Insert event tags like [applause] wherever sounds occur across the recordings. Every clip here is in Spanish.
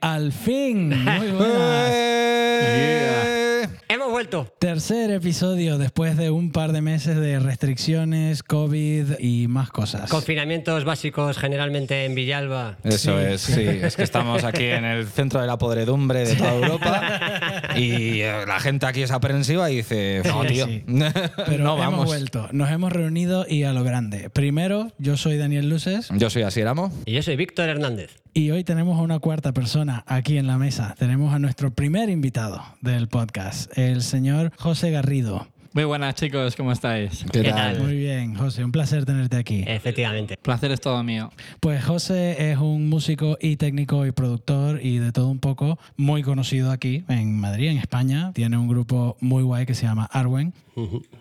al fin. Muy [laughs] buenas. Hemos vuelto. Tercer episodio después de un par de meses de restricciones, COVID y más cosas. Confinamientos básicos generalmente en Villalba. Eso Sí, es, sí. Es que estamos aquí en el centro de la podredumbre de toda Europa [laughs] y eh, la gente aquí es aprensiva y dice, no, tío, sí. [laughs] Pero no hemos vamos. vuelto, nos hemos reunido y a lo grande. Primero, yo soy Daniel Luces Yo soy Asieramo. Y yo soy Víctor Hernández. y hoy tenemos a una cuarta persona aquí en la mesa. Tenemos a nuestro primer invitado del podcast, el señor José Garrido. Muy buenas chicos, ¿cómo estáis? ¿Qué ¿Qué tal? Muy bien, José, un placer tenerte aquí. Efectivamente. Placer es todo mío. Pues José es un músico y técnico y productor y de todo un poco muy conocido aquí en Madrid, en España. Tiene un grupo muy guay que se llama Arwen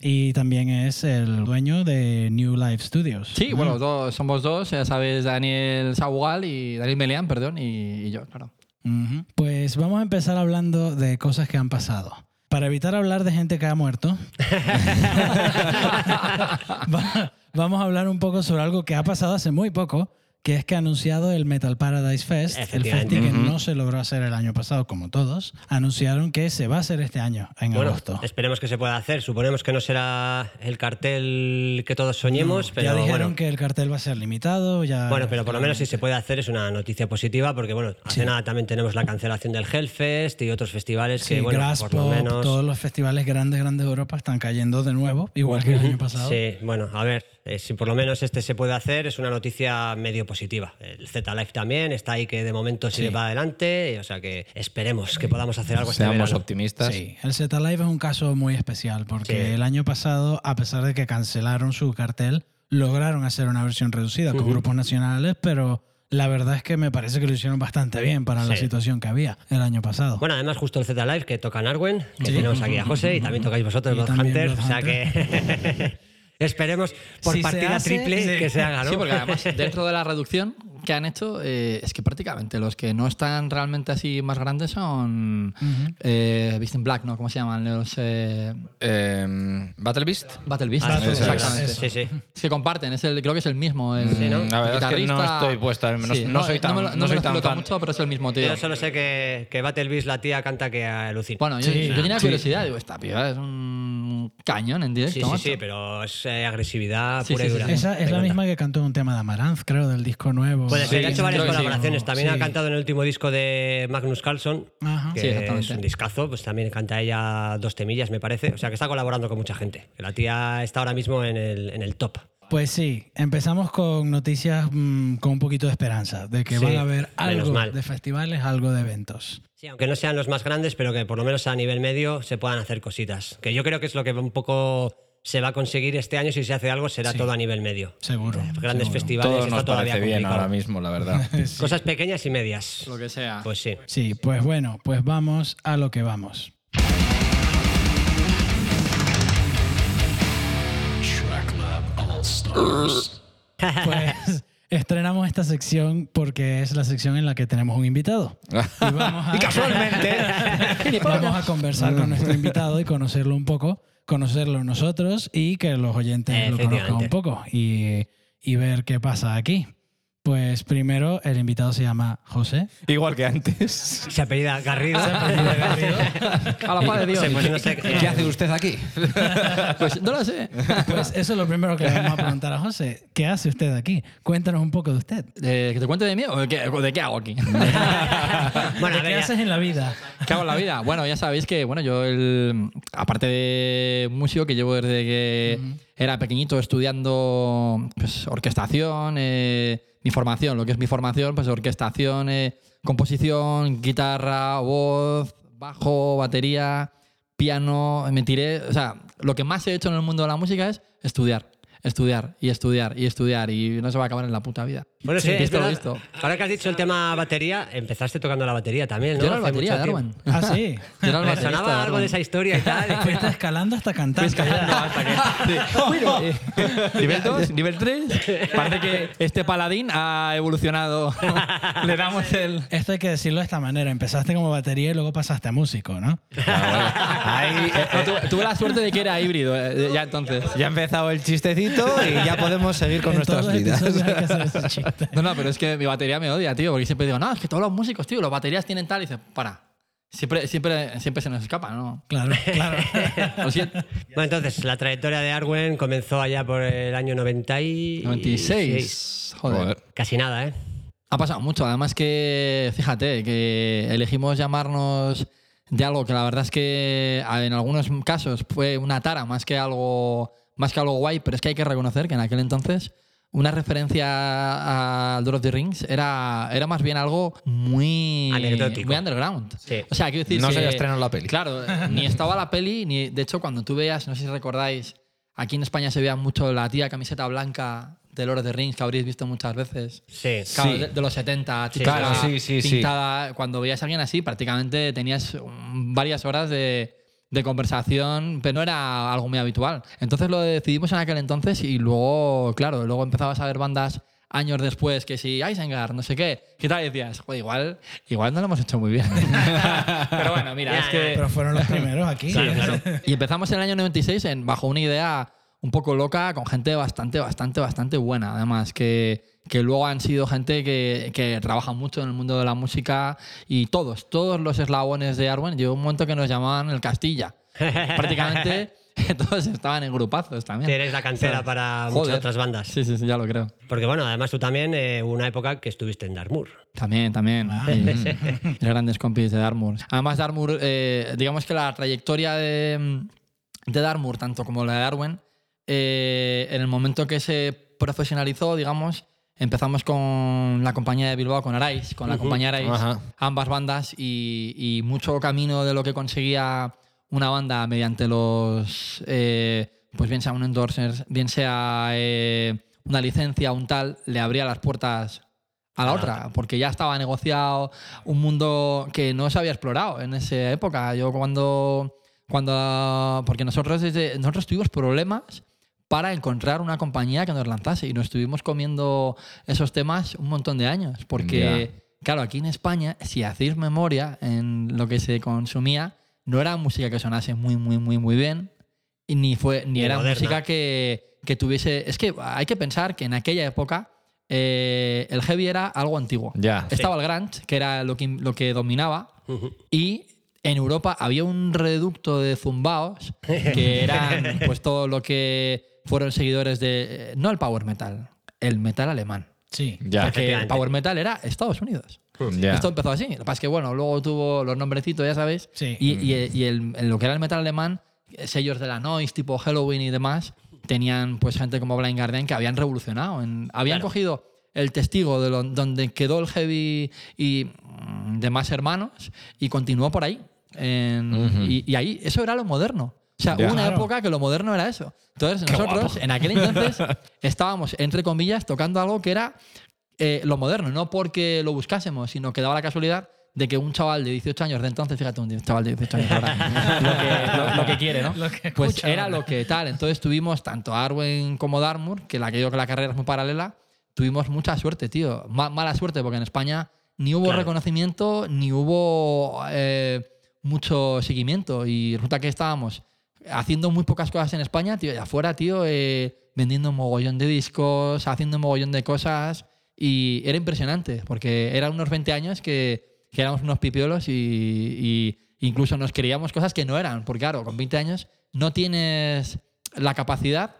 y también es el dueño de New Life Studios. Sí, bueno, dos- somos dos, ya sabes, Daniel Sabugal y Daniel Melián, perdón, y, y yo, claro. Pues vamos a empezar hablando de cosas que han pasado. Para evitar hablar de gente que ha muerto, [laughs] [laughs] va- vamos a hablar un poco sobre algo que ha pasado hace muy poco, que es que ha anunciado el Metal Paradise Fest, el Efectivamente. festi que no se logró hacer el año pasado, como todos, anunciaron que se va a hacer este año, en Bueno, agosto. esperemos que se pueda hacer. Suponemos que no será el cartel que todos soñemos, pero ya dijeron bueno. que el cartel va a ser limitado, ya... Bueno, pero por lo menos si se puede hacer es una noticia positiva porque bueno, hace nada también tenemos la cancelación del Hellfest y otros festivales Sí, que bueno, por lo menos todos los festivales grandes, grandes de Europa están cayendo de nuevo, igual que el año pasado. Sí, bueno, a ver, eh, si por lo menos este se puede hacer, es una noticia medio positiva. El Z Live también está ahí que de momento sigue para adelante, o sea que esperemos que podamos hacer algo este Seamos verano. optimistas. Sí, el Z Live es un caso muy especial porque Sí. el año pasado, a pesar de que cancelaron su cartel, lograron hacer una versión reducida con grupos nacionales, pero la verdad es que me parece que lo hicieron bastante bien para la Sí. situación que había el año pasado. Bueno, además justo el Z Live que toca en Arwen, que tenemos aquí a José y también tocáis vosotros, Y los Hunters, Blood o sea que [laughs] esperemos por Si partida hace, triple sí. que se haga, ¿no? Sí, porque además [laughs] dentro de la reducción que han hecho, eh, es que prácticamente los que no están realmente así más grandes son eh, Beast in Black, ¿no? ¿Cómo se llaman? Los eh, Eh, Battle Beast. Battle Beast. Ah, es. exactamente. Sí, sí. Es que comparten, es el, creo que es el mismo. El, Sí, ¿no? La verdad es que no estoy puesto, no- no soy tan- me no me soy lo tan fan. mucho, pero es el mismo tío. Yo solo sé que, que Battle Beast la tía canta que alucina. Bueno, yo, Sí, yo tenía sí. curiosidad, digo, esta piba es un cañón en directo. Sí, sí, sí, pero es eh, agresividad Sí, pura sí, y sí, dura. sí. Esa es la misma que cantó un tema de Amaranth, creo, del disco nuevo. Puede ser, Sí, ha hecho varias sí. colaboraciones. También Sí. ha cantado en el último disco de Magnus Carlson, Ajá. que Sí, es un discazo. Pues también canta ella dos temillas, me parece. O sea, que está colaborando con mucha gente. La tía está ahora mismo en el, en el top. Pues sí, empezamos con noticias mm, con un poquito de esperanza, de que Sí, van a haber algo mal. de festivales, algo de eventos. Sí, aunque no sean los más grandes, pero que por lo menos a nivel medio se puedan hacer cositas. Que yo creo que es lo que un poco se va a conseguir este año. Si se hace algo, será Sí. todo a nivel medio. Seguro. Grandes seguro. festivales Todo está nos todavía parece bien complicado. ahora mismo, la verdad. [laughs] Cosas pequeñas y medias. Lo que sea. Pues sí. Sí, pues bueno, pues vamos a lo que vamos. [laughs] Pues estrenamos esta sección porque es la sección en la que tenemos un invitado. [laughs] Y, vamos a, Y casualmente. vamos a conversar con nuestro invitado y conocerlo un poco, conocerlo nosotros y que los oyentes lo conozcan un poco y, y ver qué pasa aquí. Pues primero el invitado se llama José. Igual que antes. Se apellida Garrido. [laughs] A la paz de Dios. ¿Qué hace usted aquí? [laughs] Pues no lo sé. Pues eso es lo primero que le vamos a preguntar a José. ¿Qué hace usted aquí? Cuéntanos un poco de usted. Eh, ¿Que te cuente de mí o de qué, o de qué hago aquí? [laughs] Bueno, ¿Qué haces en la vida? ¿Qué hago en la vida? Bueno, ya sabéis que, bueno, yo, el, aparte de músico, que llevo desde que era pequeñito estudiando pues, orquestación, eh, mi formación, lo que es mi formación, pues orquestación, eh, composición, guitarra, voz, bajo, batería, piano, me tiré, o sea, lo que más he hecho en el mundo de la música es estudiar. Estudiar y estudiar y estudiar y no se va a acabar en la puta vida. Bueno, sí, es visto lo verdad. visto. Ahora que has dicho el tema batería, empezaste tocando la batería también, ¿no? Yo era la Hace batería de. Ah, sí. [laughs] Yo era el Me baterista de sonaba algo de esa historia y tal. [laughs] Fuiste escalando hasta cantando. escalando hasta que. [laughs] nivel 2, nivel 3. Parece que este paladín ha evolucionado. Le damos el. Esto hay que decirlo de esta manera. Empezaste como batería y luego pasaste a músico, ¿no? Ahí, eh, No, tuve, tuve la suerte de que era híbrido, eh, ya entonces. ya ha empezado el chistecito y ya podemos seguir con En nuestras los vidas. episodios hay que hacer ese chiste. No, no, pero es que mi batería me odia, tío, porque siempre digo, no, es que todos los músicos, tío, las baterías tienen tal, y dice, para. Siempre, siempre, siempre se nos escapa, ¿no? Claro, claro. [laughs] Lo siento. Bueno, entonces, la trayectoria de Arwen comenzó allá por el año 90 y... 96. Joder. Joder. Casi nada, ¿eh? Ha pasado mucho. Además que, fíjate, que elegimos llamarnos de algo que la verdad es que en algunos casos fue una tara más que algo, más que algo guay, pero es que hay que reconocer que en aquel entonces una referencia a Lord of the Rings era, era más bien algo muy, Anecdótico. muy underground. Sí. O sea, quiero decir No se que- había estrenado la peli. Claro, ni estaba la peli, ni de hecho cuando tú veas, no sé si recordáis, aquí en España se veía mucho la tía camiseta blanca de Lord of the Rings que habréis visto muchas veces. Sí. Claro, Sí. de, de los 70, Sí, claro, sí, sí, sí. pintada. Cuando veías a alguien así, prácticamente tenías varias horas de, de conversación, pero no era algo muy habitual. Entonces lo decidimos en aquel entonces y luego, claro, luego empezabas a ver bandas años después que si Isengard, no sé qué, ¿qué tal? Y decías, "Joder, igual, igual no lo hemos hecho muy bien. [laughs] pero bueno, mira, Ya, es que... Pero fueron los primeros aquí. Y empezamos en el año 96 en, bajo una idea un poco loca, con gente bastante, bastante, bastante buena, además, que, que luego han sido gente que, que trabaja mucho en el mundo de la música y todos, todos los eslabones de Arwen, llegó un momento que nos llamaban el Castilla. [laughs] Prácticamente [laughs] todos estaban en grupazos también. Tienes la cantera para muchas otras bandas. Sí, sí, sí, ya lo creo. Porque bueno, además tú también, eh, una época que estuviste en Dartmoor. También, también. [laughs] Sí. Los grandes compis de Dartmoor. Además, Dartmoor, eh, digamos que la trayectoria de, de Dartmoor, tanto como la de Darwin, eh, en el momento que se profesionalizó, digamos, empezamos con la compañía de Bilbao, con Arais, con la compañía Arais, Ajá. ambas bandas, y, y mucho camino de lo que conseguía una banda mediante los, eh, pues bien sea un endorser, bien sea eh, una licencia, un tal, le abría las puertas a la A la otra, porque ya estaba negociado un mundo que no se había explorado en esa época. Yo cuando, cuando porque nosotros desde, nosotros tuvimos problemas para encontrar una compañía que nos lanzase y nos estuvimos comiendo esos temas un montón de años, porque claro, aquí en España, si hacéis memoria en lo que se consumía, no era música que sonase muy, muy, muy, muy bien, y ni, fue, ni Ni era moderna. música que, que tuviese... Es que hay que pensar que en aquella época eh, el heavy era algo antiguo. Ya. Estaba el grunge, que era lo que, lo que dominaba, y en Europa había un reducto de zumbaos [laughs] que eran pues todo lo que fueron seguidores de... eh, No el power metal, el metal alemán. Sí. Ya. Porque el power metal era Estados Unidos. Ya. Esto empezó así. Lo que pasa es que, bueno, luego tuvo los nombrecitos, ya sabéis. Sí. Y, y- y el- en lo que era el metal alemán, eh, sellos de la noise, tipo Halloween y demás, tenían pues gente como Blind Guardian que habían revolucionado. en- habían Claro. cogido el testigo de lo- donde quedó el heavy y mm, demás hermanos y continuó por ahí. En- Ujú. y, y ahí, eso era lo moderno. O sea, Ya. hubo una Claro. época que lo moderno era eso. Entonces, nosotros, en aquel entonces, [laughs] estábamos, entre comillas, tocando algo que era eh, lo moderno, no porque lo buscásemos, sino que daba la casualidad de que un chaval de 18 años de entonces, fíjate, un chaval de 18 años ahora, lo, que, lo- lo que quiere, ¿no? [laughs] Lo que pues escucha era lo que tal. Entonces tuvimos tanto a Arwen como Dartmoor, que la que yo que la carrera es muy paralela, tuvimos mucha suerte, tío. Ma- mala suerte, porque en España ni hubo Claro. reconocimiento, ni hubo eh, mucho seguimiento. Y resulta que estábamos haciendo muy pocas cosas en España, tío, y afuera, tío, eh, vendiendo un mogollón de discos, haciendo un mogollón de cosas. Y era impresionante, porque eran unos 20 años que, que éramos unos pipiolos y, y incluso nos creíamos cosas que no eran. Porque claro, con 20 años no tienes la capacidad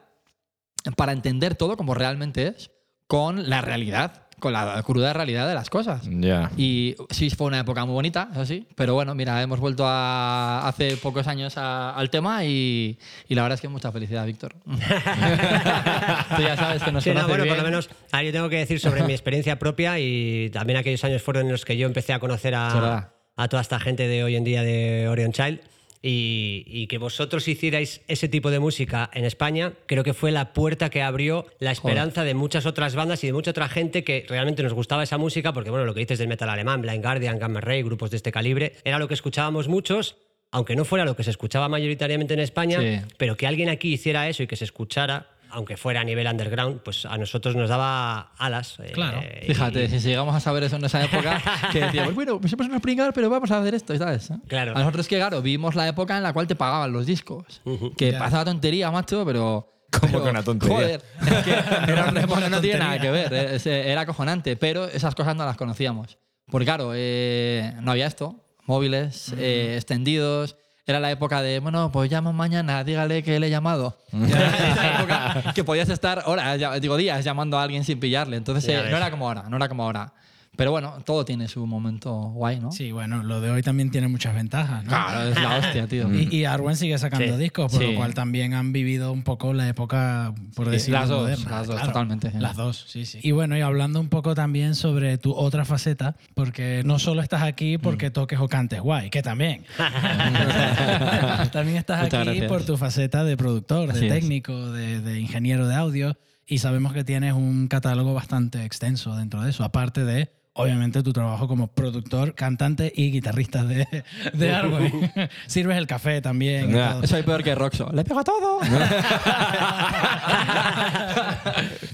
para entender todo como realmente es con la realidad, con la cruda realidad de las cosas. Ya. Y sí, fue una época muy bonita, eso sí. Pero bueno, mira, hemos vuelto a, hace pocos años a- al tema y, y la verdad es que mucha felicidad, Víctor. [laughs] Tú ya sabes que nos Sí, no, bueno, por bien. lo menos, ahora yo tengo que decir sobre mi experiencia propia y también aquellos años fueron en los que yo empecé a conocer a, a toda esta gente de hoy en día de Orion Child. Y, y que vosotros hicierais ese tipo de música en España, creo que fue la puerta que abrió la esperanza de muchas otras bandas y de mucha otra gente que realmente nos gustaba esa música, porque bueno, lo que dices del metal alemán, Blind Guardian, Gamma Ray, grupos de este calibre, era lo que escuchábamos muchos, aunque no fuera lo que se escuchaba mayoritariamente en España, Sí. pero que alguien aquí hiciera eso y que se escuchara, aunque fuera a nivel underground, pues a nosotros nos daba alas. eh, Claro. y- Fíjate, si llegamos a saber eso en esa época, [laughs] que decíamos, bueno, pues somos unos pringados, pero vamos a hacer esto, ¿sabes? Claro. A nosotros que, claro, vimos la época en la cual te pagaban los discos. Que Ya. pasaba tontería, macho, pero Como que una tontería. Joder, es que [laughs] era un deporte, no tiene nada que ver. eh, es- Era acojonante, pero esas cosas no las conocíamos. Porque claro, eh, no había esto. Móviles eh, extendidos. Era la época de, bueno, pues llamo mañana, dígale que le he llamado. Era esa [laughs] época que podías estar horas, digo días, llamando a alguien sin pillarle. Entonces eh, no era como ahora, no era como ahora. Pero bueno, todo tiene su momento guay, ¿no? Sí, bueno, lo de hoy también tiene muchas ventajas, ¿no? Claro, es la hostia, [laughs] tío. Y, y Arwen sigue sacando Sí. discos, por Sí. lo cual también han vivido un poco la época, por decirlo las dos, moderna. las dos, totalmente, sí. Las dos, sí, sí. Y bueno, y hablando un poco también sobre tu otra faceta, porque no solo estás aquí porque Mm. toques o cantes guay, que también. [laughs] [laughs] también estás Muchas aquí gracias. por tu faceta de productor, de Así técnico, de, de ingeniero de audio, y sabemos que tienes un catálogo bastante extenso dentro de eso, aparte de obviamente tu trabajo como productor, cantante y guitarrista de, de Arwen. [laughs] Sirves el café también. y Ya. todo. Soy peor que Roxo. Le pego a todo. [laughs]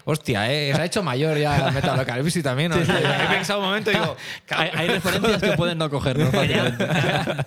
Hostia, eh, se ha hecho mayor ya Metalocalipsis también. ¿no? He pensado un momento y digo, hay, hay referencias que pueden no cogernos [laughs] fácilmente.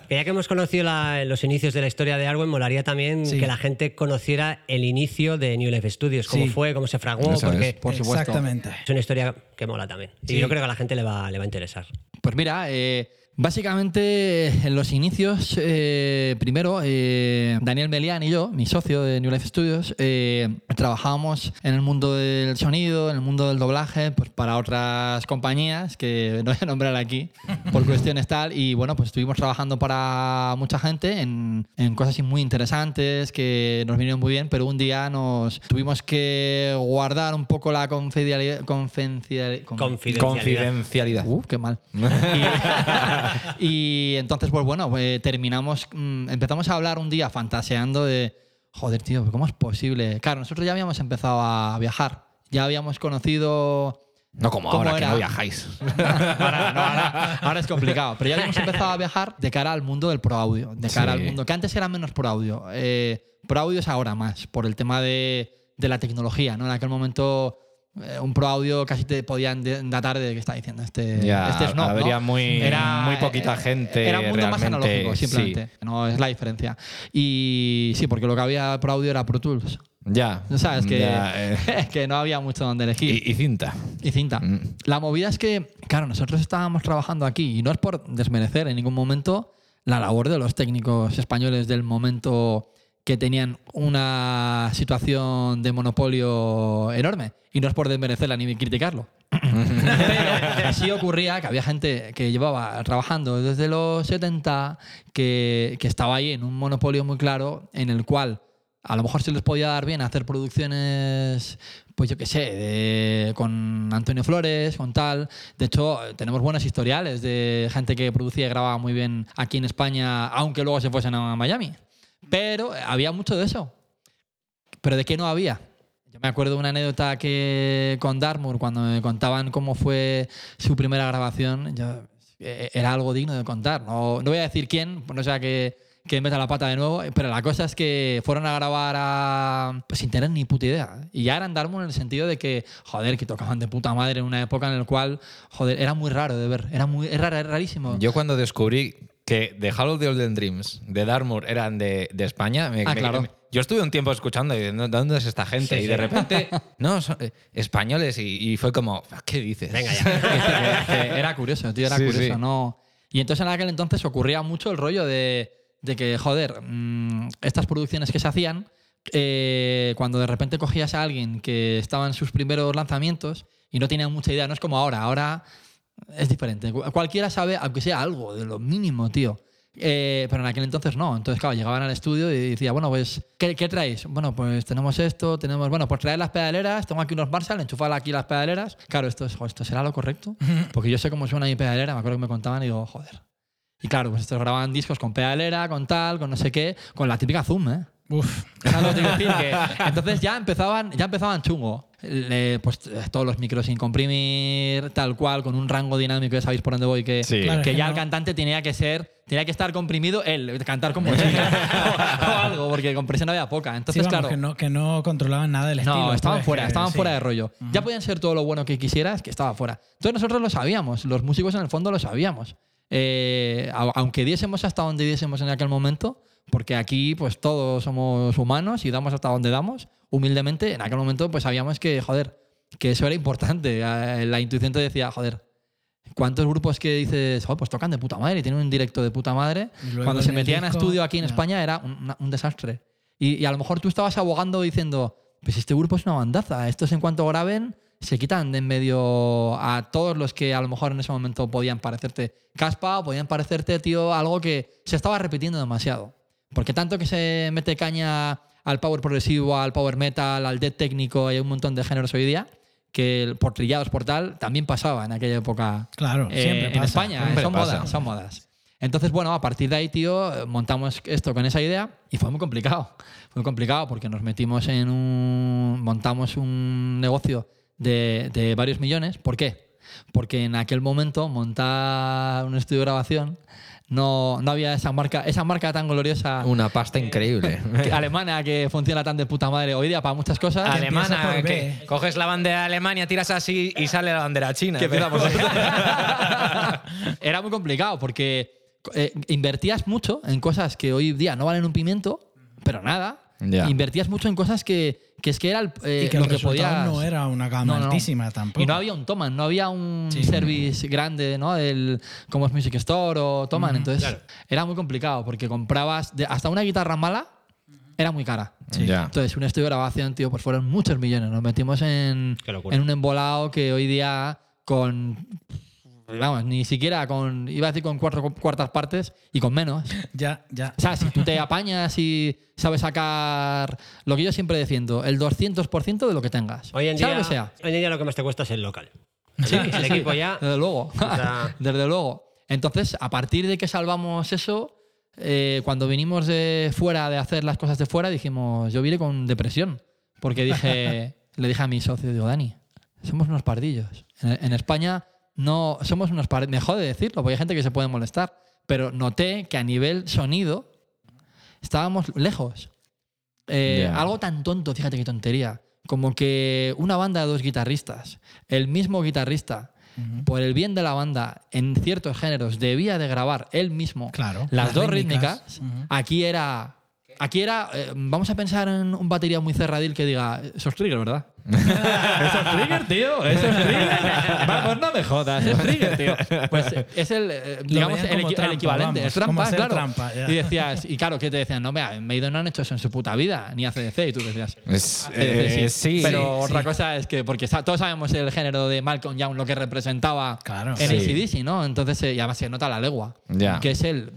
Que ya que hemos conocido la- los inicios de la historia de Arwen, molaría también Sí. que la gente conociera el inicio de New Life Studios, cómo Sí. fue, cómo se fraguó, Eso es. porque Por supuesto. Exactamente. es una historia que mola también. Sí. Y yo creo que a la gente le va, le va a interesar. Pues mira, eh, básicamente en los inicios, eh, primero, eh, Daniel Melián y yo, mi socio de New Life Studios, eh, trabajábamos en el mundo del sonido, en el mundo del doblaje, pues para otras compañías que no voy a nombrar aquí por cuestiones tal. Y bueno, pues estuvimos trabajando para mucha gente en, en cosas muy interesantes que nos vinieron muy bien, pero un día nos tuvimos que guardar un poco la confidencialidad. confidencialidad- con- Confidencialidad. confidencialidad. Uh, qué mal. [laughs] Y, [laughs] y entonces, pues bueno, pues, terminamos, mm, empezamos a hablar un día fantaseando de, joder, tío, ¿cómo es posible? Claro, nosotros ya habíamos empezado a viajar, ya habíamos conocido... No como ¿Cómo ahora, que era? no viajáis. [laughs] ahora, no, ahora- ahora es complicado, pero ya habíamos empezado a viajar de cara al mundo del pro audio, de cara Sí. al mundo que antes era menos pro audio. Eh, pro audio es ahora más, por el tema de, de la tecnología, ¿no? En aquel momento... eh, un pro audio casi te podían datar de que está diciendo este, Ya, este es no, habría ¿no? muy- muy poquita gente Era un mundo más analógico, simplemente. No es la diferencia. Y sí, porque lo que había Pro Audio era Pro Tools. Ya. ¿Sabes? Que, ya, [laughs] eh, que no había mucho donde elegir. y, y cinta. Y cinta. Mm. La movida es que, claro, nosotros estábamos trabajando aquí y no es por desmerecer en ningún momento la labor de los técnicos españoles del momento que tenían una situación de monopolio enorme. Y no es por desmerecerla ni criticarlo. [laughs] Pero sí ocurría que había gente que llevaba trabajando desde los 70 que, que estaba ahí en un monopolio muy claro en el cual a lo mejor se les podía dar bien hacer producciones, pues yo qué sé, de- con Antonio Flores, con tal. De hecho, tenemos buenos historiales de gente que producía y grababa muy bien aquí en España, aunque luego se fuesen a Miami. Pero había mucho de eso. ¿Pero de qué no había? Yo me acuerdo de una anécdota que con Dartmoor, cuando me contaban cómo fue su primera grabación, yo- eh, era algo digno de contar. No, no voy a decir quién, no sea que, que meta la pata de nuevo, pero la cosa es que fueron a grabar a, pues sin tener ni puta idea. Y ya eran Dartmoor en el sentido de que, joder, que tocaban de puta madre en una época en la cual, joder, era muy raro de ver. Era muy era rarísimo. Yo cuando descubrí que The Hall of the Olden Dreams de Dartmoor eran de, de España, me- Ah, me- claro. me- yo estuve un tiempo escuchando y diciendo, ¿de dónde es esta gente? Sí, y de sí. repente, [laughs] no, son eh, españoles y, y fue como, ¿qué dices? Venga ya. [laughs] era curioso, tío, era Sí, curioso, sí. ¿no? Y entonces en aquel entonces ocurría mucho el rollo de, de que, joder, mm, estas producciones que se hacían, eh, cuando de repente cogías a alguien que estaba en sus primeros lanzamientos y no tenía mucha idea, no es como ahora, ahora es diferente. Cu- Cualquiera sabe, aunque sea algo, de lo mínimo, tío. Eh, pero en aquel entonces no. Entonces, claro, llegaban al estudio y decía, bueno, pues, ¿qué, qué traéis? Bueno, pues tenemos esto, tenemos, bueno, pues traer las pedaleras, tengo aquí unos Marshall, enchufar aquí las pedaleras. Claro, esto, es, esto será lo correcto. [laughs] Porque yo sé cómo suena mi pedalera, me acuerdo que me contaban y digo, joder. Y claro, pues estos grababan discos con pedalera, con tal, con no sé qué, con la típica Zoom, ¿eh? Uf. ¿Sabes lo que te quiero decir? Que entonces ya empezaban, ya empezaban chungo. Le- pues todos los micros sin comprimir, tal cual, con un rango dinámico, ya sabéis por dónde voy, que, Sí. Claro, que ya no- el cantante tenía que ser, tenía que estar comprimido él, cantar como chica [laughs] o, o algo, porque compresión había poca. Sí, Entonces, vamos, claro. que, no, que no controlaban nada del estilo. No, estaban pues, fuera, estaban sí. fuera de rollo. Ya podían ser todo lo bueno que quisieras, que estaba fuera. Entonces nosotros lo sabíamos, los músicos en el fondo lo sabíamos. Eh, au- aunque diésemos hasta donde diésemos en aquel momento, porque aquí pues todos somos humanos y damos hasta donde damos, humildemente. En aquel momento pues sabíamos que, joder, que eso era importante. Eh, [laughs] La intuición te decía, joder, ¿cuántos grupos que dices, joder, pues tocan de puta madre y tienen un directo de puta madre? Cuando se metían a estudio aquí en. España era un, desastre. Y, y a lo mejor tú estabas abogando diciendo, pues este grupo es una bandaza, estos en cuanto graben se quitan de en medio a todos los que a lo mejor en ese momento podían parecerte caspa o podían parecerte, tío, algo que se estaba repitiendo demasiado. Porque tanto que se mete caña al power progresivo, al power metal, al death técnico, hay un montón de géneros hoy día, que el- por trillados, por tal, también pasaba en aquella época Claro, eh, siempre en pasa. España. eh, Siempre son pasa. modas, son modas. Entonces, bueno, a partir de ahí, tío, montamos esto con esa idea y fue muy complicado. Fue muy complicado porque nos metimos en un. montamos un negocio de, de varios millones. ¿Por qué? Porque en aquel momento montar un estudio de grabación no, no había esa marca, esa marca tan gloriosa Una pasta increíble. [laughs] que- alemana que funciona tan de puta madre hoy día para muchas cosas. Alemana, que coges la bandera de Alemania, tiras así y sale la bandera china. que empezamos. [laughs] Era muy complicado porque eh, invertías mucho en cosas que hoy día no valen un pimiento, pero nada. Invertías mucho en cosas que, que es que era el, eh, y que lo el que podías. no era una gama No, no. altísima tampoco. Y no había un Toman, no había un Sí. service grande, ¿no? El, como es Music Store o Toman. Entonces Claro. era muy complicado porque comprabas de- hasta una guitarra mala era muy cara. Ya. Entonces, un estudio de grabación, tío, pues fueron muchos millones. Nos metimos en, en un embolado que hoy día con. Vamos, ni siquiera con. Iba a decir con cuatro cuartas partes y con menos. Ya, ya. O sea, si tú te apañas y sabes sacar lo que yo siempre defiendo, el 200% de lo que tengas. Hoy en, sea día, lo que sea. hoy en día lo que más te cuesta es el local. Sí, el sí, sí. equipo ya. Desde luego. sea- [laughs] Desde luego. Entonces, a partir de que salvamos eso, eh, cuando vinimos de fuera de hacer las cosas de fuera, dijimos, yo vine con depresión. Porque dije, [laughs] le dije a mi socio, digo, Dani, somos unos pardillos. En, en España no somos unos pardillos. Me jode decirlo, porque hay gente que se puede molestar. Pero noté que a nivel sonido estábamos lejos. Eh. Algo tan tonto, fíjate qué tontería, como que una banda de dos guitarristas, el mismo guitarrista, por el bien de la banda, en ciertos géneros, debía de grabar él mismo Claro, las, las dos rítmicas. Aquí era... Aquí era, eh, vamos a pensar en un batería muy cerradil que diga, eso es trigger, ¿verdad? [laughs] eso es trigger, tío, eso es trigger. Vamos, no me jodas, es trigger, tío. Pues es el, eh, digamos, el, equivalente, vamos, es trampa, claro. trampa, y decías, y claro, ¿qué te decían? No, vea, en Maiden no han hecho eso en su puta vida, ni ACDC, y tú decías, Es- ACDC eh, sí. Pero sí, otra sí. cosa es que, porque todos sabemos el género de Malcolm Young, lo que representaba Claro. en Sí. ACDC, ¿no? Entonces, eh, y además se nota la legua. Ya. Que es el.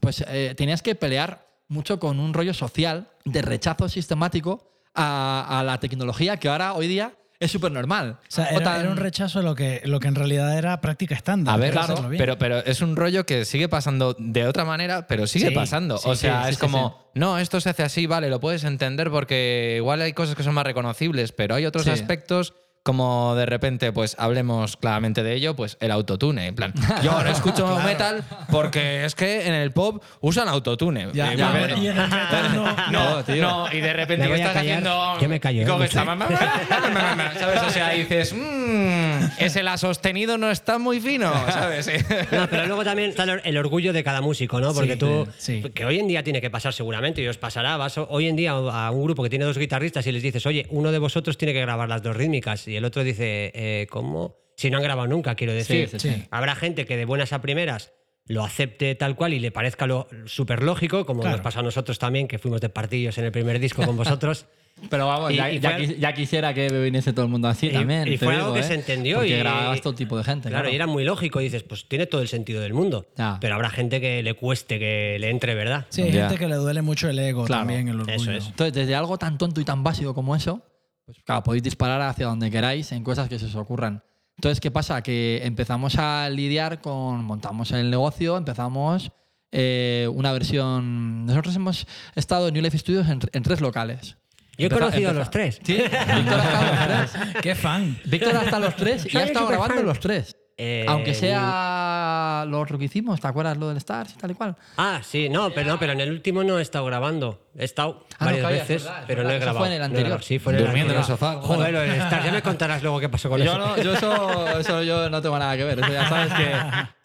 Pues eh, tenías que pelear mucho con un rollo social de rechazo sistemático a, a la tecnología que ahora, hoy día, es súper normal. O sea, era, era un rechazo a lo que, lo que en realidad era práctica estándar. A ver, bien. pero, pero es un rollo que sigue pasando de otra manera, pero sigue Sí, pasando. sí, o sea, sí, es como, no, esto se hace así, vale, lo puedes entender porque igual hay cosas que son más reconocibles, pero hay otros aspectos como de repente, pues hablemos claramente de ello, pues el autotune. En plan, [laughs] yo ahora escucho metal porque es que en el pop usan autotune. Ya, ya, bueno, y en el metal [laughs] no. no, No, tío. no, y de repente Me ¿qué voy a estás callar. haciendo. Yo me callo, y coges la mamá, ¿Sabes? O sea, dices, mmm, ese la sostenido no está muy fino, [laughs] ¿sabes? No, pero luego también está el- el orgullo de cada músico, ¿no? Porque Sí, tú, sí. que hoy en día tiene que pasar seguramente y os pasará, vas hoy en día a un grupo que tiene dos guitarristas y les dices, oye, uno de vosotros tiene que grabar las dos rítmicas y el otro dice, eh, ¿cómo? Si no han grabado nunca, quiero decir. sí, sí. Habrá gente que de buenas a primeras lo acepte tal cual y le parezca lo súper lógico, como Claro. nos pasó a nosotros también, que fuimos de partillos en el primer disco con [laughs] vosotros. Pero vamos, Y- ya, y ya fue- ya quisiera que viniese todo el mundo así Y- también. y fue digo, algo que ¿eh? se entendió Porque y- grababas todo tipo de gente. Claro, Claro, y era muy lógico. Y dices, pues tiene todo el sentido del mundo. Ya. Pero habrá gente que le cueste, que le entre, ¿verdad? Sí, hay Ya. gente que le duele mucho el ego Claro, también, el orgullo. eso es. Entonces, desde algo tan tonto y tan básico como eso, pues claro, podéis disparar hacia donde queráis en cosas que se os ocurran. Entonces, ¿qué pasa? Que empezamos a lidiar con, montamos el negocio, empezamos eh, una versión... Nosotros hemos estado en New Life Studios en, en tres locales. Yo he conocido a los tres. Sí, Víctor ha estado en los tres. [laughs] ¡Qué fan! Víctor ha estado en los tres y ha estado grabando los tres. Eh, Aunque sea lo otro que hicimos, ¿te acuerdas lo del Stars y tal y cual? Ah, sí, no, pero no, pero en el último no he estado grabando. He estado Ah, no, varias es veces, verdad, pero verdad. no he Eso grabado. fue en el No anterior. grabado, Sí, fue en el Durmiendo en el anterior. sofá. Joder, lo del Stars, ya me contarás luego qué pasó con Yo, eso. no, yo eso, eso yo no tengo nada que ver. Eso ya sabes que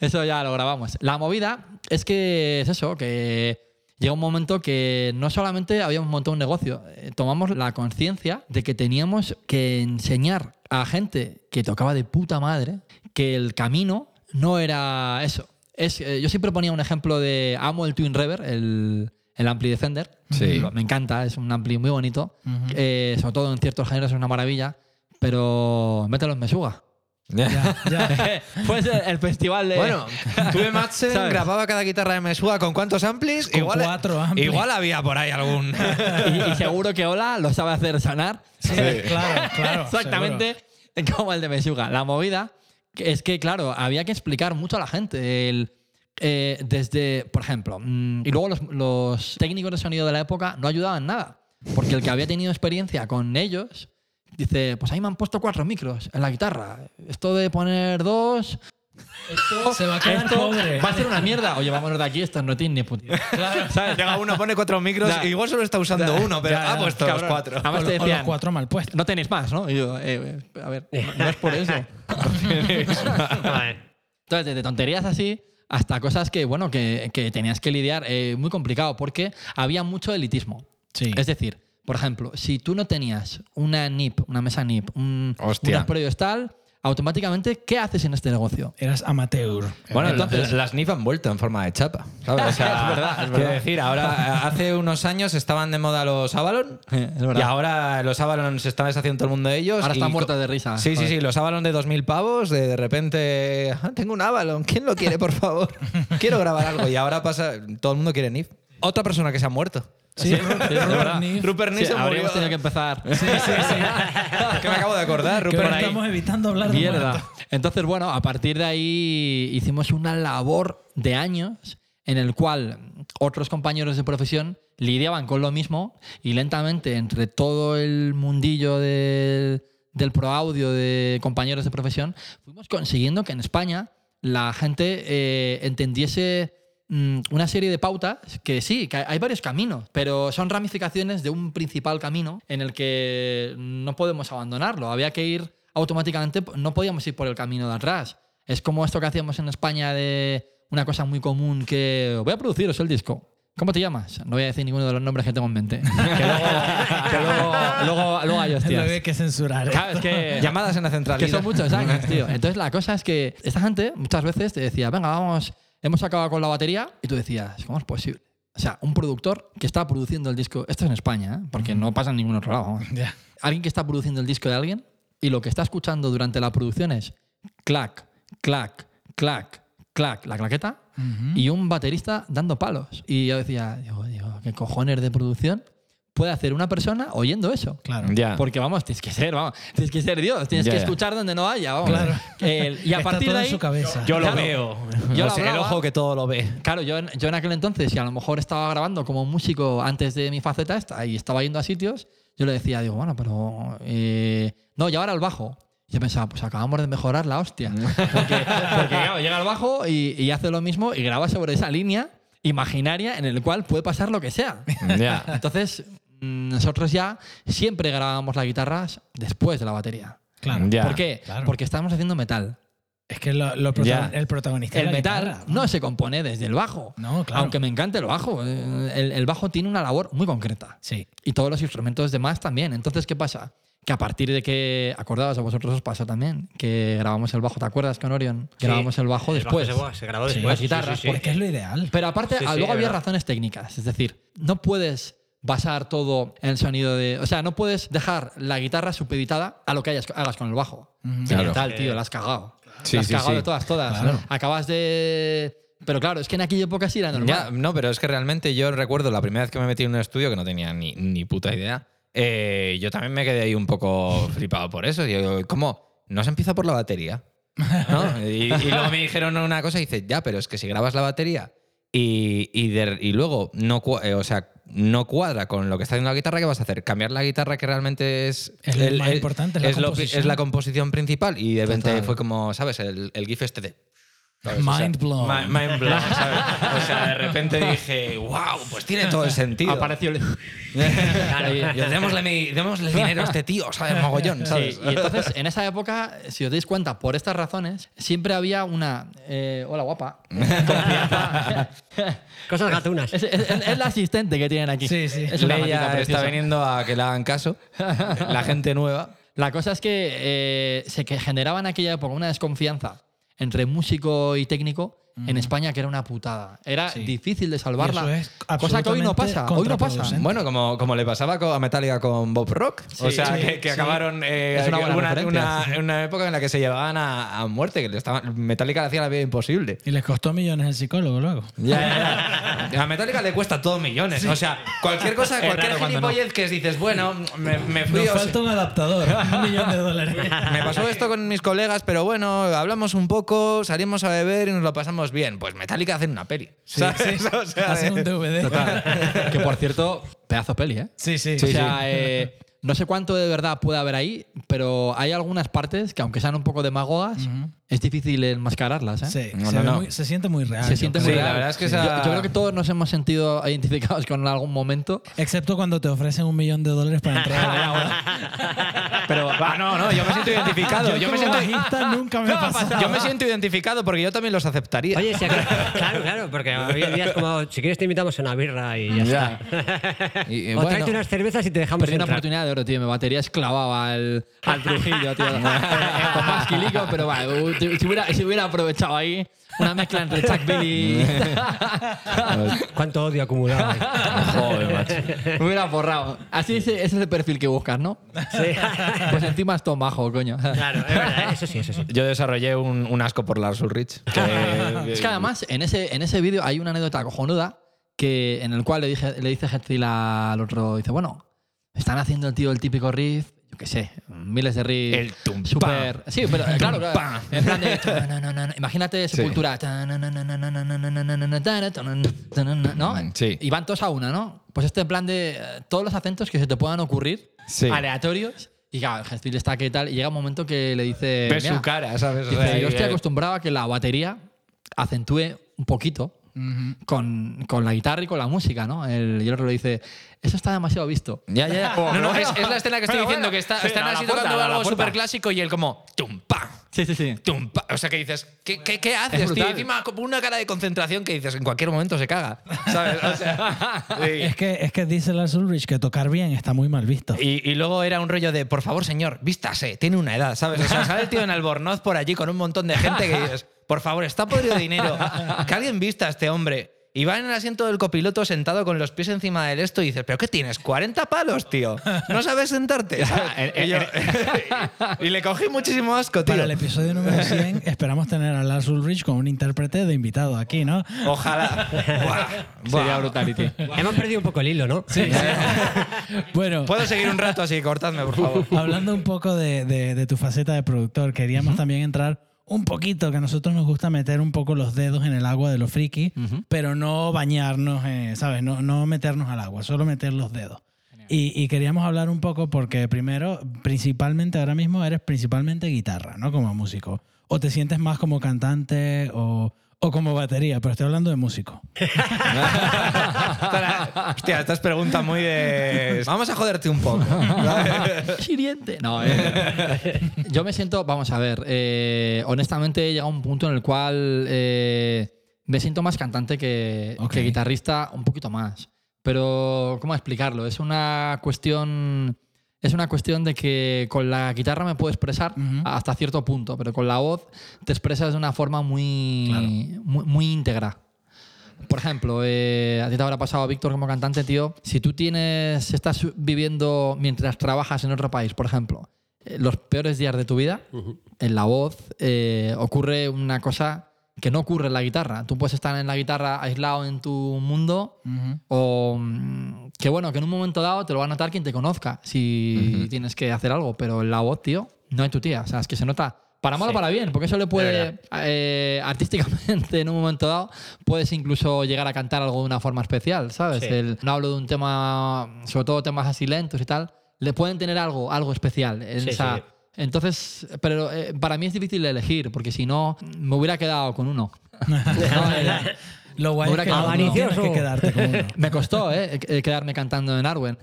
[laughs] eso ya lo grabamos. La movida es que es eso, que llega un momento que no solamente habíamos montado un negocio, eh, tomamos la conciencia de que teníamos que enseñar a gente que tocaba de puta madre que el camino no era eso. Es, eh, yo siempre ponía un ejemplo de amo el Twin Reverb, el, el Ampli Defender. Sí. Me encanta, es un Ampli muy bonito. Eh, sobre todo en ciertos géneros es una maravilla. Pero mételo en Mesuga. [laughs] pues el, festival de. Bueno, tuve Madsen ¿Sabes? grababa cada guitarra de Mesúa con cuántos amplis. Con cuatro amplis. Igual había por ahí algún. [laughs] y, y seguro que Ola lo sabe hacer sonar. [laughs] Claro, claro. Exactamente como el de Mesuga. La movida es que, claro, había que explicar mucho a la gente. El, eh, desde, por ejemplo, mm, y luego los, los técnicos de sonido de la época no ayudaban nada. Porque el que había tenido experiencia con ellos dice: Pues ahí me han puesto cuatro micros en la guitarra. Esto de poner dos. Esto, Se va a quedar esto pobre. Va a ser una mierda. Oye, vámonos de aquí, esto no tiene ni puta. ¿Sabes? Llega uno, pone cuatro micros, Ya. igual solo está usando uno, pero Ya, ha puesto los cuatro. Además O, te o los decían, cuatro mal puestos. no tenéis más, ¿no? Y yo, eh, eh, a ver, no, es por eso. Entonces, desde tonterías así hasta cosas que, bueno, que, que tenías que lidiar, eh, muy complicado, porque había mucho elitismo. Sí. Es decir, por ejemplo, si tú no tenías una NIP, una mesa NIP, un, Hostia. tal, automáticamente, ¿qué haces en este negocio? Eras amateur. Bueno, Entonces- las NIF han vuelto en forma de chapa. ¿sabes? O sea, [laughs] Es verdad, es quiero verdad. decir, ahora hace unos años estaban de moda los Avalon. [laughs] Y ahora los Avalon se están deshaciendo todo el mundo de ellos. Ahora están muertos de risa. Sí, sí, sí. Los Avalon de 2.000 pavos, de, de repente. "Ah, tengo un Avalon. ¿Quién lo quiere, por favor? [laughs] Quiero grabar algo. Y ahora pasa. Todo el mundo quiere NIF. Otra persona que se ha muerto. Sí. Rupert Sí, Nif se murió. habríamos tenido que empezar. Sí, sí, sí. que me acabo de acordar. Rupert ahora estamos evitando hablar de Mierda. Entonces, bueno, a partir de ahí hicimos una labor de años en el cual otros compañeros de profesión lidiaban con lo mismo y lentamente entre todo el mundillo del, del pro audio de compañeros de profesión fuimos consiguiendo que en España la gente eh, entendiese mm, una serie de pautas que sí, que hay varios caminos, pero son ramificaciones de un principal camino en el que no podemos abandonarlo. Había que ir automáticamente, no podíamos ir por el camino de atrás. Es como esto que hacíamos en España de una cosa muy común que voy a produciros el disco. ¿Cómo te llamas? No voy a decir ninguno de los nombres que tengo en mente. [laughs] Que luego, que luego, luego, luego hay hostias. Luego hay que censurar. ¿eh? Claro, es que [laughs] Llamadas en la central. que son muchos años, tío. Entonces la cosa es que esta gente muchas veces te decía, venga, vamos, hemos acabado con la batería y tú decías, ¿cómo es posible? O sea, un productor que está produciendo el disco, esto es en España, ¿eh? porque no pasa en ningún otro lado. Alguien que está produciendo el disco de alguien y lo que está escuchando durante la producción es clac, clac, clac, clac, la claqueta y un baterista dando palos. Y yo decía, digo, digo, ¿qué cojones de producción puede hacer una persona oyendo eso? Claro. Ya. Porque vamos, tienes que ser, vamos, tienes que ser Dios, tienes Ya, que ya. escuchar donde no haya, vamos. Claro. El- y a Está partir todo de en ahí, su cabeza. Yo lo Claro. veo. Yo O lo sea, el ojo que todo lo ve. Claro, yo en, yo en aquel entonces, y a lo mejor estaba grabando como músico antes de mi faceta esta y estaba yendo a sitios, yo le decía, digo, bueno, pero. eh, no, y ahora el bajo. Y yo pensaba, pues acabamos de mejorar la hostia. [laughs] Porque, porque, claro, llega el bajo y, y hace lo mismo y graba sobre esa línea imaginaria en el cual puede pasar lo que sea. Ya. Entonces, nosotros ya siempre grabábamos las guitarras después de la batería. Claro. Ya. ¿Por qué? claro. Porque estábamos haciendo metal. Es que lo, lo el protagonista. El la metal guitarra. no se compone desde el bajo. No, claro. Aunque me encante el bajo. eh, El, el bajo tiene una labor muy concreta. Sí. Y todos los instrumentos demás también. Entonces, ¿qué pasa? Que a partir de que, acordaos, a vosotros os pasó también, que grabamos el bajo, ¿te acuerdas con Orion? Sí, Grabamos el bajo el después. se, se grabó Sí, después. las guitarras, sí, sí, sí. Porque es lo ideal. Pero aparte, Sí, sí, luego había verdad. razones técnicas. Es decir, no puedes basar todo en el sonido de. O sea, no puedes dejar la guitarra supeditada a lo que hayas- hagas con el bajo. Claro. Tal, tío, la has cagado. Sí, la has sí, cagado sí. de todas, todas. Claro. Acabas de. Pero claro, es que en aquella época sí era normal. Ya, no, pero es que realmente yo recuerdo la primera vez que me metí en un estudio que no tenía ni, ni puta idea. eh, yo también me quedé ahí un poco [laughs] flipado por eso. Yo, ¿cómo? ¿No se empieza por la batería? ¿No? Y, y luego me dijeron una cosa y dice, ya, pero es que si grabas la batería y, y, de- y luego no, eh, o sea, no cuadra con lo que está haciendo la guitarra, ¿qué vas a hacer? ¿Cambiar la guitarra que realmente es, más importante, es la lo- es la composición principal? Y de repente fue como, ¿sabes? El, el GIF este de... ¿sabes? O sea, Mind blown. mi- Mind blown, ¿sabes? O sea, de repente dije, wow, pues tiene todo el sentido. Apareció el- Y démosle, mi- démosle dinero a este tío, ¿sabes? Mogollón, ¿sabes? Sí, y entonces, en esa época, si os dais cuenta, por estas razones, siempre había una. eh, hola, guapa. confianza. [laughs] Cosas gatunas. es, es- es la asistente que tienen aquí. Sí, sí. Es una gatita Leia preciosa. está viniendo a que le hagan caso. La gente nueva. La cosa es que eh, se que generaba en aquella época una desconfianza entre músico y técnico en España que era una putada. Era Sí. difícil de Y eso salvarla. es cosa que hoy no pasa. Hoy no pasa. Bueno, como, como le pasaba a Metallica con Bob Rock. o sea, sí, que, que sí. acabaron eh, Es una buena una, una- una época en la que se llevaban a, a muerte, que le estaban, Metallica le hacía la vida imposible. Y les costó millones el psicólogo luego. Ya, ya, ya. A Metallica le cuesta todo millones. O sea, cualquier cosa, cualquier cuando no. gilipollez que dices, bueno, me, me fui. Nos o sea, falta un adaptador, un millón de dólares. me pasó esto con mis colegas, pero bueno, hablamos un poco, salimos a beber y nos lo pasamos bien. Pues Metallica hacen una peli. Sí, ¿sabes? sí. [laughs] O sea, Hacen un [laughs] DVD. Total. que por cierto, pedazo peli, ¿eh? Sí, sí. o sea, eh, no sé cuánto de verdad puede haber ahí, pero hay algunas partes que, aunque sean un poco demagogas, es difícil enmascararlas. ¿eh? Sí, No, se, no, ve no. muy- se siente muy real. Se yo siente creo. muy Sí, la real. verdad es que Yo- esa- yo, creo que todos nos hemos sentido [laughs] identificados con algún momento. Excepto cuando te ofrecen un millón de dólares para entrar a la boda. Pero, va, no, no, yo me siento identificado. Yo Yo, me siento, nunca me ha pasado. yo me siento identificado porque yo también los aceptaría. Oye, si acá- claro, claro, porque [laughs] hoy en día es como, si quieres te invitamos a una birra y ya, Ya. está. Y, y o bueno, tráete unas cervezas y te dejamos una entrar. oportunidad de oro, tío. Mi batería esclavaba al, al Trujillo, tío. [laughs] [laughs] Con más quilico, pero bueno, si hubiera, si hubiera aprovechado ahí una mezcla entre Chuck Billy y... [laughs] Cuánto odio acumulado. ahí. Joder, macho. Me hubiera forrado. Así ese, ese es el perfil que buscas, ¿no? Sí. Pues encima es todo bajo, coño. Claro, es verdad, eso sí, eso sí. Yo desarrollé un, un asco por Lars Ulrich. que- Es que además en ese, en ese vídeo hay una anécdota cojonuda que, en el cual le, dije, le dice Hetfield al otro, dice, bueno, están haciendo el tío el típico riff, yo qué sé, miles de riffs. El tum, Super. Sí, pero eh, claro, claro. En plan de. na, na, na, na. Imagínate Sepultura. ¿No? Sí. Y van todos a una, ¿no? Pues este en plan de eh, todos los acentos que se te puedan ocurrir, Sí. aleatorios. Y claro, el está que tal. Y llega un momento que le dice. Ves su cara, ¿sabes? Dice, yo estoy eh, acostumbrado a que la batería acentúe un poquito con, con la guitarra y con la música, ¿no? El, y el otro le dice, eso está demasiado visto. Ya, ya, ya. [laughs] No, no, es, es la escena que estoy Pero diciendo bueno, que está, sí, están así puerta, tocando algo súper clásico y él como tum pa, Sí, sí, sí. tum. O sea que dices, ¿qué, qué, qué haces, Es tío? Encima con una cara de concentración que dices, en cualquier momento se caga. [laughs] ¿Sabes? O sea, [laughs] sí. Es que, es que dice Lars Ulrich que tocar bien está muy mal visto. Y, y luego era un rollo de, por favor, señor, vístase, tiene una edad, ¿sabes? O sea, sale el tío en Albornoz por allí con un montón de gente que dices, por favor, está podrido de dinero, que alguien vista a este hombre. Y va en el asiento del copiloto sentado con los pies encima del esto y dices, ¿pero qué tienes? ¿40 palos, tío? ¿No sabes sentarte? [laughs] y, yo- [laughs] y le cogí muchísimo asco, tío. Para el episodio número 100 esperamos tener a Lars Ulrich con un intérprete de invitado aquí, ¿no? Ojalá. Buah, [laughs] buah. Sería brutality. Hemos perdido un poco el hilo, ¿no? Sí. Bueno, Puedo seguir un rato así, cortadme, por favor. hablando un poco de, de- de tu faceta de productor, queríamos también entrar un poquito, que a nosotros nos gusta meter un poco los dedos en el agua de lo friki, pero no bañarnos, eh, ¿sabes? No, no meternos al agua, solo meter los dedos. Y, y queríamos hablar un poco porque primero, principalmente ahora mismo eres principalmente guitarra, ¿no? Como músico. O te sientes más como cantante o, o como batería, pero estoy hablando de músico. Hostia, esta es pregunta muy de... Vamos a joderte un poco. [laughs] Hiriente. No, eh, yo me siento, vamos a ver, eh, honestamente he llegado a un punto en el cual eh, me siento más cantante que, que guitarrista, un poquito más. Pero, ¿cómo explicarlo? Es una cuestión... Es una cuestión de que con la guitarra me puedo expresar hasta cierto punto, pero con la voz te expresas de una forma muy, muy, muy íntegra. Por ejemplo, eh, a ti te habrá pasado, Víctor, como cantante, tío. Si tú tienes, estás viviendo mientras trabajas en otro país, por ejemplo, eh, los peores días de tu vida, en la voz eh, ocurre una cosa que no ocurre en la guitarra. Tú puedes estar en la guitarra aislado en tu mundo o mm, que bueno, que en un momento dado te lo va a notar quien te conozca si tienes que hacer algo, pero en la voz, tío, no hay tu tía. O sea, es que se nota para mal o para bien, porque eso le puede, eh, artísticamente, [laughs] en un momento dado, puedes incluso llegar a cantar algo de una forma especial, ¿sabes? Sí. El- no hablo de un tema, sobre todo temas así lentos y tal, le pueden tener algo, algo especial en, Sí, esa. Entonces, pero eh, para mí es difícil elegir, porque si no, me hubiera quedado con uno. [laughs] No, eh, Lo guay es que que- no tienes Avaricioso. que quedarte con uno. me costó, ¿eh? eh, Quedarme cantando en Arwen.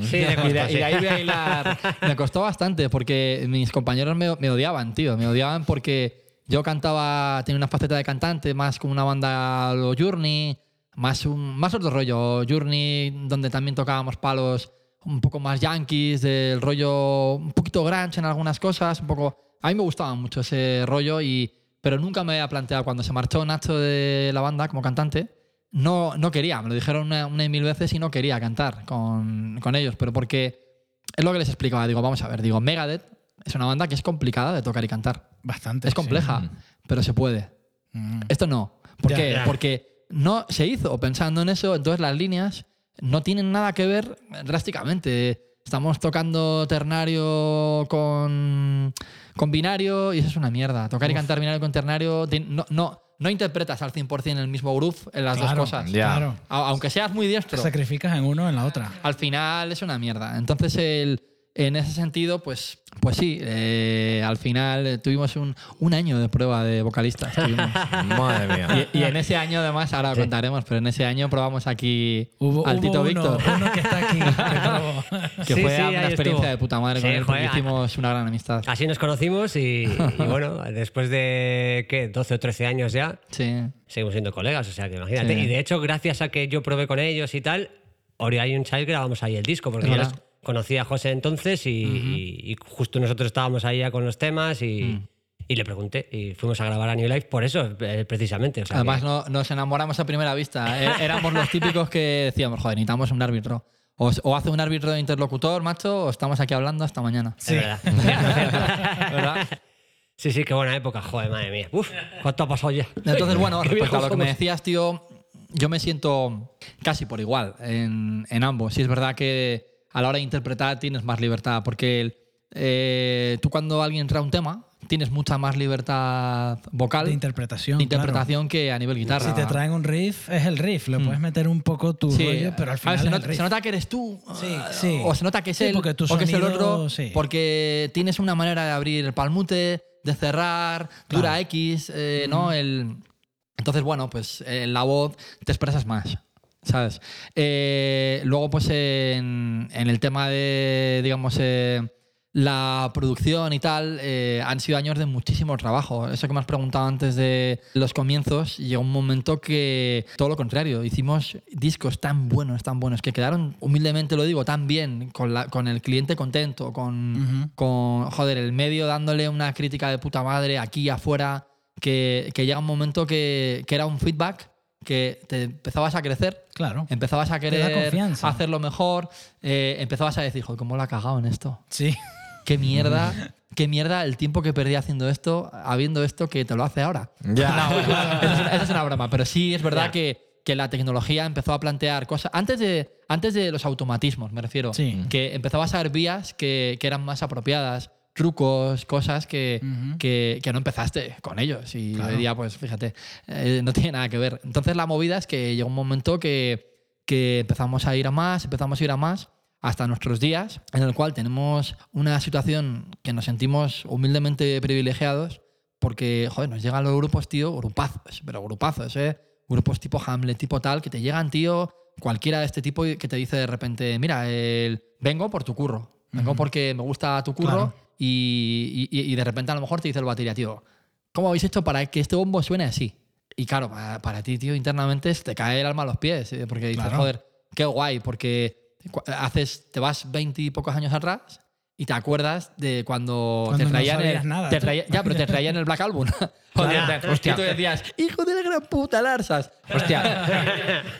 Sí, [laughs] y, costó, de, y sí. de ahí voy a hilar. Me costó bastante porque mis compañeros me, me odiaban, tío. Me odiaban porque yo cantaba, tenía una faceta de cantante más como una banda lo Journey, más, un, más otro rollo. Journey, donde también tocábamos palos un poco más yankees, del rollo un poquito grunge en algunas cosas, un poco... A mí me gustaba mucho ese rollo, y, pero nunca me había planteado cuando se marchó Nacho de la banda como cantante, no, no quería, me lo dijeron una, una y mil veces y no quería cantar con, con ellos, pero porque es lo que les explicaba. Digo, vamos a ver, digo, Megadeth es una banda que es complicada de tocar y cantar. Bastante. Es compleja, pero se puede. sí. Mm. Esto no. ¿Por Ya, qué? ya. Porque no se hizo pensando en eso, entonces las líneas no tienen nada que ver drásticamente. Estamos tocando ternario con, con binario y eso es una mierda. Tocar y cantar binario con ternario no, no, no interpretas al 100% el mismo groove en las Claro, dos cosas. Ya. Claro. Aunque seas muy Te diestro, sacrificas en uno o en la otra. al final es una mierda. Entonces, el, en ese sentido, pues, pues sí, eh, al final eh, tuvimos un, un año de prueba de vocalistas. [laughs] Madre mía. Y, y en ese año, además, ahora lo contaremos, pero en ese año probamos aquí Hubo, al hubo Tito uno, Víctor, uno que está aquí. [laughs] que probó. que Sí, fue sí, una experiencia estuvo. de puta madre con él, porque joder, hicimos una gran amistad. Así nos conocimos y, [laughs] y bueno, después de, ¿qué? 12 o 13 años ya, Sí. seguimos siendo colegas, o sea que imagínate. Sí. Y de hecho, gracias a que yo probé con ellos y tal, Ori un Child grabamos ahí el disco, porque conocí a José entonces y, y- y justo nosotros estábamos ahí ya con los temas y, Mm. y le pregunté y fuimos a grabar a New Life por eso, eh, precisamente. o sea Además, que- no- nos enamoramos a primera vista. Eh, [laughs] Éramos los típicos que decíamos, joder, necesitamos un árbitro. O, o hace un árbitro de interlocutor, macho, o estamos aquí hablando hasta mañana. es verdad. [laughs] ¿Verdad? sí, sí, qué buena época, joder, madre mía. Uf, ¿cuánto ha pasado ya? Entonces, bueno, [laughs] respecto a lo que me somos. decías, tío, yo me siento casi por igual en, en ambos. Sí, es verdad que a la hora de interpretar tienes más libertad, porque el- eh, tú cuando alguien trae un tema, tienes mucha más libertad vocal, De interpretación. de claro. interpretación que a nivel guitarra. Si te traen un riff, es el riff. Le puedes meter un poco tu Mm. Sí, rollo, pero al final ver, se, nota, el riff. se nota que eres tú. Sí, eh, sí. O se nota que es él. porque o que es el otro. sí. Porque tienes una manera de abrir el palmute, de cerrar, dura Claro. X, eh, ¿no? El, entonces, bueno, pues en la voz te expresas más. ¿Sabes? Eh, luego, pues en, en el tema de, digamos, eh, la producción y tal, eh, han sido años de muchísimo trabajo. Eso que me has preguntado antes de los comienzos, llegó un momento que todo lo contrario, hicimos discos tan buenos, tan buenos, que quedaron, humildemente lo digo, tan bien, con, la, con el cliente contento, con, con, joder, el medio dándole una crítica de puta madre aquí y afuera, que, que llega un momento que, que era un feedback que te empezabas a crecer Claro. empezabas a querer hacerlo mejor, eh, empezabas a decir, joder, ¿cómo la ha cagado en esto? Sí. ¿Qué mierda? [laughs] ¿Qué mierda el tiempo que perdí haciendo esto, habiendo esto que te lo hace ahora? Ya. [laughs] No, [laughs] eso, es, eso es una broma, pero sí es verdad que, que la tecnología empezó a plantear cosas. Antes de, antes de los automatismos, me refiero. Sí. Que empezabas a ver vías que, que eran más apropiadas, trucos, cosas que, Ujú. que, que no empezaste con ellos. Y Claro. hoy día, pues fíjate, eh, no tiene nada que ver. Entonces la movida es que llegó un momento que, que empezamos a ir a más, empezamos a ir a más hasta nuestros días, en el cual tenemos una situación que nos sentimos humildemente privilegiados porque, joder, nos llegan los grupos, tío, grupazos, pero grupazos, ¿eh? Grupos tipo Hamlet, tipo tal, que te llegan, tío, cualquiera de este tipo que te dice de repente, mira, el, vengo por tu curro, vengo Ujú. porque me gusta tu curro Claro. Y, y- y de repente a lo mejor te dice el batería, tío, ¿cómo habéis hecho para que este bombo suene así? Y claro, para, para ti, tío, internamente te cae el alma a los pies, ¿eh? porque dices, Claro. joder, qué guay, porque haces, te vas veinte y pocos años atrás y te acuerdas de cuando, Cuando te no traían sabías el, nada, te traía- ya, pero te traían el Black Album. [laughs] [laughs] Joder, Claro. y tú decías, hijo de la gran puta, Larsas. Hostia,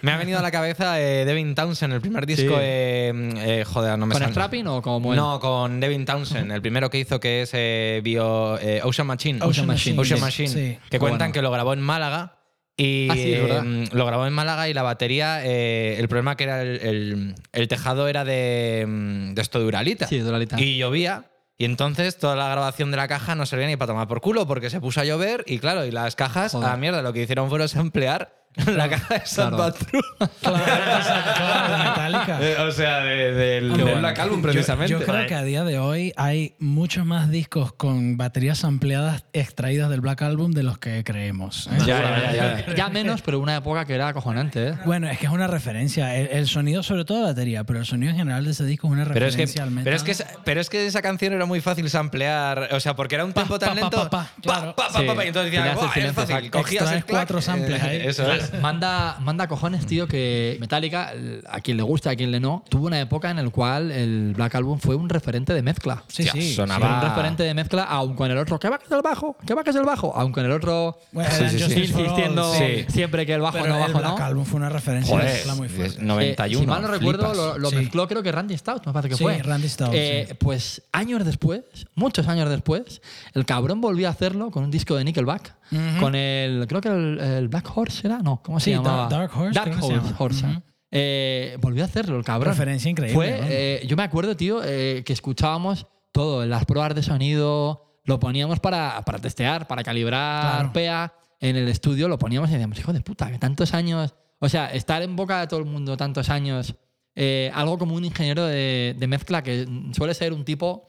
me ha venido a la cabeza eh, Devin Townsend, el primer disco. Sí. eh, eh, joder, no me ¿Con. Strapping o como? No, con Devin Townsend, el primero que hizo que es eh, bio, eh, Ocean Machine. Ocean Machine. Ocean Sí. Machine. Sí. Que cuentan Bueno. que lo grabó en Málaga. Y Ah, sí, eh, lo grabó en Málaga y la batería, eh, el problema que era el, el- el tejado era de, mm, de esto de Uralita. Sí, de Uralita. Y llovía. Y entonces toda la grabación de la caja no servía ni para tomar por culo porque se puso a llover y claro, y las cajas Joder. a la mierda. Lo que hicieron fueron emplear [laughs] la caja de Sad Claro. But True. Claro, claro, de Metallica. Eh, o sea, de- del Hombre, del Black Album, yo- precisamente. Yo, creo que a día de hoy hay muchos más discos con baterías ampliadas extraídas del Black Album de los que creemos. ¿eh? Ya, ya, ya, ya. [laughs] Ya menos, pero una época que era acojonante, ¿eh? Bueno, es que es una referencia. El, el sonido, sobre todo de batería, pero el sonido en general de ese disco es una Pero es, que, referencia al metal. pero, es que, esa- pero es que esa canción era muy fácil samplear. O sea, porque era un tempo tan pa, lento. pa, pa, claro. pa, pa, Sí. pa, pa, y entonces decían, Tenías el "Buah, es fácil. Cogías el cuatro clac, samples eh, ahí. Eso es. Manda, manda cojones, tío, que Metallica, a quien le gusta, a quien le no, tuvo una época en la cual el Black Album fue un referente de mezcla. Sí, sí. sonaba- Fue un referente de mezcla, aun con el otro, que bajes el bajo, que bajes el bajo, aun con el otro Bueno, Sí, sí, sí. Insistiendo Sí. siempre que el bajo Pero no, el bajo Black no. Album fue una referencia Joder, de mezcla muy fuerte. es 91. Eh, si mal no recuerdo, flipas. lo, lo Sí. mezcló creo que Randy Stout, me parece que Sí, fue. Randy Stout, Eh, sí. Pues años después, muchos años después, el cabrón volvió a hacerlo con un disco de Nickelback, con el, creo que el, el Black Horse era, no, ¿cómo se Sí, llamaba? Dark- Horse, Dark Horse, llama. Horse. Eh, volvió a hacerlo el cabrón. Referencia increíble, Fue, eh, yo me acuerdo, tío, eh, que escuchábamos todo, las pruebas de sonido, lo poníamos para, para testear, para calibrar Claro. PEA en el estudio, lo poníamos y decíamos, hijo de puta, que tantos años. O sea, estar en boca de todo el mundo tantos años, algo como un ingeniero de, de mezcla que suele ser un tipo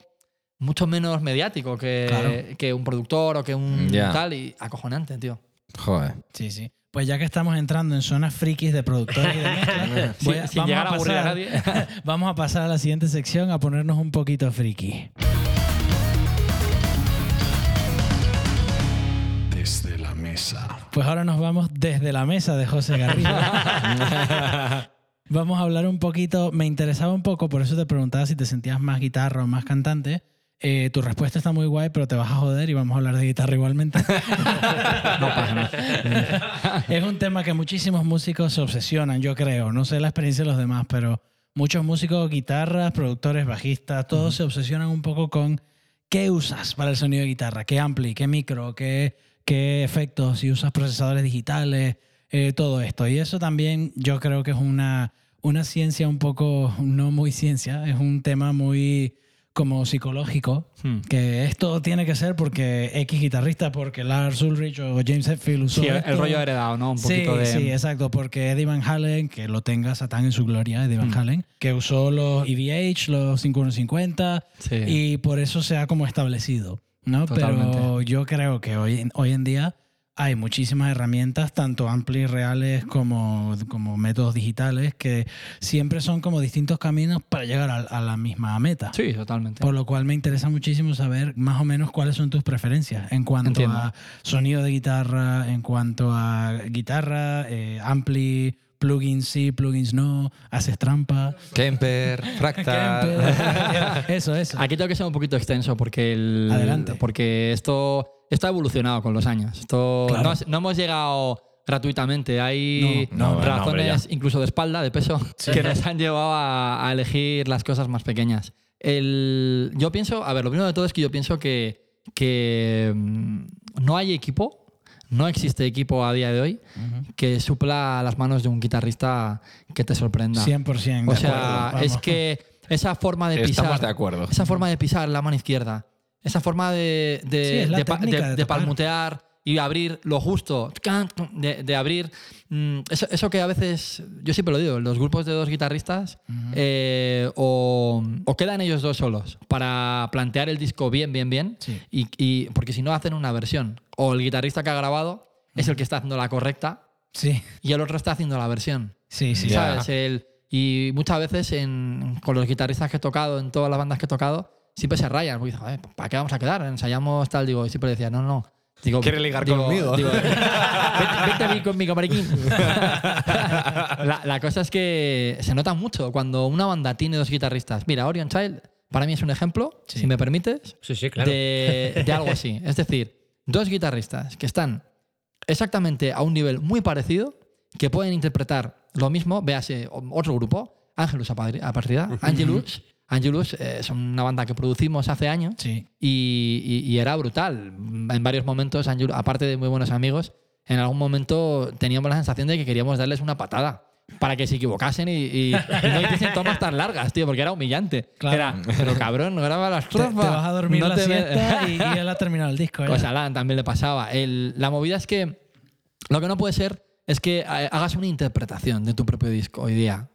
mucho menos mediático que, Claro. que un productor o que un Ya. tal, y acojonante, tío. Joder. Sí, sí. Pues ya que estamos entrando en zonas frikis de productores y de mezcla, [laughs] a- sin vamos llegar a aburrir a pasar- nadie. [laughs] vamos a pasar a la siguiente sección a ponernos un poquito friki. Desde la mesa. Pues ahora nos vamos desde la mesa de José Garrido. [laughs] vamos a hablar un poquito, me interesaba un poco, por eso te preguntaba si te sentías más guitarra o más cantante. Eh, tu respuesta está muy guay, pero te vas a joder y vamos a hablar de guitarra igualmente. [laughs] No pasa nada. es un tema que muchísimos músicos se obsesionan, yo creo. No sé la experiencia de los demás, pero muchos músicos, guitarras, productores, bajistas, todos se obsesionan un poco con qué usas para el sonido de guitarra, qué ampli, qué micro, qué, qué efectos, si usas procesadores digitales, eh, todo esto. Y eso también yo creo que es una, una ciencia un poco, no muy ciencia, es un tema muy como psicológico, Hmm. que esto tiene que ser porque X guitarrista, porque Lars Ulrich o James Hetfield usó Sí, el, esto. el rollo heredado, ¿no? Un Sí, poquito de. sí, exacto, porque Eddie Van Halen, que lo tenga Satán en su gloria, Eddie. Van Halen, que usó los EVH, los 5150, Sí. y por eso se ha como establecido, ¿no? Pero yo creo que hoy, en- hoy en día hay muchísimas herramientas, tanto amplis reales como, como métodos digitales, que siempre son como distintos caminos para llegar a, a la misma meta. Sí, totalmente. Por lo cual me interesa muchísimo saber más o menos cuáles son tus preferencias en cuanto Entiendo. a sonido de guitarra, en cuanto a guitarra, eh, ampli, plugins sí, plugins no, haces trampa. Kemper, [laughs] Fractal. [laughs] eso, eso. Aquí tengo que ser un poquito extenso porque el, Adelante. porque esto, esto ha evolucionado con los años. Esto Claro. no, has- no hemos llegado gratuitamente. Hay No, no, no, razones incluso de espalda, de peso, [laughs] que nos han llevado a, a elegir las cosas más pequeñas. El, yo pienso, a ver, lo primero de todo es que yo pienso que, que mm, no hay equipo, no existe equipo a día de hoy que supla las manos de un guitarrista que te sorprenda. 100%. O sea, acuerdo, es que esa forma de pisar. Estamos de acuerdo. Esa forma de pisar la mano izquierda. Esa forma de, de, Sí, de de- de palmutear y abrir lo justo. De, de abrir. mm, Eso, eso que a veces. Yo siempre lo digo, los grupos de dos guitarristas eh, o, o quedan ellos dos solos para plantear el disco bien, bien, bien. Sí. Y, y- porque si no hacen una versión. O el guitarrista que ha grabado es el que está haciendo la correcta Sí, y el otro está haciendo la versión. sí, sí. ¿Sabes? El- y muchas veces en- con los guitarristas que he tocado, en todas las bandas que he tocado, siempre se rayan. Porque dicen, "Joder, ¿para qué vamos a quedar? Ensayamos tal. Digo, y siempre decía, no, no. Digo, ¿Quiere ligar digo- conmigo? digo, [laughs] vete, vete a mí conmigo, mariquín. [laughs] la, la cosa es que se nota mucho cuando una banda tiene dos guitarristas. Mira, Orion Child, para mí es un ejemplo, Sí. si me permites, Sí, sí, claro. de, de algo así. Es decir, dos guitarristas que están exactamente a un nivel muy parecido, que pueden interpretar lo mismo, véase otro grupo, Angelus Apadri- Apatrida, Angelus. Angelus eh, es una banda que producimos hace años Sí. y, y- y era brutal. En varios momentos, Angelus, aparte de muy buenos amigos, en algún momento teníamos la sensación de que queríamos darles una patada para que se equivocasen y, y- y no hiciesen tomas tan largas, tío, porque era humillante. Claro. Era, pero cabrón, no graba las Te, te trofas. vas a dormir no la te siesta y, [laughs] y él ha terminado el disco. ¿eh? Pues a Alan también le pasaba. El- la movida es que lo que no puede ser es que eh, hagas una interpretación de tu propio disco hoy día.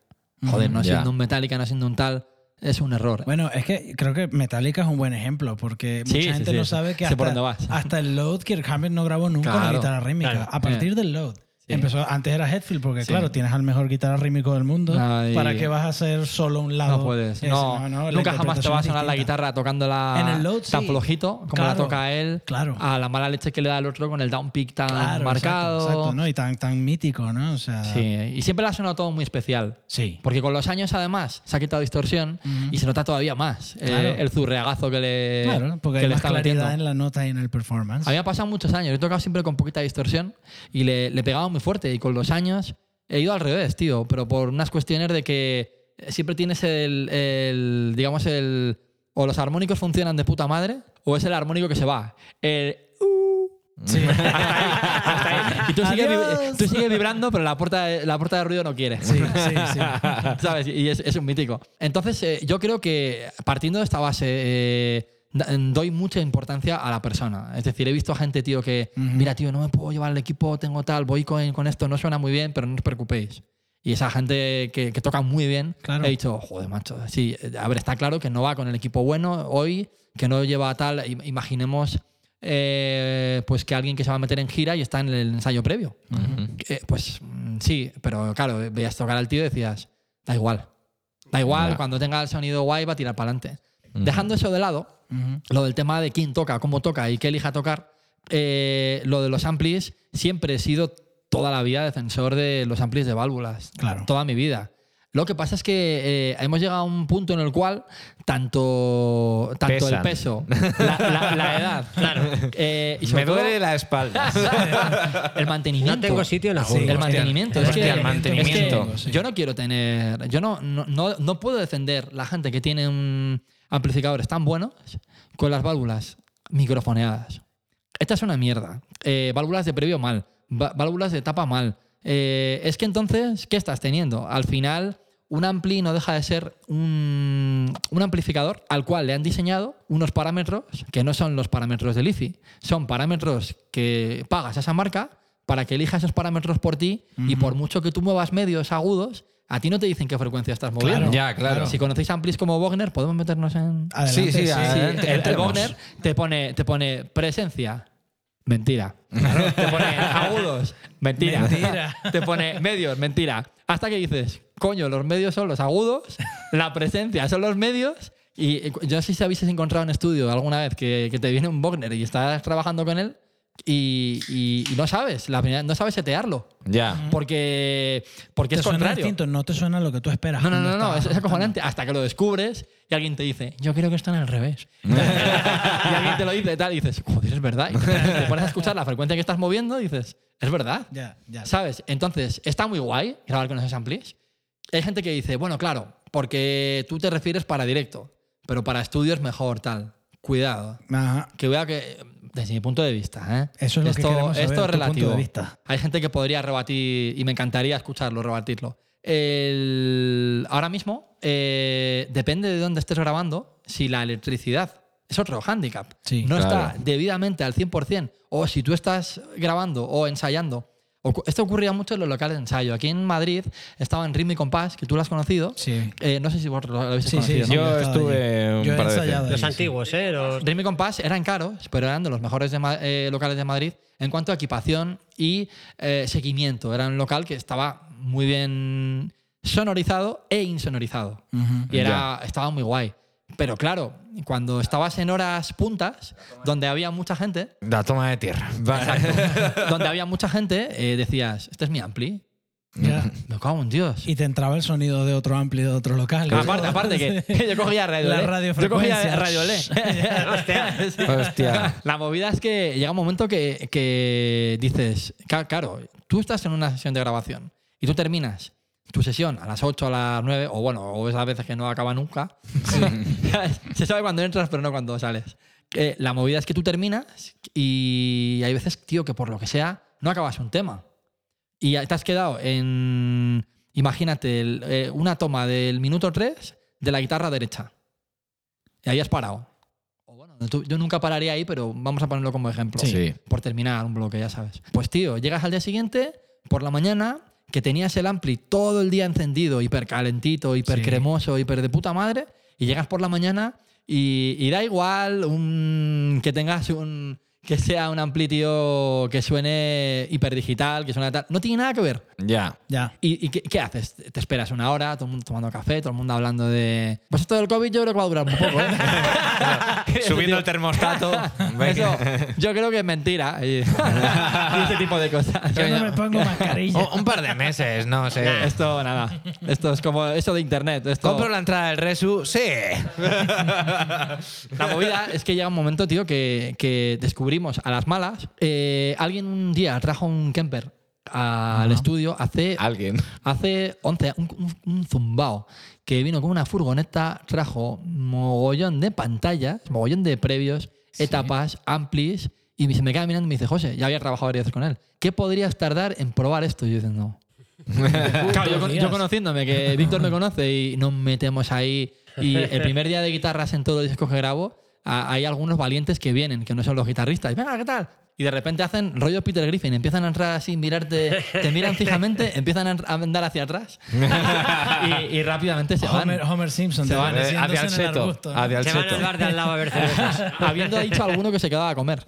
Joder, no Ya. siendo un Metallica, no siendo un tal, es un error. Bueno, es que creo que Metallica es un buen ejemplo porque Sí, mucha gente sí, no sí. sabe que hasta, hasta el Load Kirk Hammett no grabó nunca Claro, guitarra rítmica. claro. A partir Eh. del Load. Sí. Empezó, antes era Headfield porque, Sí. claro, tienes al mejor guitarra rítmico del mundo. Ay. ¿Para qué vas a hacer solo un lado? No puedes. ese? No, la nunca jamás te va a sonar la guitarra tocándola En el load, tan sí. flojito como la Claro, toca él. claro. A la mala leche que le da el otro con el down pick tan Claro, marcado. Exacto, exacto, ¿no? Y tan, tan mítico, ¿no? O sea, Sí, y siempre le ha sonado todo muy especial. sí. Porque con los años, además, se ha quitado distorsión y se nota todavía más eh, Claro. el zurreagazo que le, Claro, porque que hay le más está claridad metiendo. en la nota y en el performance. A mí me ha pasado muchos años. He tocado siempre con poquita distorsión y le, le pegaba muy fuerte. Y con los años he ido al revés, tío. Pero por unas cuestiones de que siempre tienes el, el, digamos, el... O los armónicos funcionan de puta madre o es el armónico que se va. El... uh, Sí. [laughs] hasta ahí. Y tú sigues, vib- tú sigues vibrando, pero la puerta, de- la puerta de ruido no quiere. Sí, sí, sí. [laughs] ¿Sabes? Y es, es un mítico. Entonces, eh, yo creo que partiendo de esta base, eh, doy mucha importancia a la persona. Es decir, he visto a gente, tío, que, mira, tío, no me puedo llevar el equipo, tengo tal, voy con, con esto, no suena muy bien, pero no os preocupéis. Y esa gente que, que toca muy bien, Claro. he dicho, joder, macho, sí, a ver, está claro que no va con el equipo bueno hoy, que no lleva tal, im- imaginemos eh, pues que alguien que se va a meter en gira y está en el ensayo previo. Eh, pues mm, sí, pero claro, veías tocar al tío y decías, da igual. Da igual, Ya. cuando tenga el sonido guay va a tirar para adelante. Dejando eso de lado, lo del tema de quién toca, cómo toca y qué elija tocar, eh, lo de los amplis, siempre he sido toda la vida defensor de los amplis de válvulas. Claro. Toda mi vida. Lo que pasa es que eh, hemos llegado a un punto en el cual tanto, tanto el peso, la, la- la edad, [laughs] eh, y sobre Me todo duele la espalda. [laughs] el mantenimiento. No tengo sitio en la Sí, el hostia. mantenimiento. Hostia, es que, el mantenimiento. es que Sí. yo no quiero tener. Yo no, no, no, no puedo defender la gente que tiene un amplificadores tan buenos con las válvulas microfoneadas. Esta es una mierda. Eh, válvulas de previo mal. Válvulas de tapa mal. Eh, es que entonces, ¿qué estás teniendo? Al final, un ampli no deja de ser un, un amplificador al cual le han diseñado unos parámetros que no son los parámetros del IFI. Son parámetros que pagas a esa marca para que elija esos parámetros por ti y por mucho que tú muevas medios agudos, a ti no te dicen qué frecuencia estás moviendo. Ya, claro. Si conocéis amplis como Wagner, podemos meternos en... Adelante, Sí, sí, Sí, adelante. el, el entremos. Wagner te pone, te pone presencia. Mentira. te pone agudos. Mentira. Mentira. te pone medios. Mentira. Hasta que dices, coño, los medios son los agudos, la presencia son los medios. Y yo no sé si habéis encontrado en estudio alguna vez que, que te viene un Wagner y estás trabajando con él y, y- y no sabes, la primera- no sabes setearlo. Ya. Porque, porque Te es suena contrario. distinto, no te suena lo que tú esperas. No, no, no, no, es, es acojonante. Hasta que lo descubres y alguien te dice, yo creo que están al revés. [laughs] y alguien te lo dice y tal, y dices, joder, es verdad. Y te, te pones a escuchar la frecuencia que estás moviendo y dices, es verdad. Ya, ya. ¿Sabes? Entonces, está muy guay grabar con esos amplis. Hay gente que dice, bueno, claro, porque tú te refieres para directo, pero para estudio es mejor, tal. Cuidado. Ajá. Que vea que, desde mi punto de vista, ¿eh? Eso es lo que esto, queremos saber, esto es tu punto relativo. de vista. Hay gente que podría rebatir y me encantaría escucharlo, rebatirlo. El- ahora mismo, eh, depende de dónde estés grabando, si la electricidad es otro hándicap. Sí, no claro. está debidamente al 100%, o si tú estás grabando o ensayando. Esto ocurría mucho en los locales de ensayo. Aquí en Madrid estaba en Ritmo y Compás, que tú lo has conocido. Sí. Eh, no sé si vosotros lo habéis Sí, sí, conocido. sí, ¿no? Yo estuve allí. un Yo he par de veces. Los antiguos, ¿eh? Los- Ritmo y Compás eran caros, pero eran de los mejores de eh, locales de Madrid en cuanto a equipación y eh, seguimiento. Era un local que estaba muy bien sonorizado e insonorizado. Ujú. Y era, estaba muy guay. Pero claro, cuando estabas en horas puntas, donde había mucha gente, La toma de tierra. [laughs] donde había mucha gente, eh, decías, este es mi ampli. Ya. Me cago en Dios. Y te entraba el sonido de otro ampli de otro local. Aparte, aparte que, que [laughs] yo cogía radio La radiofrecuencia. Yo cogía radio L. Sí. [laughs] Hostia. La movida es que llega un momento que, que dices, claro, tú estás en una sesión de grabación y tú terminas tu sesión a las 8, a las 9, o bueno, o esas veces que no acaba nunca. [laughs] Se sabe cuando entras, pero no cuando sales. Eh, la movida es que tú terminas y hay veces, tío, que por lo que sea, no acabas un tema. Y te has quedado en, imagínate, el- eh, una toma del minuto 3 de la guitarra derecha. Y ahí has parado. O bueno, tú- yo nunca pararía ahí, pero vamos a ponerlo como ejemplo. Sí. Por terminar un bloque, ya sabes. Pues tío, llegas al día siguiente, por la mañana que tenías el ampli todo el día encendido, hiper calentito, hiper Sí. hiper de puta madre, y llegas por la mañana y, y da igual un, que tengas un que sea un ampli tío que suene hiperdigital, que suene tal. No tiene nada que ver. Ya. Ya. ¿Y, y qué, qué haces? Te esperas una hora, todo el mundo tomando café, todo el mundo hablando de. Pues esto del COVID yo creo que va a durar un poco, ¿eh? [laughs] Subiendo el termostato. [laughs] Eso, yo creo que es mentira. Y, [laughs] y ese tipo de cosas. Yo no me pongo mascarilla. Un, un par de meses, no sé. Esto, nada. Esto es como eso de internet. Esto, ¿Compro la entrada del Resu? Sí. La movida es que llega un momento, tío, que, que descubrimos a las malas. eh, alguien un día trajo un camper al estudio hace, Alguien. hace 11, un, un, un zumbao, que vino con una furgoneta, trajo mogollón de pantallas, mogollón de previos, etapas, amplis, y se me queda mirando y me dice, José, ya había trabajado varias veces con él, ¿qué podrías tardar en probar esto? Y yo diciendo, [laughs] Claro, yo conociéndome, que Víctor me conoce y nos metemos ahí. Y el primer día de guitarras en todo el disco que grabo, a- hay algunos valientes que vienen, que no son los guitarristas. Y, Venga, ¿qué tal? Y de repente hacen rollo Peter Griffin, empiezan a entrar así, mirarte, te miran fijamente, [laughs] empiezan a a andar hacia atrás [laughs] y, y rápidamente se van. Homer, Homer Simpson. Se van, desvaneciéndose hacia el seto. arbusto, ¿no? Hacia el Se van al bar de al lado a ver cervezas. [laughs] Habiendo dicho alguno que se quedaba a comer.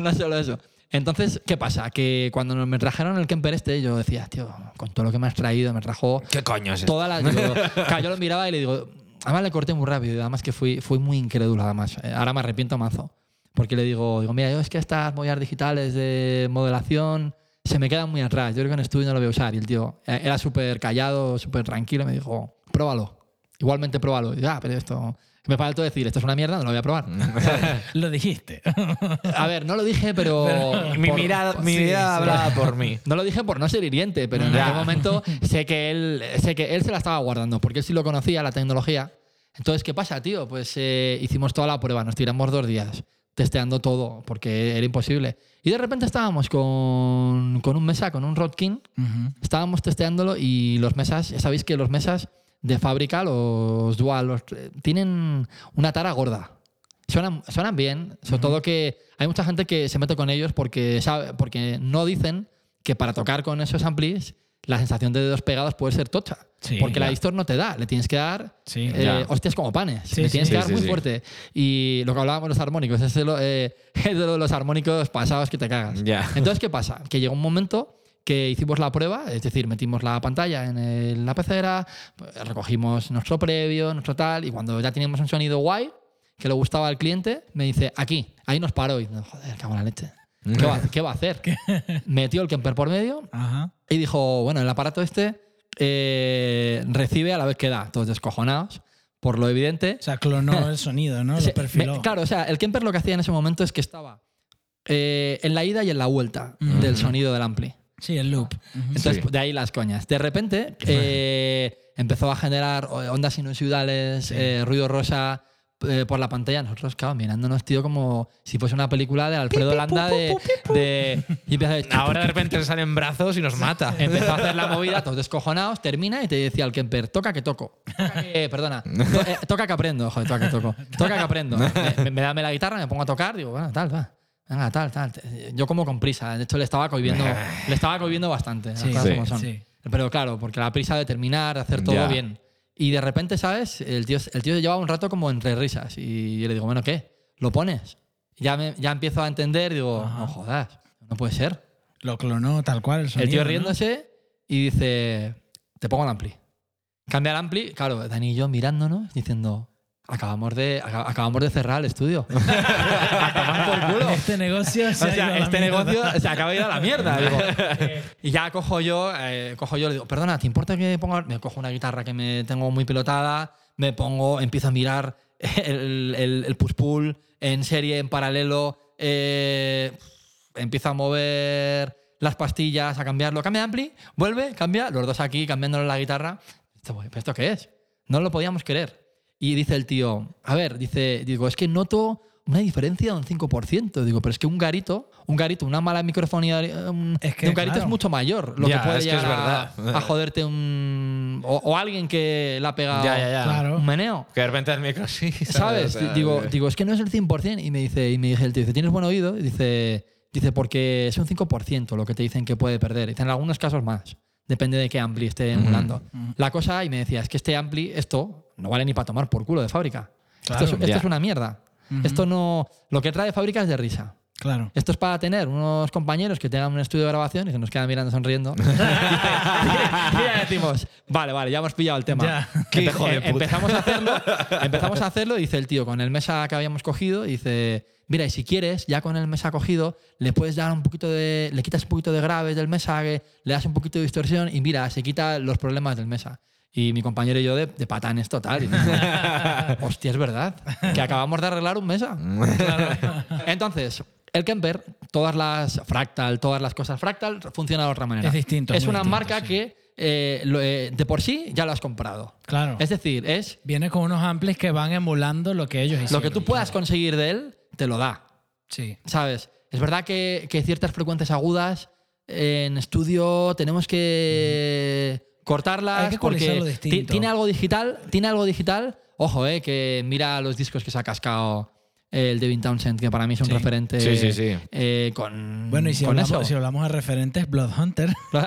no solo eso. Entonces, ¿qué pasa? Que cuando me trajeron el Kemper este, yo decía, tío, con todo lo que me has traído, me trajo ¿Qué coño es esto? todas las. digo, claro, yo lo miraba y le digo, además le corté muy rápido, y además que fui, fui muy incrédulo, además. Eh, Ahora me arrepiento mazo. Porque le digo, digo, mira, yo es que estas movidas digitales de modelación se me quedan muy atrás. Yo creo que en estudio no lo voy a usar. Y el tío eh, era súper callado, súper tranquilo, me dijo, pruébalo. Igualmente pruébalo. Y yo, ah, pero esto. Me faltó decir, esto es una mierda, no lo voy a probar. [laughs] Lo dijiste. A ver, no lo dije, pero. Mi por- mirada, mi sí, mirada sí. hablaba por mí. No lo dije por no ser hiriente, pero en aquel momento sé que él sé que él se la estaba guardando, porque él sí lo conocía, la tecnología. Entonces, ¿qué pasa, tío? Pues eh, hicimos toda la prueba, nos tiramos dos días testeando todo, porque era imposible. Y de repente estábamos con, con un mesa, con un Rodkin, Ujú. estábamos testeándolo y los mesas, ya sabéis que los mesas de fábrica, los dual, los- eh, tienen una tara gorda. Suenan, suenan bien, sobre todo que hay mucha gente que se mete con ellos porque, sabe, porque no dicen que para tocar con esos amplis la sensación de dedos pegados puede ser tocha. Sí, porque la ya. distor no te da, le tienes que dar Sí, eh, hostias como panes. Sí, le tienes que dar muy fuerte. Y lo que hablábamos de los armónicos, es de, lo- eh, [laughs] de lo de los armónicos pasados que te cagas. Ya. Entonces, ¿qué pasa? Que llegó un momento que hicimos la prueba, es decir, metimos la pantalla en el- la pecera, pues, recogimos nuestro previo, nuestro tal, y cuando ya teníamos un sonido guay, que le gustaba al cliente, me dice, aquí, ahí nos paró. Y joder, cago en la leche. ¿Qué va, qué va a hacer? [laughs] Metió el Kemper por medio Ajá. y dijo, bueno, el aparato este eh, recibe a la vez que da, todos descojonados, por lo evidente. O sea, clonó [laughs] el sonido, ¿no? Lo perfiló. me- claro, o sea, el Kemper lo que hacía en ese momento es que estaba eh, en la ida y en la vuelta del sonido del ampli. Sí, el loop. Entonces, Sí. de ahí las coñas. De repente eh, empezó a generar ondas sinusoidales, eh, ruido rosa eh, por la pantalla. Nosotros, claro, mirándonos, tío, como si fuese una película de Alfredo Landa de, de- y empieza a decir, Ahora de repente le salen brazos y nos mata. Empezó a hacer la movida, todos descojonados, termina y te decía el Kemper, toca que toco. Toca que, perdona, to- eh, toca que aprendo, joder, toca que toco. Toca que aprendo. [laughs] Me, me- me dame la guitarra, me pongo a tocar, digo, bueno, tal, va. Venga, tal, tal. Yo como con prisa. De hecho, le estaba cohibiendo, le estaba cohibiendo bastante. las Sí, cosas sí, como son. sí. Pero claro, porque la prisa de terminar, de hacer todo Ya. bien. Y de repente, ¿sabes? El tío, el tío llevaba un rato como entre risas. Y yo le digo, bueno, ¿qué? ¿Lo pones? Ya, me, ya empiezo a entender, digo, no jodas, no puede ser. Lo clonó tal cual el sonido. El tío ¿no? riéndose y dice, te pongo el ampli. Cambia el ampli, claro, Dani y yo mirándonos diciendo, acabamos de, aca- acabamos de cerrar el estudio. [laughs] por culo. Este negocio se O ha ido a la este mierda. se acaba de ir a la mierda. digo. [laughs] y ya cojo yo, eh, cojo yo, le digo, perdona, ¿te importa que ponga? Me cojo una guitarra que me tengo muy pilotada, me pongo, empiezo a mirar el, el, el push-pull en serie, en paralelo, eh, empiezo a mover las pastillas, a cambiarlo, cambia ampli, vuelve, cambia, los dos aquí cambiándole la guitarra. Esto, ¿pero ¿Esto qué es? No lo podíamos querer. Y dice el tío, a ver, dice, digo, es que noto una diferencia de un 5%. Digo, pero es que un garito, un garito, una mala microfonía um, Es que, de un garito claro. es mucho mayor. Lo Ya, que puede es que es llegar a- verdad. A, joderte un. O, o alguien que le ha pegado Ya, ya, ya. Claro. un meneo. Que de repente el micro sí. ¿Sabes? O sea, digo, digo, es que no es el 100%. Y me dice, y me dice el tío, dice, ¿tienes buen oído? Y dice, Dice, porque es un 5% lo que te dicen que puede perder. Dice, en algunos casos más. Depende de qué ampli esté emulando. La cosa, y me decía, es que este ampli, esto no vale ni para tomar por culo de fábrica. Claro. esto es, esto es una mierda. Esto no. Lo que trae de fábrica es de risa. Claro. Esto es para tener unos compañeros que tengan un estudio de grabación y se nos quedan mirando sonriendo. [laughs] [laughs] y ya decimos, vale, vale, ya hemos pillado el tema. Ya. Qué hijo de Eh, puta. empezamos a hacerlo, [laughs] empezamos a hacerlo, dice el tío, con el mesa que habíamos cogido, dice, mira, y si quieres, ya con el mesa cogido, le puedes dar un poquito de, le quitas un poquito de graves del mesa, que le das un poquito de distorsión y mira, se quita los problemas del mesa. Y mi compañero y yo de, de patanes total. [laughs] Hostia, es verdad. Que acabamos de arreglar un mesa. Entonces, el Kemper, todas las Fractal, todas las cosas Fractal, funciona de otra manera. Es distinto, Es una distinto, marca sí. que eh, lo, eh, de por sí ya lo has comprado. Claro. Es decir, es Viene con unos amplis que van emulando lo que ellos hicieron. lo que tú puedas conseguir de él, te lo da. Sí. ¿Sabes? Es verdad que, que ciertas frecuencias agudas eh, en estudio tenemos que cortarlas Hay que porque tiene algo digital, tiene algo digital. Ojo, eh, que mira los discos que se ha cascado el Devin Townsend, que para mí es un Sí. referente Sí, sí, sí. eh, con, Bueno, y si con hablamos, eso. si hablamos de referentes, Bloodhunter. [laughs]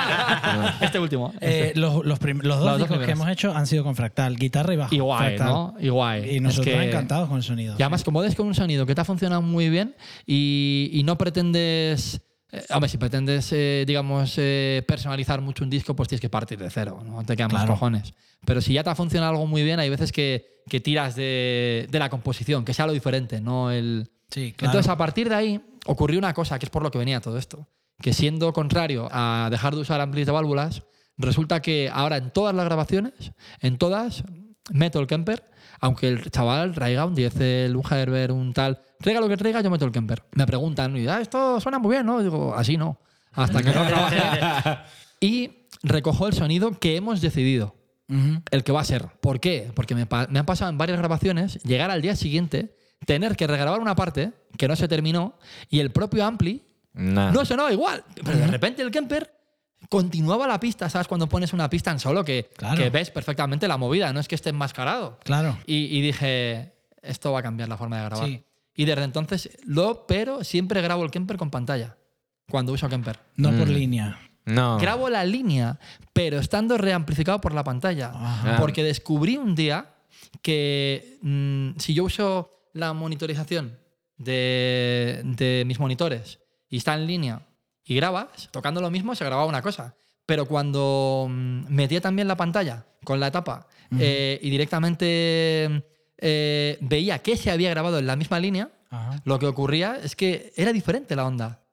Ah, [laughs] este último. eh, los, los, los dos Los dos discos que hemos hecho han sido con Fractal, guitarra y bajo. y guay, Fractal. ¿no? Y guay. Y Es nosotros que- encantados con el sonido. Y además, como des con un sonido que te ha funcionado muy bien y, y no pretendes. Eh, hombre, si pretendes, eh, digamos, eh, personalizar mucho un disco, pues tienes que partir de cero, no te quedan más Claro. cojones. Pero si ya te ha funcionado algo muy bien, hay veces que, que tiras de, de la composición, que sea lo diferente, no el. Sí, claro. Entonces, a partir de ahí, ocurrió una cosa que es por lo que venía todo esto. Que siendo contrario a dejar de usar amplis de válvulas, resulta que ahora en todas las grabaciones, en todas, meto el Kemper, aunque el chaval traiga un 10, un Herbert, un tal, traiga lo que traiga, yo meto el Kemper. Me preguntan, y, "Ah, esto suena muy bien, ¿no? Digo, así no. Hasta que no [laughs] y recojo el sonido que hemos decidido Ujú. el que va a ser. ¿Por qué? Porque me, me han pasado en varias grabaciones llegar al día siguiente, tener que regrabar una parte que no se terminó y el propio Ampli Nah. no sonaba igual. Pero de repente el Kemper continuaba la pista, ¿sabes? Cuando pones una pista en solo que, Claro. que ves perfectamente la movida, no es que esté enmascarado. Claro. Y, y dije, esto va a cambiar la forma de grabar. Sí. Y desde entonces lo, pero siempre grabo el Kemper con pantalla. Cuando uso Kemper. No por Mm. línea. No. Grabo la línea, pero estando reamplificado por la pantalla. Ajá. Porque descubrí un día que mm, si yo uso la monitorización de, de mis monitores y está en línea y grabas, tocando lo mismo se grababa una cosa. Pero cuando mm, metía también la pantalla con la tapa eh, y directamente eh, veía que se había grabado en la misma línea, Ajá. lo que ocurría es que era diferente la onda.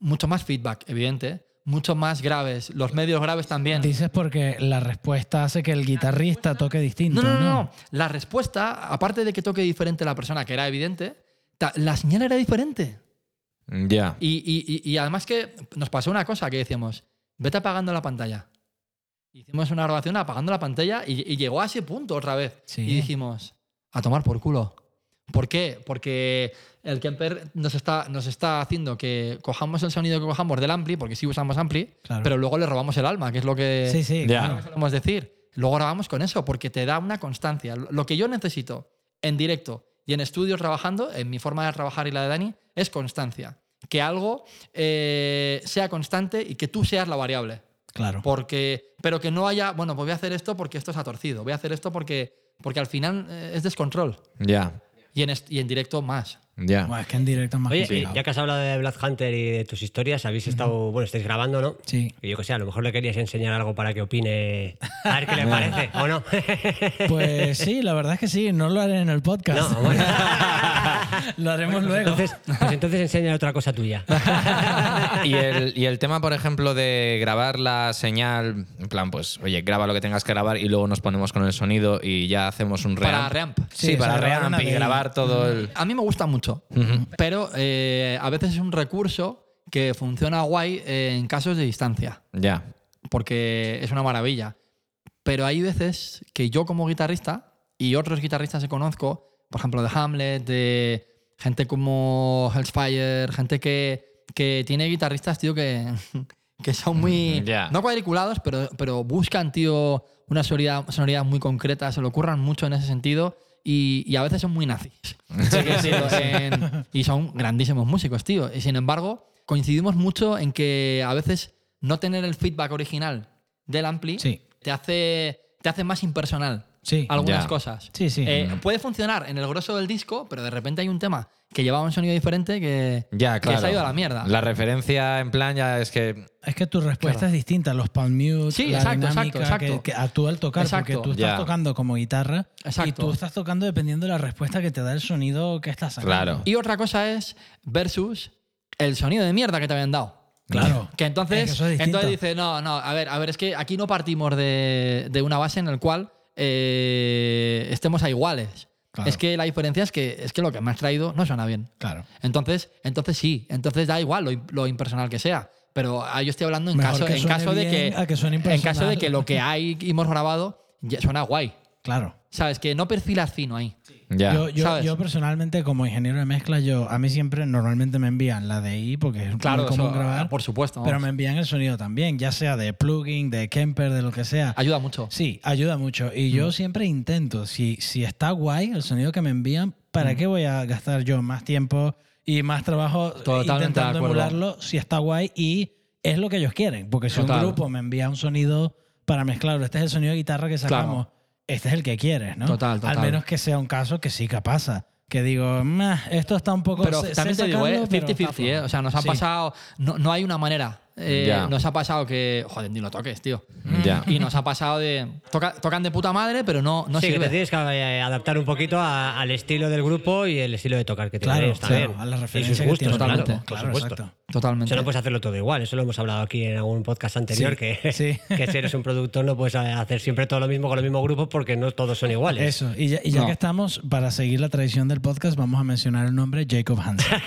Mucho más feedback, evidente. Mucho más graves. Los medios graves también. Dices porque la respuesta hace que el guitarrista toque distinto. No, No, no. La respuesta, aparte de que toque diferente la persona, que era evidente, la señal era diferente. Ya. Y, y- y- y además que nos pasó una cosa que decíamos, vete apagando la pantalla. Hicimos una grabación apagando la pantalla y, y llegó a ese punto otra vez. Sí. Y dijimos, a tomar por culo. ¿Por qué? Porque el Kemper nos está, nos está haciendo que cojamos el sonido que cojamos del ampli, porque sí usamos ampli, Claro. pero luego le robamos el alma, que es lo que, Sí, sí. Claro. solemos decir. Luego grabamos con eso, porque te da una constancia. Lo que yo necesito en directo y en estudio trabajando, en mi forma de trabajar y la de Dani, es constancia. Que algo eh, sea constante y que tú seas la variable. Claro. Porque, pero que no haya, bueno, pues voy a hacer esto porque esto se ha torcido. Voy a hacer esto porque, porque al final eh, es descontrol. Ya. Y en, y en directo más. Ya. Bueno, es que en directo es más Oye, complicado. ya que has hablado de Black Hunter y de tus historias, habéis estado, bueno, estáis grabando, ¿no? Sí. Y yo que sé, a lo mejor le querías enseñar algo para que opine, a ver qué le [laughs] parece, ¿o no? Pues sí, la verdad es que sí. No lo haré en el podcast. No, bueno. [laughs] lo haremos luego. Entonces, pues entonces enseña otra cosa tuya. [laughs] y, el, y el tema, por ejemplo, de grabar la señal, en plan, pues, oye, graba lo que tengas que grabar y luego nos ponemos con el sonido y ya hacemos un reamp. Para reamp. Sí, para reamp y de- grabar todo el. A mí me gusta mucho, pero eh, a veces es un recurso que funciona guay en casos de distancia, Ya. porque es una maravilla. Pero hay veces que yo como guitarrista y otros guitarristas que conozco, por ejemplo de Hamlet, de gente como Hellfire, gente que, que tiene guitarristas, tío, que, [laughs] que son muy... Ya. No cuadriculados, pero, pero buscan, tío, una sonoridad, sonoridad muy concreta, se lo ocurran mucho en ese sentido y, y a veces son muy nazis. [laughs] Sí, en- y son grandísimos músicos, tío. Y sin embargo, coincidimos mucho en que a veces no tener el feedback original del ampli Sí. te, hace, te hace más impersonal Sí. algunas Ya. cosas. Sí, sí. Eh, puede funcionar en el grosso del disco, pero de repente hay un tema que llevaba un sonido diferente que, Ya, que claro. se ha ido a la mierda. La referencia en plan ya es que. Es que tu respuesta es distinta, los palm mute, Sí, la exacto, dinámica exacto, exacto. Que, que actúa al tocar, Exacto. porque tú estás Ya. tocando como guitarra y tú estás tocando dependiendo de la respuesta que te da el sonido que estás sacando. Claro. Y otra cosa es versus el sonido de mierda que te habían dado. Claro. Que entonces, Es que eso es distinto. entonces dice, no, no, a ver, a ver, es que aquí no partimos de, de una base en el cual eh, estemos a iguales. Claro. Es que la diferencia es que, es que lo que me has traído no suena bien. Claro. Entonces, entonces sí, entonces da igual lo, lo impersonal que sea. Pero ah, yo estoy hablando en Mejor caso, que en caso de que, que en caso de que lo que hay y hemos grabado ya suena guay. Claro. Sabes que no perfilas fino ahí. Ya. Yo, yo, ¿sabes? yo personalmente, como ingeniero de mezcla, yo a mí siempre normalmente me envían la DI porque es Claro, muy común eso, grabar. por supuesto. Pero vamos. me envían el sonido también, ya sea de plugin, de Kemper, de lo que sea. ayuda mucho. Sí, ayuda mucho. Y yo siempre intento, si, si está guay el sonido que me envían, ¿para qué voy a gastar yo más tiempo y más trabajo Totalmente intentando emularlo si está guay y es lo que ellos quieren? Porque si Total. un grupo me envía un sonido para mezclarlo, este es el sonido de guitarra que sacamos, este es el que quieres, ¿no? Total, total. Al menos que sea un caso que sí que pasa. Que digo, "Meh, esto está un poco... Pero sé- también sé te digo, ¿eh? sacarlo, pero está 50-50, ¿eh? flojo". O sea, nos ha Sí. pasado. No, no hay una manera. Eh, Ya. Nos ha pasado que. Joder, ni lo toques, tío. Ya. Y nos ha pasado de. toca- tocan de puta madre, pero no, no sí, que te tienes que eh, adaptar un poquito a- al estilo del grupo y el estilo de tocar que Claro, tienes también. claro, a las y referencias sus que gustos, claro, Totalmente. Claro, exacto. Totalmente. Eso no puedes hacerlo todo igual, eso lo hemos hablado aquí en algún podcast anterior, Sí, que, [laughs] sí. [laughs] que si eres un productor no puedes hacer siempre todo lo mismo con los mismos grupos porque no todos son iguales. Eso, y ya, y ya No. que estamos, para seguir la tradición del podcast, vamos a mencionar el nombre Jacob Hansen. [laughs]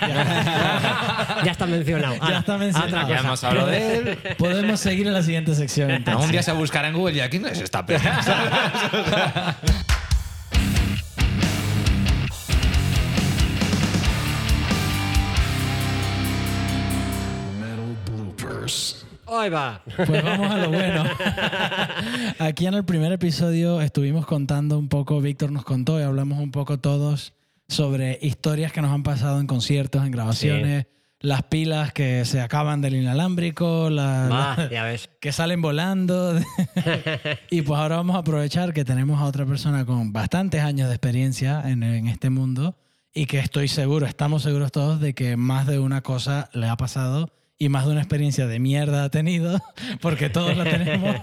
ya está mencionado. ya está mencionado. otra Ya cosa. De él. Podemos seguir en la siguiente sección. entonces. [laughs] Algún día se buscará en Google y aquí no es esta pena. [laughs] Metal bloopers. Ahí va. Pues vamos a lo bueno. [laughs] Aquí en el primer episodio estuvimos contando un poco, Víctor nos contó y hablamos un poco todos sobre historias que nos han pasado en conciertos, en grabaciones, las pilas que se acaban del inalámbrico, la- Va, la- ya ves. [laughs] que salen volando. [laughs] y pues ahora vamos a aprovechar que tenemos a otra persona con bastantes años de experiencia en, en este mundo y que estoy seguro, estamos seguros todos de que más de una cosa le ha pasado y más de una experiencia de mierda ha tenido, [laughs] porque todos la tenemos.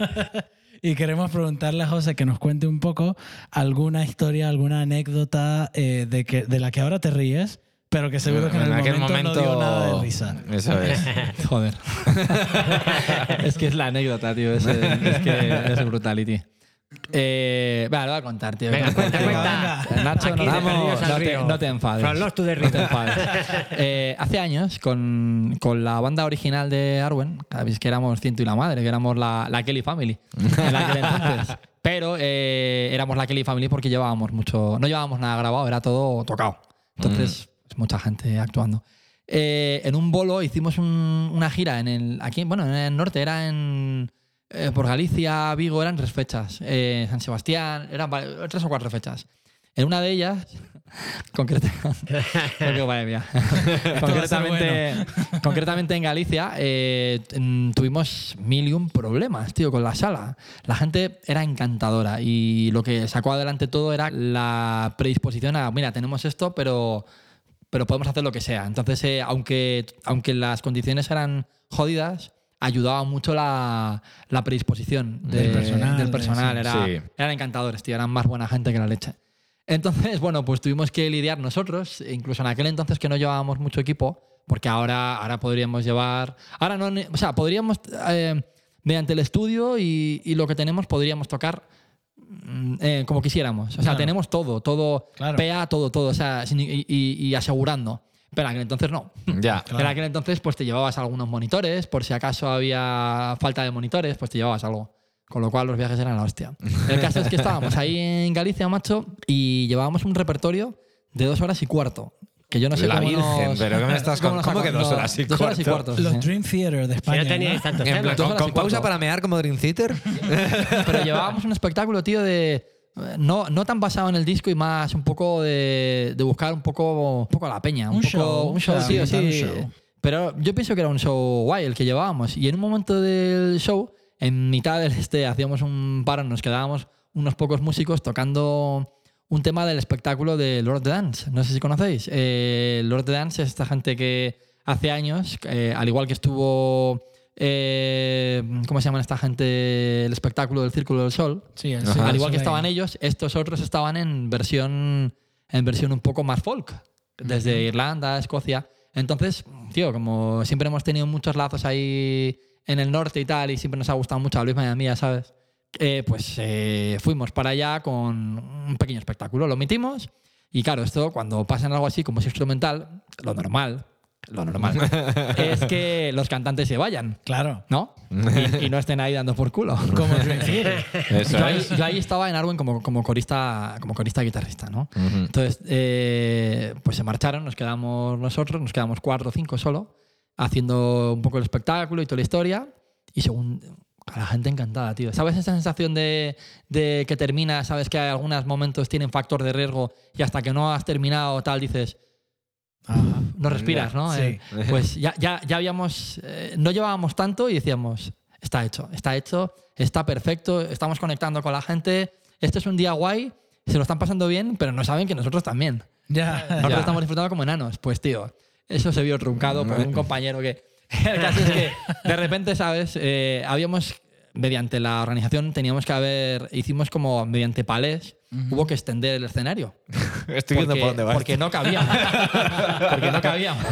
Y queremos preguntarle a José que nos cuente un poco alguna historia, alguna anécdota eh, de, que, de la que ahora te ríes, pero que seguro que en, el aquel momento, no dio nada de risa. Eso es. [laughs] Joder. [laughs] es que es la anécdota, tío. Es, es que es brutality. Eh, vale, lo voy a contar, tío. Venga, cuenta, cuenta. venga. Nacho, Aquí no, al no te, no te enfades. From lost to the No te enfades. [laughs] Eh, hace años, con, con la banda original de Arwen, sabéis que éramos ciento y la madre, que éramos la, la Kelly Family en aquel entonces. Pero eh, éramos la Kelly Family porque llevábamos mucho. No llevábamos nada grabado, era todo tocado. Entonces, mucha gente actuando. Eh, en un bolo hicimos un- una gira en el. Aquí, bueno, en el norte, era en. eh, por Galicia, Vigo, eran tres fechas. Eh, San Sebastián, eran tres o cuatro fechas. En una de ellas, [laughs] concretamente, [laughs] porque, madre mía. [laughs] concretamente, concretamente en Galicia, eh, tuvimos mil y un problemas, tío, con la sala. La gente era encantadora y lo que sacó adelante todo era la predisposición a, mira, tenemos esto, pero, pero podemos hacer lo que sea. Entonces, eh, aunque, aunque las condiciones eran jodidas, ayudaba mucho la, la predisposición de- Del personal, del de- personal. sí. Era, Sí. eran encantadores, tío, eran más buena gente que la leche. Entonces, bueno, pues tuvimos que lidiar nosotros, incluso en aquel entonces que no llevábamos mucho equipo, porque ahora, ahora podríamos llevar. Ahora no. O sea, podríamos. eh, mediante el estudio y, y lo que tenemos, podríamos tocar eh, como quisiéramos. O sea, Claro. tenemos todo, todo, Claro. PA, todo, todo, o sea, sin- y, asegurando. Pero en aquel entonces no. Ya. [laughs] En aquel entonces, pues te llevabas algunos monitores, por si acaso había falta de monitores, pues te llevabas algo. Con lo cual los viajes eran la hostia. El caso es que estábamos ahí en Galicia, macho, y llevábamos un repertorio de dos horas y cuarto. Que yo no sé La cómo Virgen, nos- pero ¿qué me estás [laughs] cómo ¿cómo que dos no, horas y dos horas y cuarto? Los sí. Dream Theater de Si España. no teníais plan, temas. Dos ¿Con, con pausa cuarto. para mear como Dream Theater? [laughs] Pero llevábamos un espectáculo, tío, de eh, no, no tan basado en el disco y más un poco de, de buscar un poco, un poco la peña. Un, Un poco, show, un show, o sea, sí, sí. show. Pero yo pienso que era un show guay el que llevábamos. Y en un momento del show, en mitad del este, hacíamos un paro, nos quedábamos unos pocos músicos tocando un tema del espectáculo de Lord Dance. No sé si conocéis. Eh, Lord Dance es esta gente que hace años, eh, al igual que estuvo. eh, ¿Cómo se llaman esta gente? El espectáculo del Círculo del Sol. Sí, Ajá. Al sí, igual que sí, estaban ellos, estos otros estaban en versión, en versión un poco más folk, desde Irlanda, Escocia. Entonces, tío, como siempre hemos tenido muchos lazos ahí en el norte y tal, y siempre nos ha gustado mucho a Luis mí, ya sabes, eh, pues eh, fuimos para allá con un pequeño espectáculo, lo emitimos, y claro, esto cuando pasa en algo así como es instrumental, lo normal, lo normal, [laughs] es que los cantantes se vayan, Claro. ¿no? [laughs] Y, y no estén ahí dando por culo. [laughs] Como. Eso Yo ahí, es. yo ahí estaba en Arwen como, como corista como corista guitarrista, ¿no? Entonces, eh, pues se marcharon, nos quedamos nosotros, nos quedamos cuatro o cinco solo, haciendo un poco el espectáculo y toda la historia. Y según a la gente encantada, tío. ¿Sabes esa sensación de, de que termina, sabes que algunos momentos tienen factor de riesgo y hasta que no has terminado tal dices, no respiras, ¿no? Sí. Eh, [laughs] pues ya, ya, ya habíamos, eh, no llevábamos tanto y decíamos, está hecho, está hecho, está perfecto, estamos conectando con la gente, este es un día guay, se lo están pasando bien, pero no saben que nosotros también. Ya. Nosotros Ya. estamos disfrutando como enanos. Pues tío, eso se vio truncado por un compañero que... [laughs] El caso es que [laughs] de repente, ¿sabes? Eh, habíamos, mediante la organización, teníamos que haber, hicimos como mediante palés, hubo que extender el escenario. [laughs] Estoy viendo Porque- por dónde vas. Porque no cabíamos. porque no cabíamos.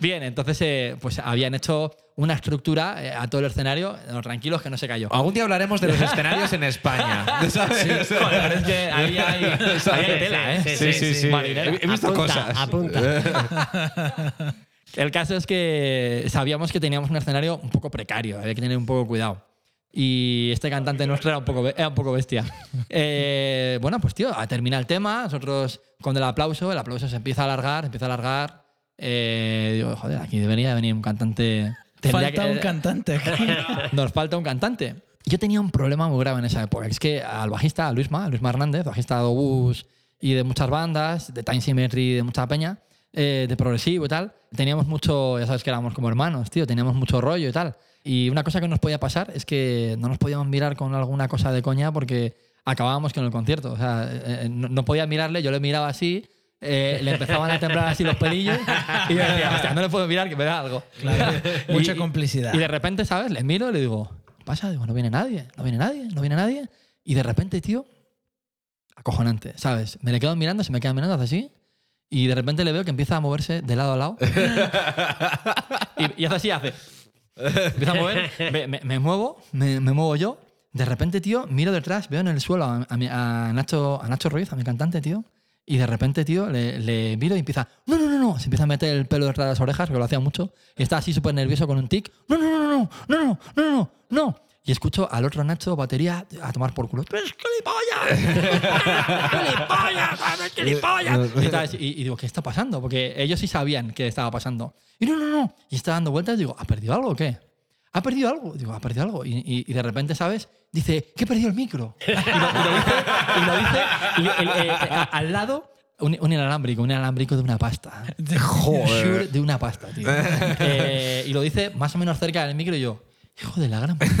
Bien, entonces eh, pues habían hecho una estructura eh, a todo el escenario, tranquilos que no se cayó. Algún día hablaremos de los escenarios en España. ¿sabes? Joder, es que ahí hay, ahí hay tela, ¿eh? Sí, sí, sí. Marinera. He visto Apunta, cosas. Apunta. El caso es que sabíamos que teníamos un escenario un poco precario, había que tener un poco cuidado. Y este cantante nuestro era un poco, era un poco bestia. [laughs] Eh, bueno, pues tío, a terminar el tema, nosotros con el aplauso, el aplauso se empieza a alargar, empieza a alargar. Eh, digo, joder, aquí debería venir un cantante. Falta que- un cantante [laughs] nos falta un cantante. Yo tenía un problema muy grave en esa época. Es que al bajista, a Luisma, a Luisma Hernández, bajista de Obús y de muchas bandas, de Time Symmetry, de mucha peña, eh, de progresivo y tal, teníamos mucho, ya sabes que éramos como hermanos, tío, teníamos mucho rollo y tal. Y una cosa que nos podía pasar es que no nos podíamos mirar con alguna cosa de coña porque acabábamos con el concierto. O sea, eh, eh, no, no podía mirarle, yo le miraba así, eh, le empezaban a temblar así los pelillos y yo decía, hostia, no le puedo mirar que me da algo. Claro. [laughs] Y- Mucha complicidad. Y de repente, ¿sabes? Le miro y le digo, ¿qué pasa? Digo, no viene nadie, no viene nadie, no viene nadie. Y de repente, tío, acojonante, ¿sabes? Me le quedo mirando, se me queda mirando, hace así. Y de repente le veo que empieza a moverse de lado a lado. y, y hace así, hace. Empieza a mover, me, me- me muevo, me, me muevo yo. De repente, tío, miro detrás, veo en el suelo a, a a Nacho, a Nacho Ruiz, a mi cantante, tío. Y de repente, tío, le, le miro y empieza, no, no, no, no, se empieza a meter el pelo detrás de las orejas, porque lo hacía mucho. Y está así súper nervioso con un tic. No, no, no, no, no, no, no, no, no, no. Y escucho al otro Nacho, batería, a tomar por culo. ¡Tú eres gilipollas! ¡Gilipollas! ¡Eres gilipollas! Y, y- y digo, ¿qué está pasando? Porque ellos sí sabían qué estaba pasando. Y no, no, no. Y está dando vueltas y digo, ¿ha perdido algo o qué? ¿Ha perdido algo? Digo, ¿ha perdido algo? Y, y- y de repente, ¿sabes? Dice, que he perdido el micro. Y lo, y lo dice, y lo dice el- eh, al lado, un, un inalámbrico, un inalámbrico de una pasta. [laughs] Shure de una pasta, tío. [laughs] Eh, y lo dice más o menos cerca del micro y yo, hijo de la gran puta.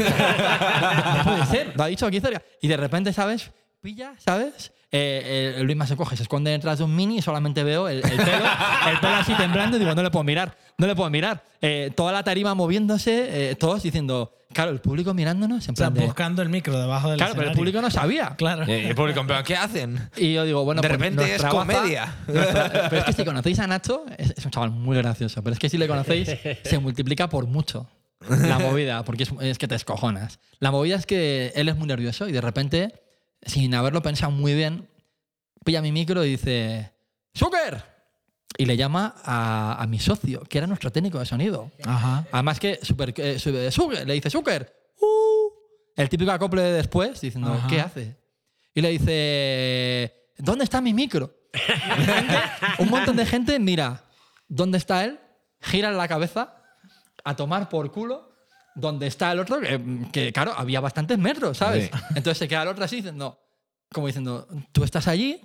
No, puede ser. Lo ha dicho aquí cerca. Y de repente, ¿sabes? Pilla, ¿sabes? Eh, eh, Luis más se coge, se esconde detrás de un mini y solamente veo el, el pelo, el pelo así temblando y digo, no le puedo mirar, no le puedo mirar. Eh, toda la tarima moviéndose, eh, todos diciendo, claro, el público mirándonos en O sea, plan de- buscando el micro debajo del Claro, pero el público no sabía. Claro. Y el público, ¿pero qué hacen? Y yo digo, bueno, De pues repente es baza- comedia. nuestra- pero es que si conocéis a Nacho, es, es un chaval muy gracioso. Pero es que si le conocéis, se multiplica por mucho la movida, porque es, es que te escojonas. La movida es que él es muy nervioso y de repente, sin haberlo pensado muy bien, pilla mi micro y dice: ¡Zucker! Y le llama a, a mi socio, que era nuestro técnico de sonido. Ajá. Además que super, eh, Zucker, le dice Zucker, uh", el típico acople de después diciendo, Ajá. ¿qué hace? Y le dice, ¿dónde está mi micro? [laughs] Un montón de gente mira, ¿dónde está él? Gira la cabeza a tomar por culo donde está el otro, que, que, claro, había bastantes metros, ¿sabes? Sí. [laughs] Entonces se queda el otro así diciendo, como diciendo, tú estás allí,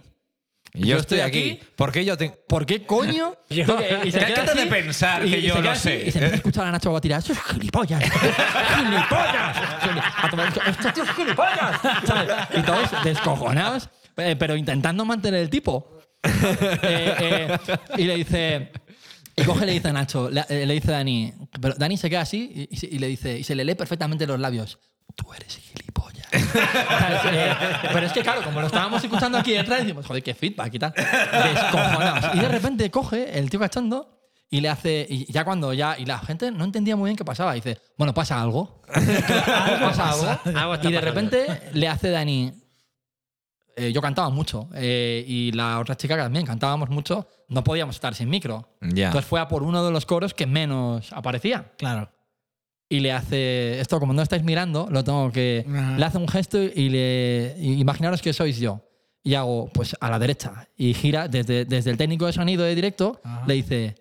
Y yo, estoy aquí. ¿Por qué yo? ¿por qué coño? [laughs] Yo- y se ¿Qué queda acabas de así, pensar que y yo lo así, sé? Y se empieza a escuchar a Nacho Batirá, eso es gilipollas. [laughs] ¡Gilipollas! A tomar esto, tío es gilipollas. ¿sabes? Y todos descojonados, eh, pero intentando mantener el tipo. Eh, eh, y le dice. Y coge y le dice a Nacho, le, eh, le dice a Dani, pero Dani se queda así y, y se- y le dice, y se le lee perfectamente los labios. Tú eres gilipollas. [laughs] Eh, pero es que, claro, como lo estábamos escuchando aquí detrás, decimos, joder, qué feedback y tal. Descojonados. Y de repente coge el tío cachondo y le hace. Y ya cuando ya. Y la gente no entendía muy bien qué pasaba. Dice, bueno, pasa algo. [laughs] pasa algo. Algo y de repente le hace Dani. Eh, yo cantaba mucho eh, y la otra chica también cantábamos mucho, no podíamos estar sin micro. Ya. Entonces fue a por uno de los coros que menos aparecía Claro. y le hace esto como no estáis mirando lo tengo que le hace un gesto y le y imaginaros que sois yo y hago pues a la derecha y gira desde, desde el técnico de sonido de directo le dice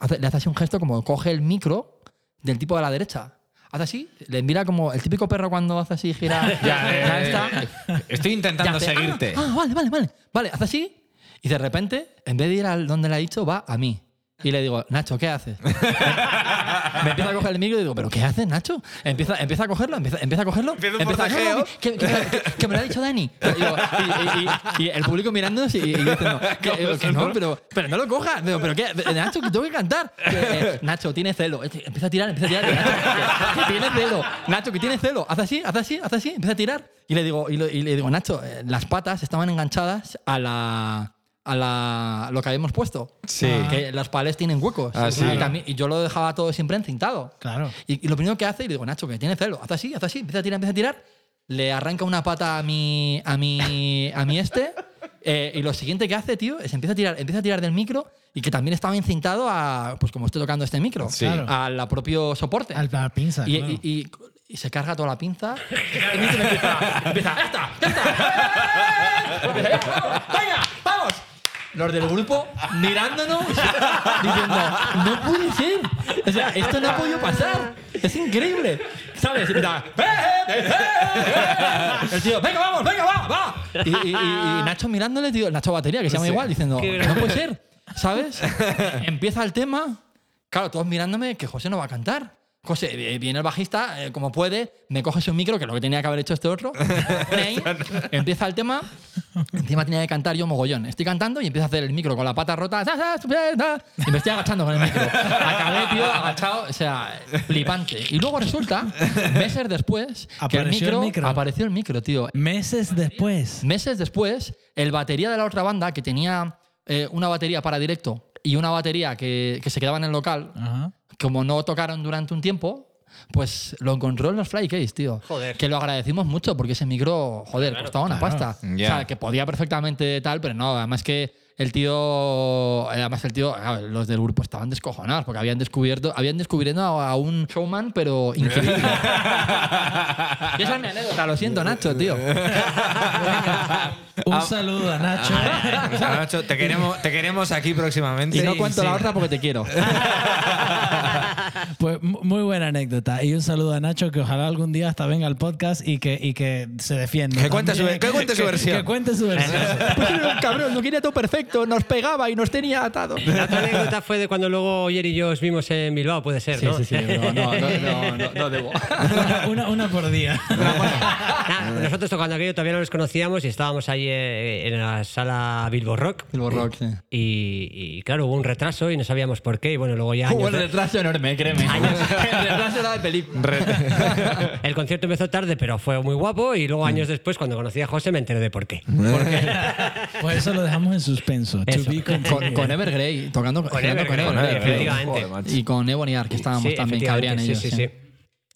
hace- le hace así un gesto como coge el micro del tipo de la derecha hace así le mira como el típico perro cuando hace así gira [laughs] Ya, eh, ya está Estoy intentando hace, seguirte. Ah, ah, vale, vale, vale. Vale, hace así y de repente, en vez de ir al donde le ha dicho, va a mí. Y le digo, Nacho, ¿qué haces? [laughs] me empieza a coger el micro y digo, ¿pero qué haces, Nacho? Empieza, empieza a cogerlo, empieza, empieza a cogerlo. Empieza. "No, no, que, que- que- que me lo ha dicho Dani. Y, digo, y- y- y- y el público mirándonos y, diciendo, digo, que no, pero, pero no lo cojas. Digo, ¿pero qué? Nacho, que tengo que cantar. Eh, Nacho, tiene celo. Empieza a tirar, empieza a tirar. Nacho, tiene celo. Nacho, que tiene celo. Haz así, haz así, haz así. Empieza a tirar. Y le digo, y le digo Nacho, eh, las patas estaban enganchadas a la a la, lo que habíamos puesto. Sí. Que las palés tienen huecos. Ah, sí. y, también- y yo lo dejaba todo siempre encintado. Claro. Y, y lo primero que hace, y le digo, Nacho, que tiene celo, haz así, haz así, empieza a tirar, empieza a tirar, le arranca una pata a mi, a mi, a mi este, [laughs] eh, y lo siguiente que hace, tío, es empieza a tirar, empieza a tirar del micro y que también estaba encintado a, pues como estoy tocando este micro, Sí. Claro. al propio soporte. Al, a la pinza. y, claro. y- y- y se carga toda la pinza. [laughs] Y empieza, empieza, ¡ya está! ¡ya está! ¡Venga, vamos! Los del grupo mirándonos, [laughs] diciendo, no puede ser. O sea, esto no ha podido pasar. Es increíble. ¿Sabes? Y "Eh, eh, eh, eh". El tío, venga, vamos, venga, va, va. Y, y- y- y Nacho mirándole, tío, Nacho Batería, que se llama igual, diciendo, no puede ser. ¿Sabes? Empieza el tema. Claro, todos mirándome que José no va a cantar. José, eh, viene el bajista, eh, como puede, me coge su micro, que es lo que tenía que haber hecho este otro. Ahí, [laughs] empieza el tema. Encima tenía que cantar yo mogollón. Estoy cantando y empiezo a hacer el micro con la pata rota. Y me estoy agachando con el micro. Acabé, tío, agachado. O sea, flipante. Y luego resulta, meses después, que el Apareció el micro, micro. apareció el micro, tío. Meses después. Meses después, el batería de la otra banda, que tenía eh, una batería para directo y una batería que, que se quedaba en el local, Ajá. Como no tocaron durante un tiempo, pues lo encontró en los Flycase, tío. Joder. Que lo agradecimos mucho porque ese micro, joder, costaba una claro. pasta. O sea, que podía perfectamente tal, pero no, además que el tío, además el tío, los del grupo estaban descojonados porque habían descubierto, habían descubriendo a, un showman, pero increíble. [laughs] y esa es mi anécdota, lo siento, Nacho, tío. Un saludo a Nacho. Sea, Nacho, te queremos, te queremos aquí próximamente. Y no cuento sí. la otra porque te quiero. [laughs] Pues mu- muy buena anécdota. Y un saludo a Nacho, que ojalá algún día hasta venga al podcast y que, y que se defienda. Que cuente su- que cuente su Que- versión. Que cuente su versión. [laughs] Pues era un cabrón, lo quería todo perfecto, nos pegaba y nos tenía atados. La otra anécdota fue de cuando luego Oyer y yo os vimos en Bilbao, puede ser, Sí, ¿no? sí, sí, no, no, no, no, no, no debo. [laughs] Una, una, [laughs] una por día. Nada, nosotros tocando aquello todavía no nos conocíamos y estábamos ahí eh, en la sala Bilbo Rock. El Rock, sí. Y, y, claro, hubo un retraso y no sabíamos por qué. Y bueno, luego ya. Hubo de- retraso enorme, créeme. Era de película. [laughs] el concierto empezó tarde, pero fue muy guapo. Y luego, años después, cuando conocí a José, me enteré de por qué. Pues [laughs] eso lo dejamos en suspenso. Con, con Evergrey, tocando Con girando con Evergrey, Evergrey. Joder. Y con Ebony que estábamos Sí, también, ellos. Sí, sí. sí.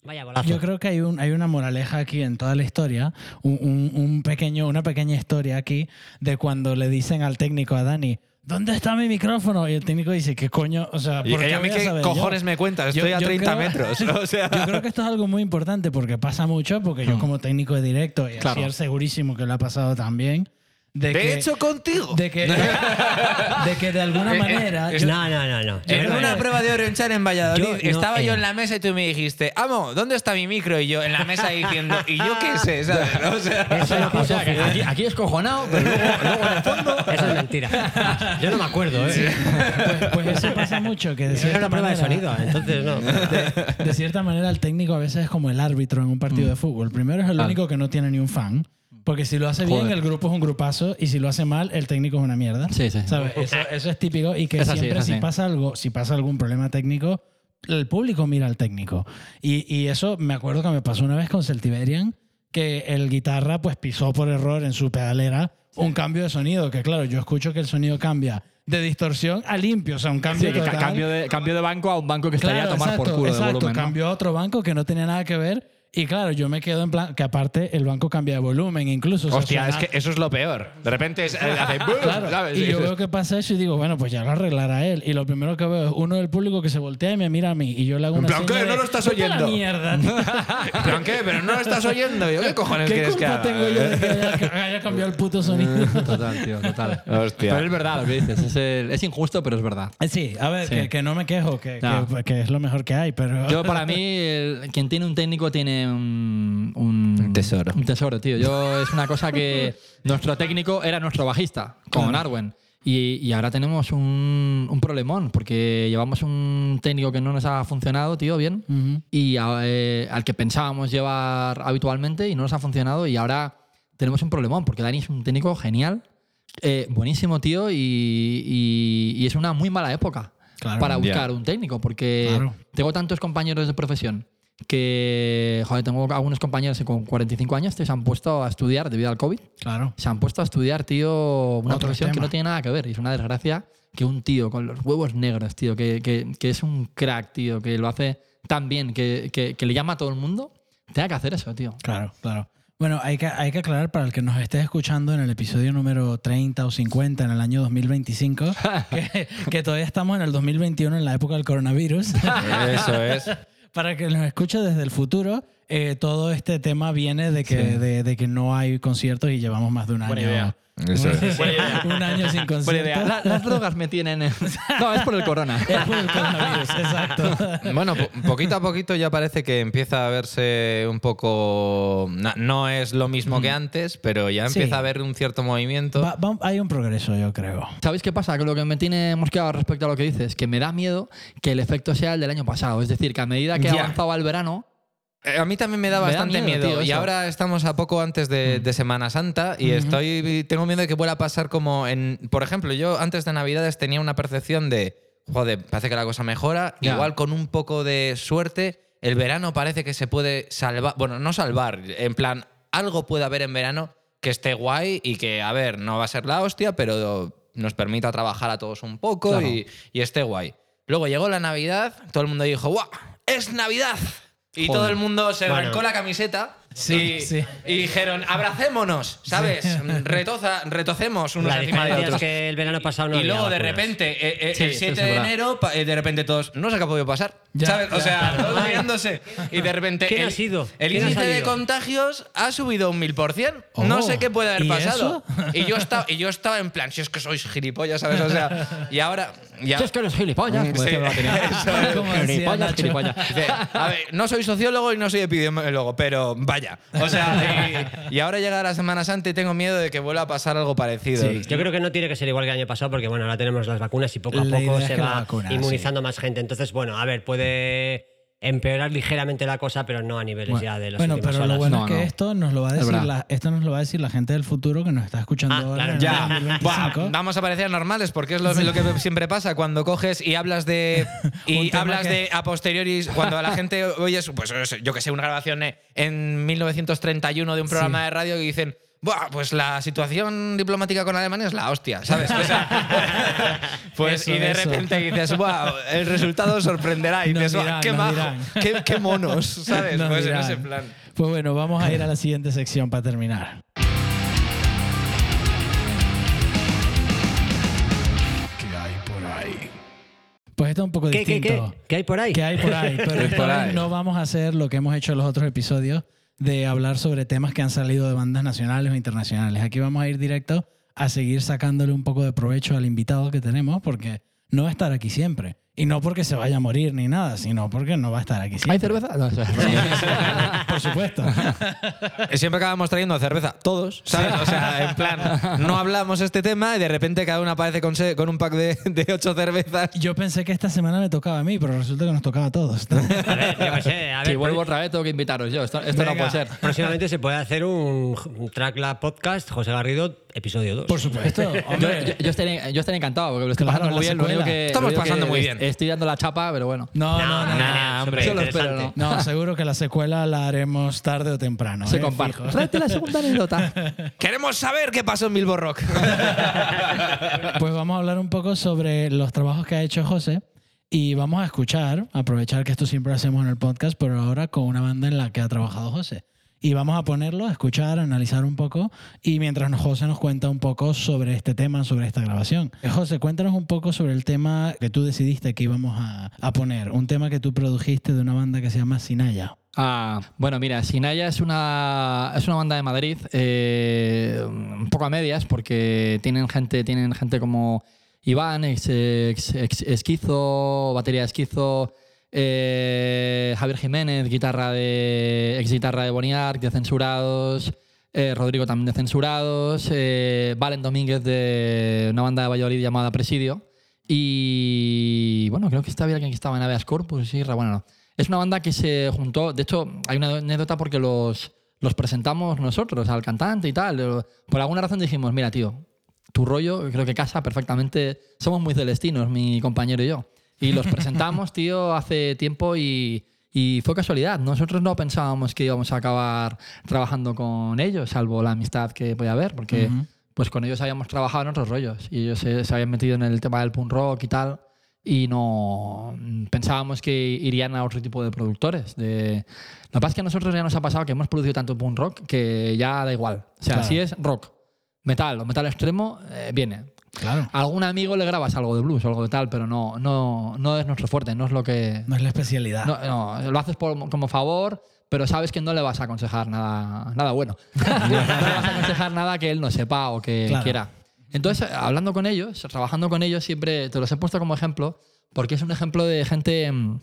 Vaya. Yo creo que hay, un, hay una moraleja aquí en toda la historia, un, un- un pequeño, una pequeña historia aquí de cuando le dicen al técnico a Dani, ¿dónde está mi micrófono? Y el técnico dice, ¿qué coño? O sea, Y ¿por qué a mí voy a qué saber cojones yo? me cuentas, Yo- estoy a yo 30 creo- metros. [laughs] O sea, Yo creo que esto es algo muy importante porque pasa mucho, porque yo como técnico de directo, y Claro. así es segurísimo que lo ha pasado también, de, De que, hecho, contigo. de que, [laughs] de que de alguna manera. yo- No, no, no, no. En una prueba de Oriental en Valladolid, Yo no, estaba yo eh. en la mesa y tú me dijiste, amo, ¿dónde está mi micro? Y yo en la mesa diciendo, ¿y yo qué sé? ¿sabes? O [laughs] sea, Eso no O pasó, sea, que aquí, aquí es cojonado, pero luego, luego en el fondo. [laughs] Eso es mentira. Yo no me acuerdo, ¿eh? pues, pues eso pasa mucho, que de Era cierta una prueba de manera- sonido, entonces no. de, de cierta manera el técnico a veces es como el árbitro en un partido de fútbol. Primero es el Ah. único que no tiene ni un fan. Porque si lo hace bien, Joder. el grupo es un grupazo. Y si lo hace mal, el técnico es una mierda. Sí, sí. ¿Sabes? Eso, eso es típico. Y que Es así, siempre si pasa algo, si pasa algún problema técnico, el público mira al técnico. Y, y eso me acuerdo que me pasó una vez con Celtiberian, que el guitarra pues pisó por error en su pedalera un cambio de sonido. Que claro, yo escucho que el sonido cambia de distorsión a limpio. O sea, un cambio Sí, que ca- total. cambio, de, cambio de banco a un banco que estaría Claro, a tomar por exacto, culo de exacto. volumen. ¿no? Cambió a otro banco que no tenía nada que ver. Y claro, yo me quedo en plan que aparte el banco cambia de volumen incluso. o sea, hostia, es que eso es lo peor. De repente es- hace [laughs] boom, Claro, ¿sabes? y yo [laughs] veo que pasa eso y digo, bueno, pues ya lo arreglará él. Y lo primero que veo es uno del público que se voltea y me mira a mí. Y yo le hago En una plan, seña ¿qué? de, ¿No lo estás "Vete a la oyendo?" mierda, [laughs] tío. ¿Pero qué? ¿Pero no lo estás oyendo? Yo, ¿Qué cojones ¿Qué quieres que culpa haga? tengo yo de que haya, que haya cambiado el puto sonido? Total, tío, total. Hostia. Pero es verdad lo que dices. Es, el- es injusto, pero es verdad. Eh, Sí, a ver, Sí. Que, que no me quejo, que, No. que- que es lo mejor que hay, pero... Yo, para mí, el- quien tiene un técnico tiene un, un, Un tesoro. Un tesoro, tío. Yo, es una cosa que [laughs] nuestro técnico era nuestro bajista, con Arwen. Y, y ahora tenemos un, un problemón, porque llevamos un técnico que no nos ha funcionado, tío, bien. Y a- eh, al que pensábamos llevar habitualmente y no nos ha funcionado. Y ahora tenemos un problemón, porque Dani es un técnico genial, eh, buenísimo, tío, y, y- y es una muy mala época Claro. para Ya. buscar un técnico, porque Claro. tengo tantos compañeros de profesión que, joder, tengo algunos compañeros que con 45 años tío, se han puesto a estudiar debido al COVID. Claro. Se han puesto a estudiar, tío, una Otro profesión que tema. no tiene nada que ver. Y es una desgracia que un tío con los huevos negros, tío, que, que- que es un crack, tío, que lo hace tan bien, que, que- que le llama a todo el mundo, tenga que hacer eso, tío. Claro, claro. Bueno, hay que, hay que aclarar para el que nos esté escuchando en el episodio número 30 o 50 en el año 2025, [laughs] que, que todavía estamos en el 2021 en la época del coronavirus. Eso es. Para que nos escuche desde el futuro, eh, todo este tema viene de que, de, de que no hay conciertos y llevamos más de un año. Idea. Eso es. un año sin. La- las drogas me tienen... [laughs] no, es por el corona. [laughs] Es por el coronavirus, exacto. [laughs] Bueno, po- poquito a poquito ya parece que empieza a verse un poco. No es lo mismo que antes, pero ya Sí. empieza a haber un cierto movimiento. Va- va- hay un progreso, yo creo. ¿Sabéis qué pasa? Que lo que me tiene mosqueado respecto a lo que dices, que me da miedo que el efecto sea el del año pasado. Es decir, que a medida que Ya. avanzaba el verano, A mí también me da Me da bastante miedo, miedo. tío, y ahora estamos a poco antes de, de Semana Santa y estoy tengo miedo de que vuelva a pasar como en. Por ejemplo, yo antes de Navidades tenía una percepción de. Joder, parece que la cosa mejora. Ya. Igual con un poco de suerte, el verano parece que se puede salvar. Bueno, no salvar. En plan, algo puede haber en verano que esté guay y que, a ver, no va a ser la hostia, pero nos permita trabajar a todos un poco Claro. y, y esté guay. Luego llegó la Navidad, todo el mundo dijo, ¡guau! ¡Es Navidad! Y Joder. todo el mundo se Bueno. arrancó la camiseta Sí, y, sí. y dijeron, abracémonos, ¿sabes? Retoza, retocemos unos La encima de es otros. que el verano pasado no y había luego de vacunas. repente, eh, eh, Sí, el eso 7 es de verdad. enero, pa- eh, de repente todos, no sé qué ha podido pasar, Ya, ¿sabes? O ya. sea, todos riéndose. Y de repente, ¿Quién el, ha sido? el ¿Quién ha índice de salido? contagios ha subido un mil por cien. No Oh, sé qué puede haber ¿y pasado. Y yo, estaba, y yo estaba en plan, si es que sois gilipollas, ¿sabes? O sea, y ahora... Ya, Si es que eres gilipollas. Sí, Pues eso lo tenía. eso es. Como decía Gilipollas, Nacho. gilipollas. Dice, a ver, no soy sociólogo y no soy epidemiólogo, pero vaya. O sea, [laughs] y, y ahora llega la Semana Santa y tengo miedo de que vuelva a pasar algo parecido. Sí. Yo creo que no tiene que ser igual que el año pasado porque bueno, ahora tenemos las vacunas y poco a La poco se va vacuna, inmunizando más gente. Entonces, bueno, a ver, puede empeorar ligeramente la cosa, pero no a niveles Bueno, ya de las bueno, pero olas. lo bueno No, es que no. esto nos lo va a decir la, esto nos lo va a decir la gente del futuro que nos está escuchando Ah, ahora claro. en el Ya, 2025. Buah, vamos a parecer normales porque es lo, lo que siempre pasa cuando coges y hablas de [laughs] y hablas que- de a posteriori cuando la gente oye pues yo que sé una grabación en 1931 de un programa de radio y dicen Buah, pues la situación diplomática con Alemania es la hostia, ¿sabes? O sea, [laughs] pues Eso, y de eso. repente dices, Buah, el resultado sorprenderá y dices, "Buah, dirán, qué majo, dirán". qué, qué monos, [laughs] ¿sabes? Nos Pues en ese plan. Pues bueno, vamos a ir a la siguiente sección para terminar. ¿Qué hay por ahí? Pues esto es un poco ¿Qué, qué, distinto. qué? ¿Qué hay por ahí? ¿Qué hay por ahí? Pero por ahí? no vamos a hacer lo que hemos hecho en los otros episodios de hablar sobre temas que han salido de bandas nacionales o internacionales. Aquí vamos a ir directo a seguir sacándole un poco de provecho al invitado que tenemos, porque no va a estar aquí siempre. Y no porque se vaya a morir ni nada, sino porque no va a estar aquí siempre. ¿Hay cerveza? No, [laughs] Por supuesto. [laughs] Siempre acabamos trayendo cerveza, todos, ¿sabes? O sea, en plan, no hablamos este tema y de repente cada uno aparece con, se- con un pack de, de ocho cervezas. Yo pensé que esta semana me tocaba a mí, pero resulta que nos tocaba a todos. [laughs] A ver, yo sé, a ver, Si vuelvo otra vez, tengo que invitaros yo. Esto, esto no puede ser. Próximamente se puede hacer un, un Tracklab podcast, José Garrido, episodio 2. Por supuesto. Yo, yo- yo estaré, yo estaré encantado porque lo estoy Claro, pasando muy bien. Lo que, Estamos lo pasando que muy es- bien. Estoy dando la chapa, pero bueno. No, no, no. no, hombre. Eso lo espero, interesante. No, seguro que la secuela la haremos tarde o temprano. Se ¿eh? comparte. Tráete la segunda anécdota. [laughs] Queremos saber qué pasó en Bilbo Rock. [laughs] Pues vamos a hablar un poco sobre los trabajos que ha hecho José y vamos a escuchar, aprovechar que esto siempre lo hacemos en el podcast, pero ahora con una banda en la que ha trabajado José. Y vamos a ponerlo, a escuchar, a analizar un poco y mientras José nos cuenta un poco sobre este tema, sobre esta grabación. Eh, José, cuéntanos un poco sobre el tema que tú decidiste que íbamos a, a poner, un tema que tú produjiste de una banda que se llama Sinaya. Ah, bueno, mira, Sinaya es una, es una banda de Madrid, eh, un poco a medias, porque tienen gente, tienen gente como Iván, ex- esquizo, batería de esquizo, eh, Javier Jiménez, guitarra de, ex guitarra de Boniark, de Censurados, eh, Rodrigo también de Censurados, eh, Valen Domínguez de una banda de Valladolid llamada Presidio. Y bueno, creo que estaba alguien que estaba en Aveas Corpus, sí, bueno, no. Es una banda que se juntó, de hecho, hay una anécdota porque los, los presentamos nosotros al cantante y tal. Por alguna razón dijimos, mira, tío, tu rollo creo que casa perfectamente. Somos muy celestinos, mi compañero y yo. Y los presentamos, [laughs] tío, hace tiempo y, y fue casualidad. Nosotros no pensábamos que íbamos a acabar trabajando con ellos, salvo la amistad que podía haber, porque pues con ellos habíamos trabajado en otros rollos y ellos se, se habían metido en el tema del punk rock y tal y no pensábamos que irían a otro tipo de productores. De... Lo que pasa es que a nosotros ya nos ha pasado que hemos producido tanto punk rock que ya da igual. O sea, Claro. si es rock, metal o metal extremo, eh, viene. Claro. A algún amigo le grabas algo de blues o algo de tal, pero no, no, no es nuestro fuerte, no es lo que... No es la especialidad. No, no, lo haces por- como favor, pero sabes que no le vas a aconsejar nada, nada bueno. [laughs] no le vas a aconsejar nada que él no sepa o que Claro. quiera. Entonces, hablando con ellos, trabajando con ellos, siempre te los he puesto como ejemplo, porque es un ejemplo de gente mm,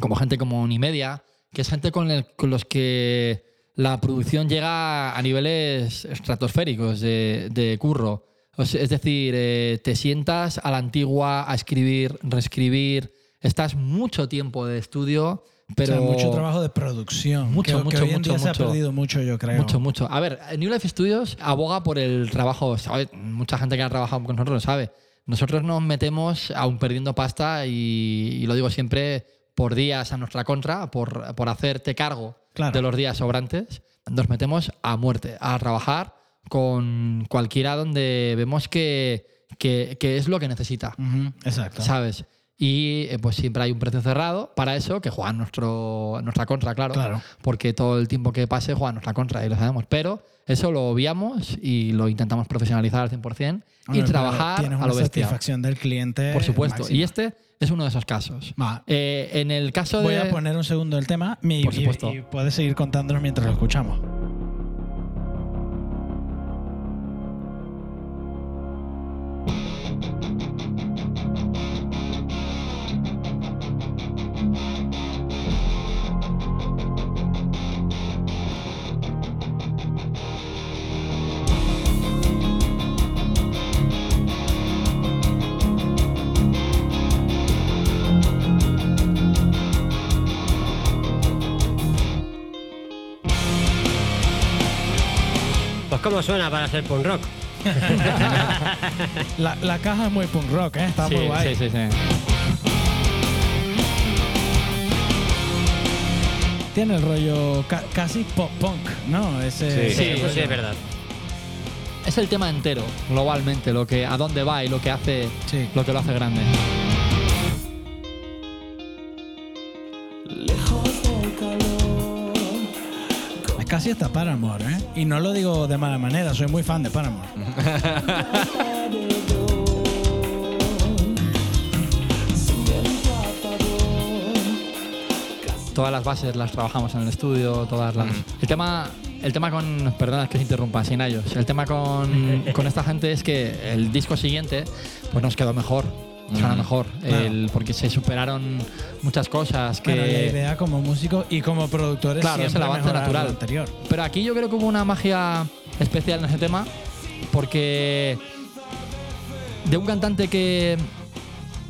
como gente como Unimedia, que es gente con, el- con los que la producción llega a niveles estratosféricos de, de curro. Es decir, eh, te sientas a la antigua a escribir, reescribir, estás mucho tiempo de estudio, pero O sea, mucho trabajo de producción. Mucho, que, que mucho, hoy en mucho, día se ha perdido mucho, yo creo. Mucho, mucho. A ver, New Life Studios aboga por el trabajo. ¿sabe? Mucha gente que ha trabajado con nosotros lo sabe. Nosotros nos metemos, aún perdiendo pasta, y, y lo digo siempre, por días a nuestra contra, por, por hacerte cargo Claro. de los días sobrantes, nos metemos a muerte, a trabajar con cualquiera donde vemos que, que, que es lo que necesita. Ujú, Exacto. ¿Sabes? Y eh, pues siempre hay un precio cerrado para eso que juega nuestro, nuestra contra, claro. Claro. Porque todo el tiempo que pase juega nuestra contra y lo sabemos. Pero eso lo obviamos y lo intentamos profesionalizar al 100% y Hombre, trabajar a lo bestia. satisfacción del cliente. Por supuesto. máxima. Y este es uno de esos casos. Va. Eh, en el caso Voy de. a poner un segundo el tema y, Por y- supuesto. y puedes seguir contándonos mientras lo escuchamos. Pues cómo suena para ser punk rock. [laughs] La, la caja es muy punk rock, ¿eh? Está Sí, muy guay. sí, sí, sí. Tiene el rollo ca- casi pop punk, ¿no? Ese, Sí. Sí, ese eso sí es verdad. Es el tema entero, globalmente, lo que, a dónde va y lo que hace, Sí. lo que lo hace grande. Casi hasta Paramore, ¿eh? Y no lo digo de mala manera, soy muy fan de Paramore. [laughs] Todas las bases las trabajamos en el estudio, todas las. El tema el tema con. Perdona que os interrumpa, sin ellos. El tema con, [laughs] con esta gente es que el disco siguiente pues nos quedó mejor. Suena mejor. Claro. El- porque se superaron muchas cosas que. Bueno, la idea como músico y como productores Claro, es el avance natural. anterior. Pero aquí yo creo que hubo una magia especial en ese tema, porque de un cantante que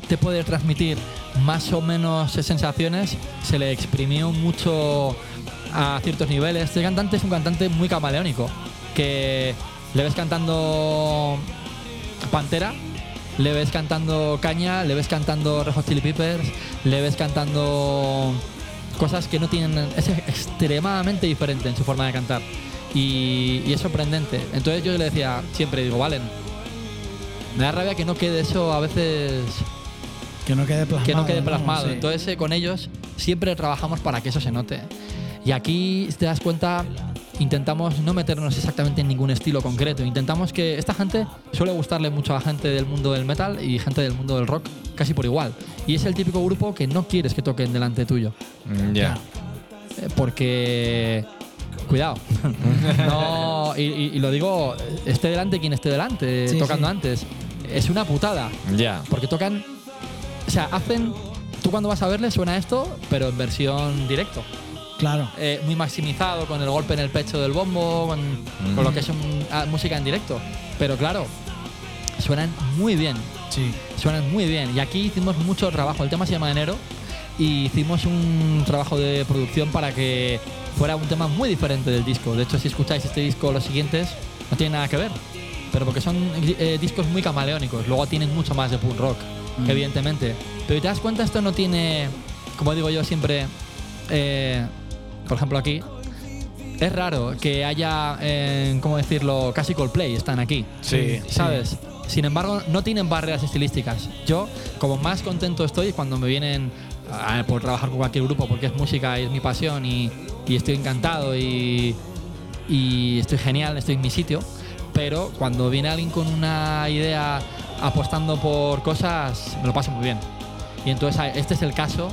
te puede transmitir más o menos sensaciones, se le exprimió mucho a ciertos niveles. Este cantante es un cantante muy camaleónico, que le ves cantando Pantera, le ves cantando Caña, le ves cantando Red Hot Chili Peppers, le ves cantando cosas que no tienen. Es extremadamente diferente en su forma de cantar. Y, y es sorprendente. Entonces yo le decía siempre, digo, Valen, me da rabia que no quede eso a veces Que no quede plasmado. que no quede ¿no? plasmado. Sí. Entonces eh, con ellos siempre trabajamos para que eso se note. Y aquí, si te das cuenta, intentamos no meternos exactamente en ningún estilo concreto. Intentamos que esta gente suele gustarle mucho a gente del mundo del metal y gente del mundo del rock casi por igual. Y es el típico grupo que no quieres que toquen delante tuyo. Mm, Ya. Eh, Porque. Cuidado. [laughs] no, y, y- y lo digo, esté delante quien esté delante, Sí, tocando sí. antes. Es una putada. Ya. Porque tocan. O sea, hacen. Tú cuando vas a verle suena esto, pero en versión directo. Claro. Eh, muy maximizado, con el golpe en el pecho del bombo, con, con lo que es un- ah, música en directo. Pero claro, suenan muy bien. Sí. Suenan muy bien. Y aquí hicimos mucho trabajo. El tema se llama Enero. Y hicimos un trabajo de producción para que fuera un tema muy diferente del disco. De hecho, si escucháis este disco los siguientes, no tiene nada que ver. Pero porque son eh, discos muy camaleónicos. Luego tienen mucho más de punk rock, Mm. evidentemente. Pero te das cuenta, esto no tiene, como digo yo siempre, eh, por ejemplo aquí, es raro que haya, eh, ¿cómo decirlo? Casi Coldplay están aquí. Sí. ¿Sabes? Sin embargo, no tienen barreras estilísticas. Yo, como más contento estoy cuando me vienen a- por trabajar con cualquier grupo, porque es música y es mi pasión y, y estoy encantado y, y estoy genial, estoy en mi sitio. Pero cuando viene alguien con una idea apostando por cosas, me lo paso muy bien. Y entonces este es el caso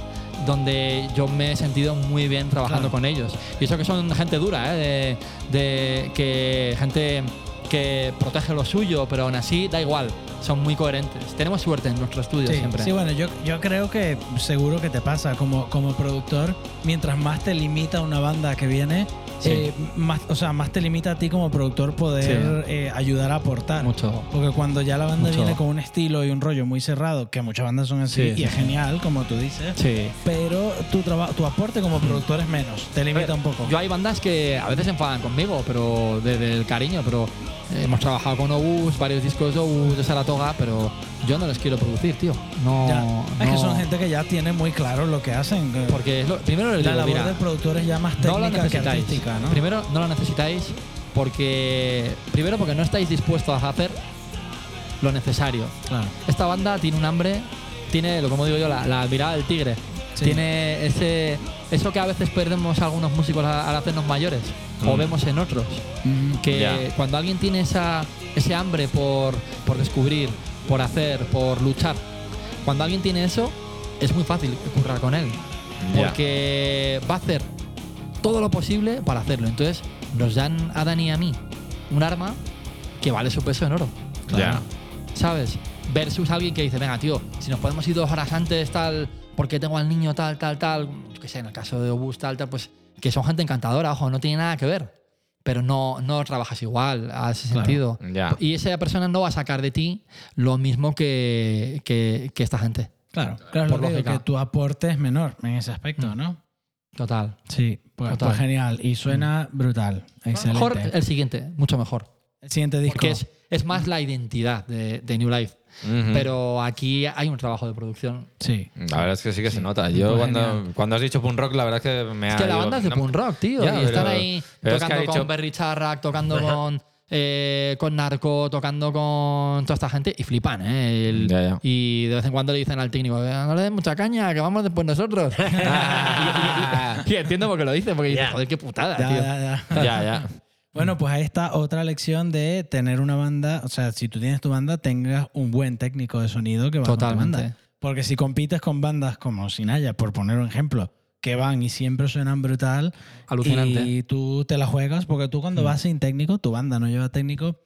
donde yo me he sentido muy bien trabajando Claro. con ellos. Y eso que son gente dura, ¿eh? de, de que gente que protege lo suyo, pero aún así da igual, son muy coherentes. Tenemos suerte en nuestro estudio Sí, siempre. sí, bueno, yo, yo creo que seguro que te pasa como, como productor, mientras más te limita una banda que viene, Sí. eh, más, o sea, más te limita a ti como productor poder eh, ayudar a aportar. Mucho. Porque cuando ya la banda Mucho. viene con un estilo y un rollo muy cerrado, que muchas bandas son así, Sí, y es genial, como tú dices, pero tu, tu aporte como productor es menos, te limita un poco. Yo hay bandas que a veces se enfadan conmigo, pero desde el cariño, pero hemos trabajado con Obus, varios discos de Obus, de Saratoga, pero yo no les quiero producir, tío. No. Ya. Es que no. son gente que ya tiene muy claro lo que hacen. que Porque es lo- primero les la digo, labor mira, del productor es ya más no técnica que necesitáis. artística, ¿no? Primero, no lo necesitáis porque. Primero, porque no estáis dispuestos a hacer lo necesario. Claro. Esta banda tiene un hambre, tiene, lo como digo yo, la, la mirada del tigre. Sí. Tiene ese. Eso que a veces perdemos algunos músicos al hacernos mayores, o Mm. vemos en otros. Ujú. Que cuando alguien tiene esa, ese hambre por, por descubrir, por hacer, por luchar, cuando alguien tiene eso, es muy fácil currar con él. Porque va a hacer todo lo posible para hacerlo. Entonces, nos dan a Dani y a mí un arma que vale su peso en oro. Ya. ¿Sabes? Versus alguien que dice, venga, tío, si nos podemos ir dos horas antes, tal, porque tengo al niño, tal, tal, tal. Yo qué sé, en el caso de Obus, tal, tal, pues que son gente encantadora, ojo, no tiene nada que ver. Pero no, no trabajas igual a ese Claro. sentido. Ya. Y esa persona no va a sacar de ti lo mismo que, que, que esta gente. Claro, claro, Por lo que, que tu aporte es menor en ese aspecto, ¿no? Total. Sí, pues, Total. pues genial. Y suena brutal. Excelente. Mejor el siguiente, mucho mejor. El siguiente disco. Porque es, es más la identidad de, de New Life. Pero aquí hay un trabajo de producción. Sí. La verdad es que sí que se nota. Yo cuando, cuando has dicho punk rock, la verdad es que me ha. Es que la digo, banda es de no- punk rock, tío. Ya, y están ahí pero es que tocando ha dicho- con Berry Charrack, tocando [laughs] con, eh, con Narco, tocando con toda esta gente y flipan, ¿eh? El- Ya, ya. Y de vez en cuando le dicen al técnico, "Eh, no le den mucha caña, que vamos después nosotros. [laughs] y, y- y- y entiendo por qué lo dicen, porque dicen, Ya. joder, qué putada, Ya, tío. ya, ya. Ya, ya. [laughs] Bueno, pues ahí está otra lección de tener una banda. O sea, si tú tienes tu banda, tengas un buen técnico de sonido que va con tu banda. Porque si compites con bandas como Sinaya, por poner un ejemplo, que van y siempre suenan brutal. Alucinante. Y tú te la juegas porque tú Mm. cuando vas sin técnico, tu banda no lleva técnico,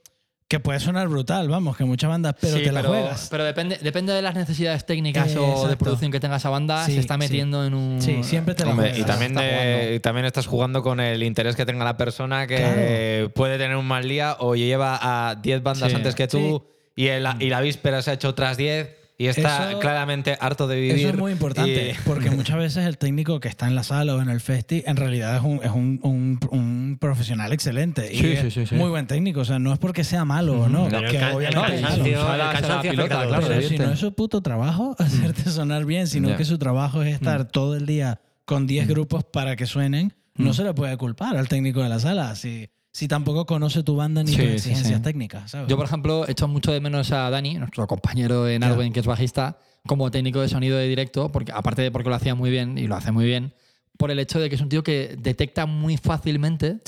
que puede sonar brutal, vamos, que muchas bandas, pero Sí, te la pero, juegas. pero depende, depende de las necesidades técnicas Eh, o de producción que tenga esa banda, Sí, se está sí. metiendo en un. Sí, siempre te la Hombre, juegas. y también, Está de- jugando. y también estás jugando con el interés que tenga la persona que Claro. puede tener un mal día o lleva a 10 bandas Sí. antes que tú y, el- y la víspera se ha hecho otras 10 y está Eso- claramente harto de vivir. Eso es muy importante, y- [laughs] porque muchas veces el técnico que está en la sala o en el festi, en realidad es un, es un, un- un profesional excelente. Y Sí, sí, sí, sí. muy buen técnico. O sea, no es porque sea malo o no. Pero que obviamente claro, si no es su puto trabajo [laughs] hacerte sonar bien, sino Ya. que su trabajo es estar todo el día con 10 grupos para que suenen, no se le puede culpar al técnico de la sala si, si tampoco conoce tu banda ni Sí, tus exigencias sí. técnicas. ¿sabes? Yo, por ejemplo, echo mucho de menos a Dani, nuestro compañero en. Arwen, que es bajista, como técnico de sonido de directo, porque aparte de porque lo hacía muy bien y lo hace muy bien, por el hecho de que es un tío que detecta muy fácilmente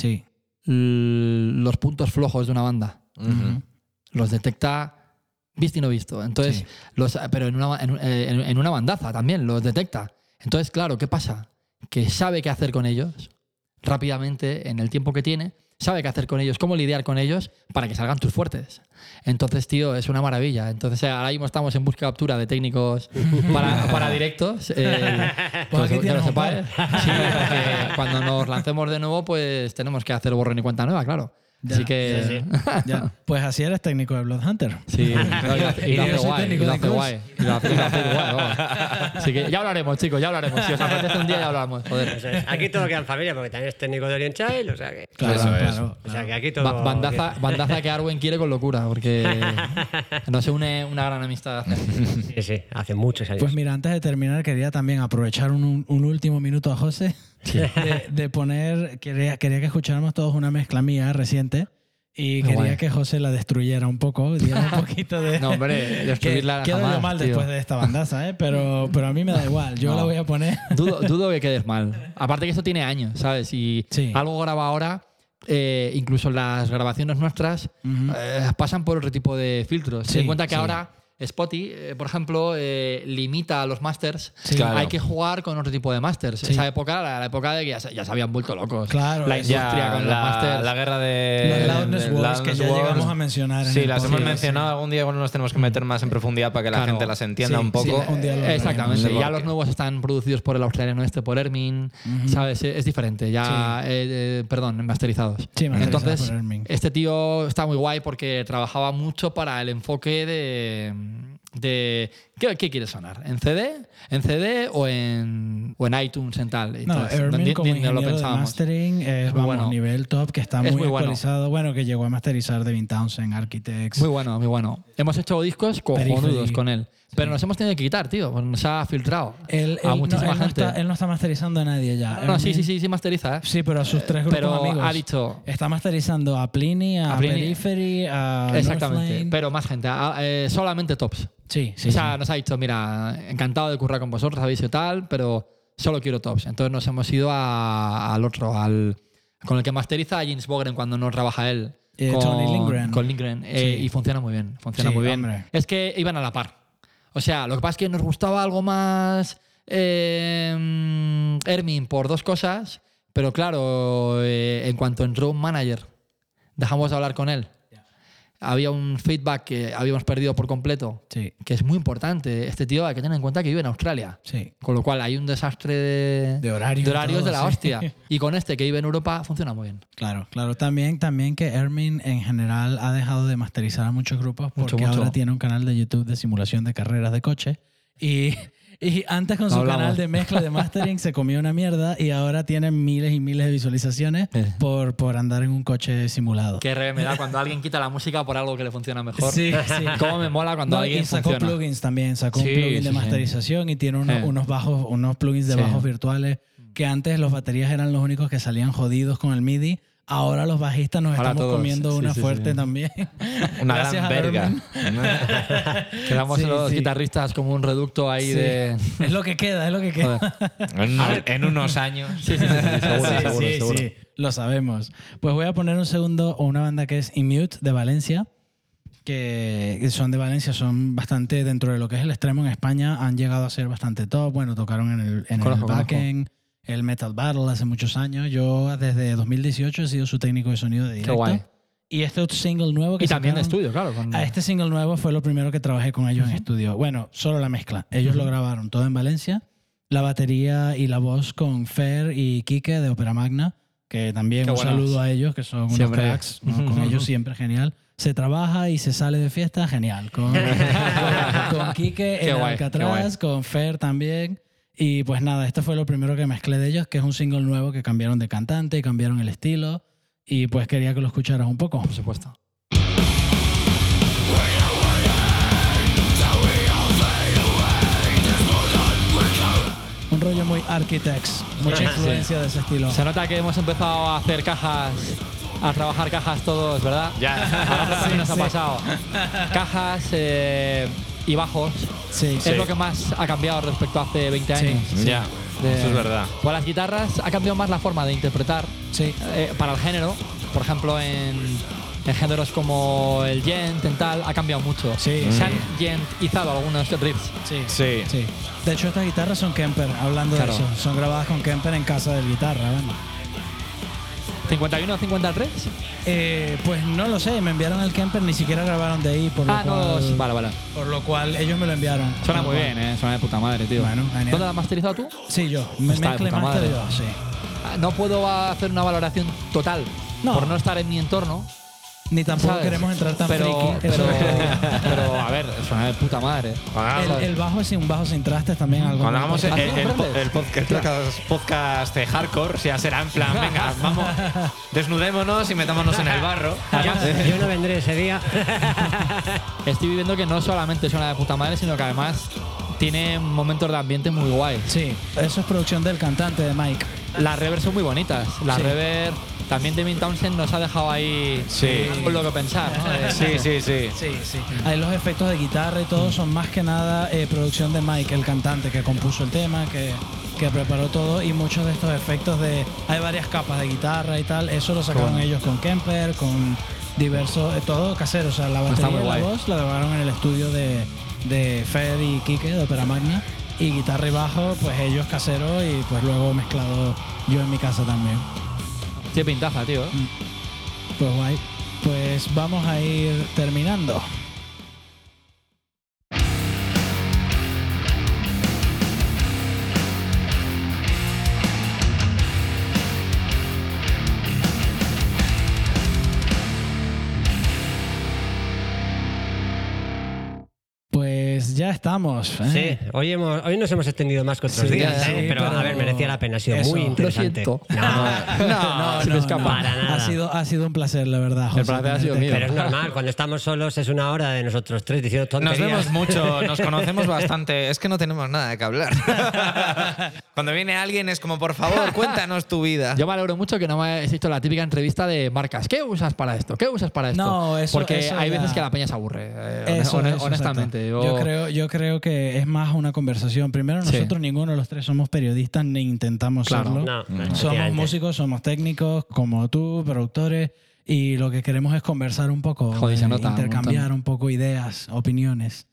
los puntos flojos de una banda. Los detecta visto y no visto. Entonces, Sí. los, pero en una, en, eh, en- en una bandaza también los detecta. Entonces, claro, ¿qué pasa? Que sabe qué hacer con ellos rápidamente, en el tiempo que tiene, sabe qué hacer con ellos, cómo lidiar con ellos para que salgan tus fuertes. Entonces, tío, es una maravilla. Entonces, eh, ahora mismo estamos en busca captura de técnicos [laughs] para, para directos. eh, Pues que, lo sepáis. Sí, cuando nos lancemos de nuevo, pues tenemos que hacer borrón y cuenta nueva, claro. Ya, Así que... sí, sí. Ya. Pues así eres técnico de Bloodhunter. Sí, no, [laughs] y lo hace, guay. Y lo hace guay. Y lo hace, guay. Así que ya hablaremos, chicos, ya hablaremos. Si os apetece un día, ya hablamos. Joder. Es. Aquí todo queda en familia porque también es técnico de Orient Child, o sea que. Claro, Eso es. claro, O sea que aquí todo. Ba- bandaza, bandaza que Arwen quiere con locura, porque [laughs] nos une una gran amistad. Sí, sí, hace muchos años. Pues mira, antes de terminar, quería también aprovechar un, un último minuto a José de, de poner, quería, quería que escucháramos todos una mezcla mía reciente y quería que José la destruyera un poco, diera un poquito de... No, hombre, [laughs] que destruirla quedo yo jamás, mal tío. después de esta bandaza, ¿eh? pero, pero a mí me da igual, yo No. la voy a poner... [laughs] Dudo, dudo que quedes mal. Aparte que esto tiene años, ¿sabes? Y Sí. algo graba ahora, eh, incluso las grabaciones nuestras Ujú. eh, pasan por otro tipo de filtros. Sí, en cuenta que sí. ahora Spotify, eh, por ejemplo, eh, limita a los masters. Sí. Claro. Hay que jugar con otro tipo de masters. Sí. Esa época era la época de que ya se, ya se habían vuelto locos. Claro, La industria Ya, con la, los masters. la guerra de Los Loudness Wars que ya Wars. llegamos a mencionar en Sí, el las hemos podcast. mencionado. Algún día bueno, nos tenemos que meter más en profundidad para que la Claro. gente las entienda Sí, un poco. sí, un día lo Exactamente. Ya los nuevos están producidos por el australiano este, por Hermin. ¿Sabes? Es diferente. Ya, eh, eh, perdón, masterizados. Sí, masterizados Entonces, por este tío está muy guay porque trabajaba mucho para el enfoque de. De ¿qué, qué quieres sonar? ¿En CD? ¿En CD o en, o en iTunes en tal? No, Entonces, Ermin como lo de mastering es, vamos, bueno. nivel top, que está Es muy, muy bueno. actualizado. Bueno, que llegó a masterizar Devin Townsend, Architects. Muy bueno, muy bueno. Hemos hecho discos cojonudos con él. Pero nos hemos tenido que quitar, tío. Nos ha filtrado Él, a él muchísima no, él no gente. está, él no está masterizando a nadie ya. no, sí, sí, sí, sí, masteriza. ¿eh? Sí, pero a sus tres grupos Pero amigos. ha dicho. Está masterizando a Pliny, a, A Pliny. Periphery, a Exactamente. Pero más gente. ah, eh, solamente tops. Sí, sí. o sea, sí. nos ha dicho, mira, encantado de currar con vosotros, habéis hecho tal, pero solo quiero tops. Entonces nos hemos ido a- al otro, al con el que masteriza a James Bogren cuando no trabaja él. Eh, con, Tony Lindgren. Con Lindgren. eh, Sí. y funciona muy bien. Funciona Sí, muy bien. hombre. Es que iban a la par. O sea, lo que pasa es que nos gustaba algo más eh, Hermin por dos cosas, pero claro, eh, en cuanto entró un manager, dejamos de hablar con él. Había un feedback que habíamos perdido por completo, Sí, que es muy importante. Este tío hay que tener en cuenta que vive en Australia. sí. Con lo cual hay un desastre de, De de, horarios todo, de la sí. hostia. [laughs] Y con este que vive en Europa funciona muy bien. Claro, claro. También, también que Ermin en general ha dejado de masterizar a muchos grupos porque Mucho, mucho. ahora tiene un canal de YouTube de simulación de carreras de coche. Y, y antes con su hablamos. canal de mezcla de mastering se comió una mierda y ahora tiene miles y miles de visualizaciones Eh. por, por andar en un coche simulado. Qué re me da cuando alguien quita la música por algo que le funciona mejor. Sí, [laughs] sí. Cómo me mola cuando No, alguien y sacó funciona. plugins también, sacó Sí, un plugin sí, de sí. masterización y tiene unos, Eh. unos bajos, unos plugins de Sí. bajos virtuales que antes los baterías eran los únicos que salían jodidos con el MIDI. Ahora los bajistas nos estamos comiendo sí, una sí, fuerte sí. también. [laughs] Una Gracias gran verga. [laughs] Quedamos los guitarristas como un reducto ahí de. [laughs] Es lo que queda, es lo que queda. En, unos, en unos años. Sí, sí, seguro, seguro, sí, seguro. sí, lo sabemos. Pues voy a poner un segundo o una banda que es Immute de Valencia, que son de Valencia, son bastante dentro de lo que es el extremo en España, han llegado a ser bastante top. Bueno, tocaron en el, en el Conozco, conozco. Backend, el Metal Battle hace muchos años. Yo desde 2018 he sido su técnico de sonido de directo. guay. Y este single nuevo que Y también de estudio, claro. con- a este single nuevo fue lo primero que trabajé con ellos en estudio. Bueno, solo la mezcla. Ellos lo grabaron todo en Valencia. La batería y la voz con Fer y Quique de Opera Magna, que también Qué un buenos. saludo a ellos, que son unos Siempre. cracks. ¿no? Con [laughs] ellos siempre genial. Se trabaja y se sale de fiesta, genial. Con, con, [laughs] con Quique Qué en qué Alcatraz, con Fer también. Y pues nada, esto fue lo primero que mezclé de ellos, que es un single nuevo que cambiaron de cantante y cambiaron el estilo. Y pues quería que lo escucharas un poco. Por supuesto. Un rollo muy Architects, mucha influencia de ese estilo. Se nota que hemos empezado a hacer cajas, a trabajar cajas todos, ¿verdad? Ya. Ahora [laughs] nos ha pasado. Cajas eh, y bajos Sí, Sí. es lo que más ha cambiado respecto a hace 20 Sí. años. Ya. De- Eso es verdad. Con las guitarras ha cambiado más la forma de interpretar sí. eh, para el género. Por ejemplo, en, en géneros como el gent, en tal, ha cambiado mucho. Sí, Se sí. han gentizado algunos riffs. Sí. Sí. Sí. De hecho, estas guitarras son Kemper, hablando Claro. de eso. Son grabadas con Kemper en casa del guitarra. 51 53. Eh, pues no lo sé, me enviaron el Kemper, ni siquiera grabaron de ahí, por lo, Ah, no, cual, vale, vale. por lo cual ellos me lo enviaron. Suena muy bien, ¿eh? Suena de puta madre, tío. Bueno, genial. ¿Dónde la has masterizado tú? Sí, yo. Me Está de puta madre. yo, sí. Ah, No puedo hacer una valoración total No. por no estar en mi entorno. Ni tampoco ¿sabes? queremos entrar tan pero, friki. [laughs] pero, a ver, suena de puta madre. el, el bajo es un bajo sin trastes también. Algo Cuando hagamos el, el- podcast, podcast, podcast de hardcore, ya será en plan, venga, [laughs] vamos, desnudémonos y metámonos en el barro. [laughs] Yo, yo no vendré ese día. Estoy viviendo que no solamente suena de puta madre, sino que además tiene momentos de ambiente muy guay. Sí, eso es producción del cantante de Mike. Las reverbs son muy bonitas. La Sí. reverb también Devin Townsend nos ha dejado ahí Sí. con lo que pensar. ¿no? Sí, sí, sí. Sí, sí. Ahí los efectos de guitarra y todo son más que nada eh, producción de Mike, el cantante que compuso el tema, que, que preparó todo y muchos de estos efectos de... Hay varias capas de guitarra y tal, eso lo sacaron ellos con Kemper, con diversos... eh, todo casero, o sea, la batería y la voz la grabaron en el estudio de, de Fer y Kike de Opera Magna y guitarra y bajo, pues ellos casero y pues luego mezclado yo en mi casa también. Qué pintaza, tío. ¿eh? Pues guay. Pues vamos a ir terminando. Estamos. ¿eh? Sí, hoy, hemos, hoy nos hemos extendido más que otros Sí, días, sí, pero, pero a ver, merecía la pena, ha sido eso. muy Lo interesante. siento. [laughs] No, No, se me no, escapa. no. Para nada. Ha sido, ha sido un placer, la verdad. José, placer ha sido mío. pero es normal, cuando estamos solos es una hora de nosotros tres diciendo Nos tonterías. vemos mucho, nos [laughs] conocemos bastante. Es que no tenemos nada de que hablar. [laughs] Cuando viene alguien es como, por favor, cuéntanos tu vida. Yo me alegro mucho que no me hayas hecho la típica entrevista de marcas. ¿Qué usas para esto? ¿Qué usas para esto? No, eso- Porque eso hay ya- veces que la peña se aburre. eh, Eso, hone- eso, honestamente. exacto. Yo, creo, yo creo que es más una conversación. Primero, Sí. nosotros ninguno de los tres somos periodistas ni intentamos Claro. serlo. No, no, Somos músicos, somos técnicos, como tú, productores, y lo que queremos es conversar un poco, Joder, eh, nota un intercambiar montón. un poco ideas, opiniones.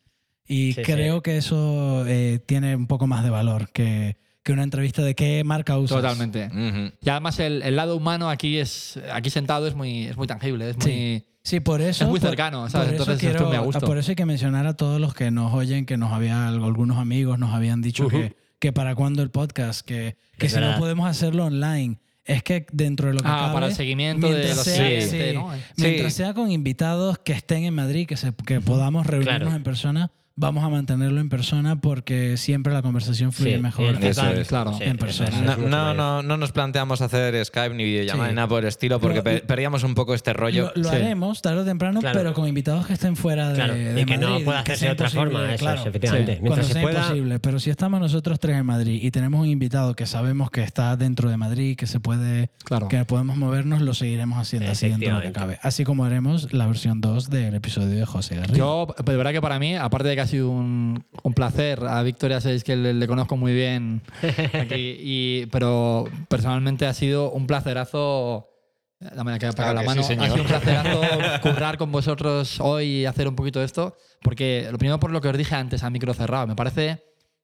Y Sí, creo sí. que eso eh, tiene un poco más de valor que, que una entrevista de qué marca usas. Totalmente. Ujú. Y además el, el lado humano aquí es aquí sentado es muy, es muy tangible. Es muy, Sí. Por eso. Es muy por- cercano, ¿sabes? Por eso, Entonces, esto quiero- me gusta. por eso hay que mencionar a todos los que nos oyen, que nos había, algunos amigos nos habían dicho que, que para cuándo el podcast, que, que si no podemos hacerlo online. Es que dentro de lo que Ah, cabe, para el seguimiento de mientras los sea, sí, ¿no? Mientras Sí. sea con invitados que estén en Madrid, que, se, que podamos reunirnos Claro. en persona, vamos a mantenerlo en persona porque siempre la conversación fluye Sí, mejor. feedback, es. Claro. sí, En persona. No, no, no, no nos planteamos hacer Skype ni videollamada Sí. ni nada por el estilo porque Lo- pe- perdíamos un poco este rollo. Lo, lo Sí. haremos tarde o temprano, Claro. pero con invitados que estén fuera de, Claro, de y que no Madrid, pueda hacerse de otra forma, eso claro. efectivamente. Sí. Mientras Cuando se sea pueda, imposible, pero si estamos nosotros tres en Madrid y tenemos un invitado que sabemos que está dentro de Madrid, que se puede, Claro. que podemos movernos, lo seguiremos haciendo lo que cabe. Así como haremos la versión 2 del episodio de José Garrido. Yo, de verdad que para mí, aparte de que ha sido un, un placer, a Victoria sabéis que le, le conozco muy bien, aquí, [laughs] y, pero personalmente ha sido un placerazo. La que apaga Claro la que mano. sí, ha sido un placerazo [laughs] currar con vosotros hoy y hacer un poquito de esto, porque lo primero por lo que os dije antes a micro cerrado, me parece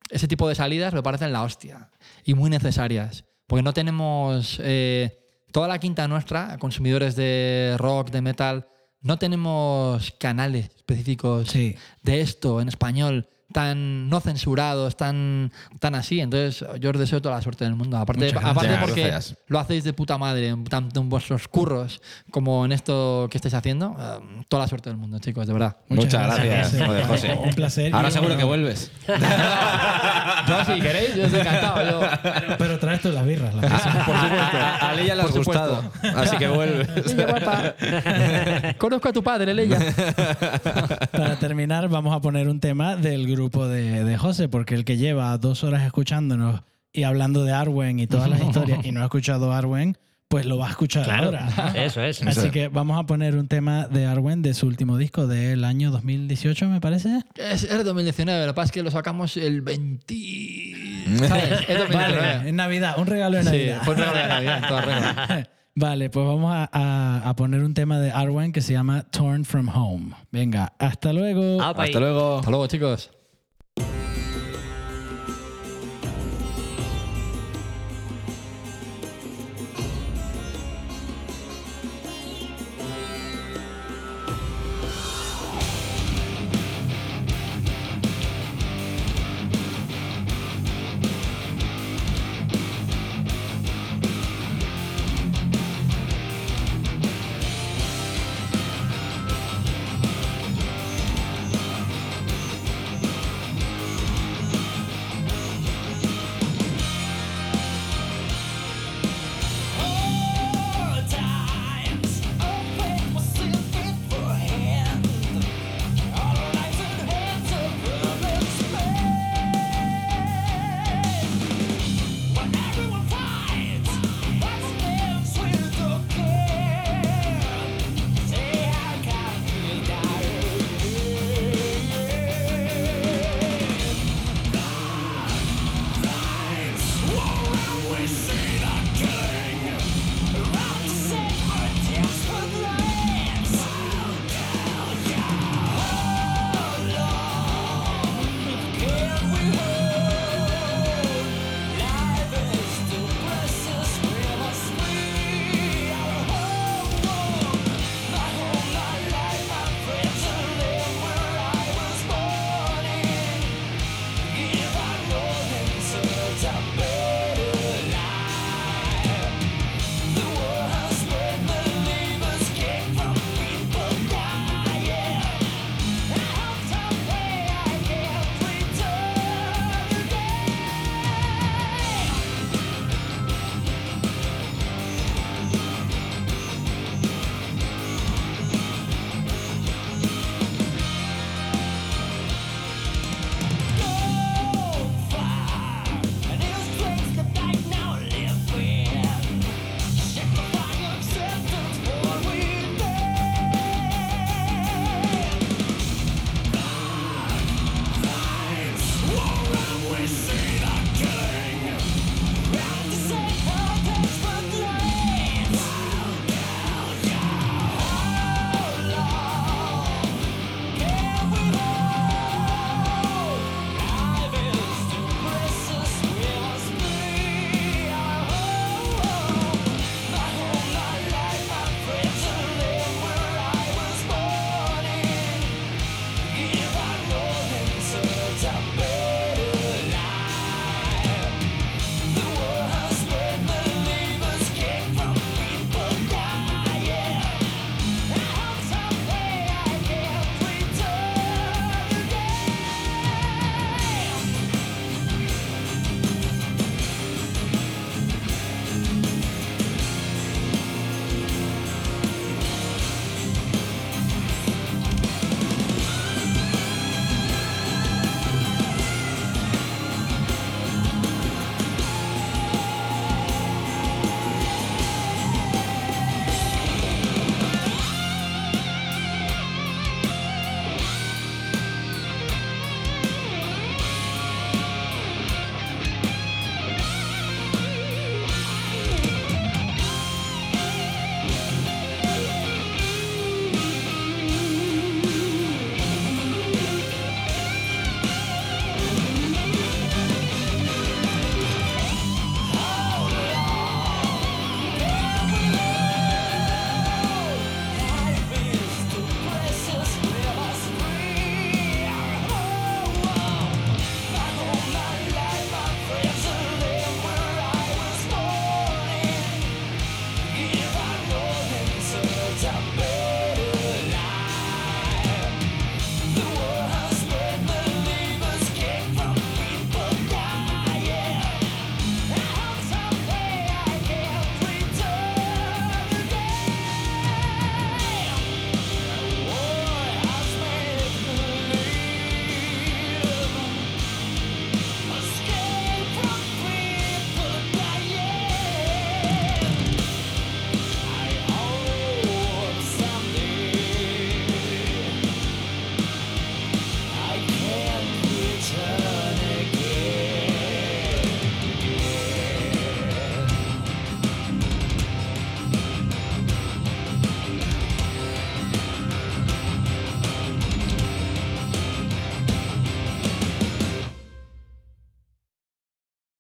ese tipo de salidas me parecen la hostia y muy necesarias. porque no tenemos eh, toda la quinta nuestra, consumidores de rock, de metal, no tenemos canales específicos Sí. de esto en español tan no censurados, tan, tan así. Entonces, yo os deseo toda la suerte del mundo. Aparte, Muchas aparte gracias. porque Gracias. lo hacéis de puta madre, tanto en vuestros curros como en esto que estáis haciendo. eh, toda la suerte del mundo, chicos, de verdad. Muchas gracias, José. joder, José. Un placer. Ahora seguro bueno, que vuelves. [laughs] Yo, si queréis, yo estoy encantado. Yo, Pero traes tú las birras. las birras. por supuesto. A, a Leia le has gustado, así que vuelves. Conozco a tu padre, Leia. Para terminar, vamos a poner un tema del grupo de, de José, porque el que lleva dos horas escuchándonos y hablando de Arwen y todas las [laughs] historias y no ha escuchado Arwen, pues lo va a escuchar Claro, ahora. [laughs] eso es. Así que vamos a poner un tema de Arwen de su último disco del año 2018, me parece. Es, es 2019, lo que pasa es que lo sacamos el 20. [laughs] ¿Sabes? Es 2019. Vale, en Navidad, un regalo de Sí, Navidad. fue un regalo de Navidad, en toda regla. Vale, pues vamos a, a- a poner un tema de Arwen que se llama Torn from Home. Venga, hasta luego. Hasta luego. Hasta luego, chicos. 何?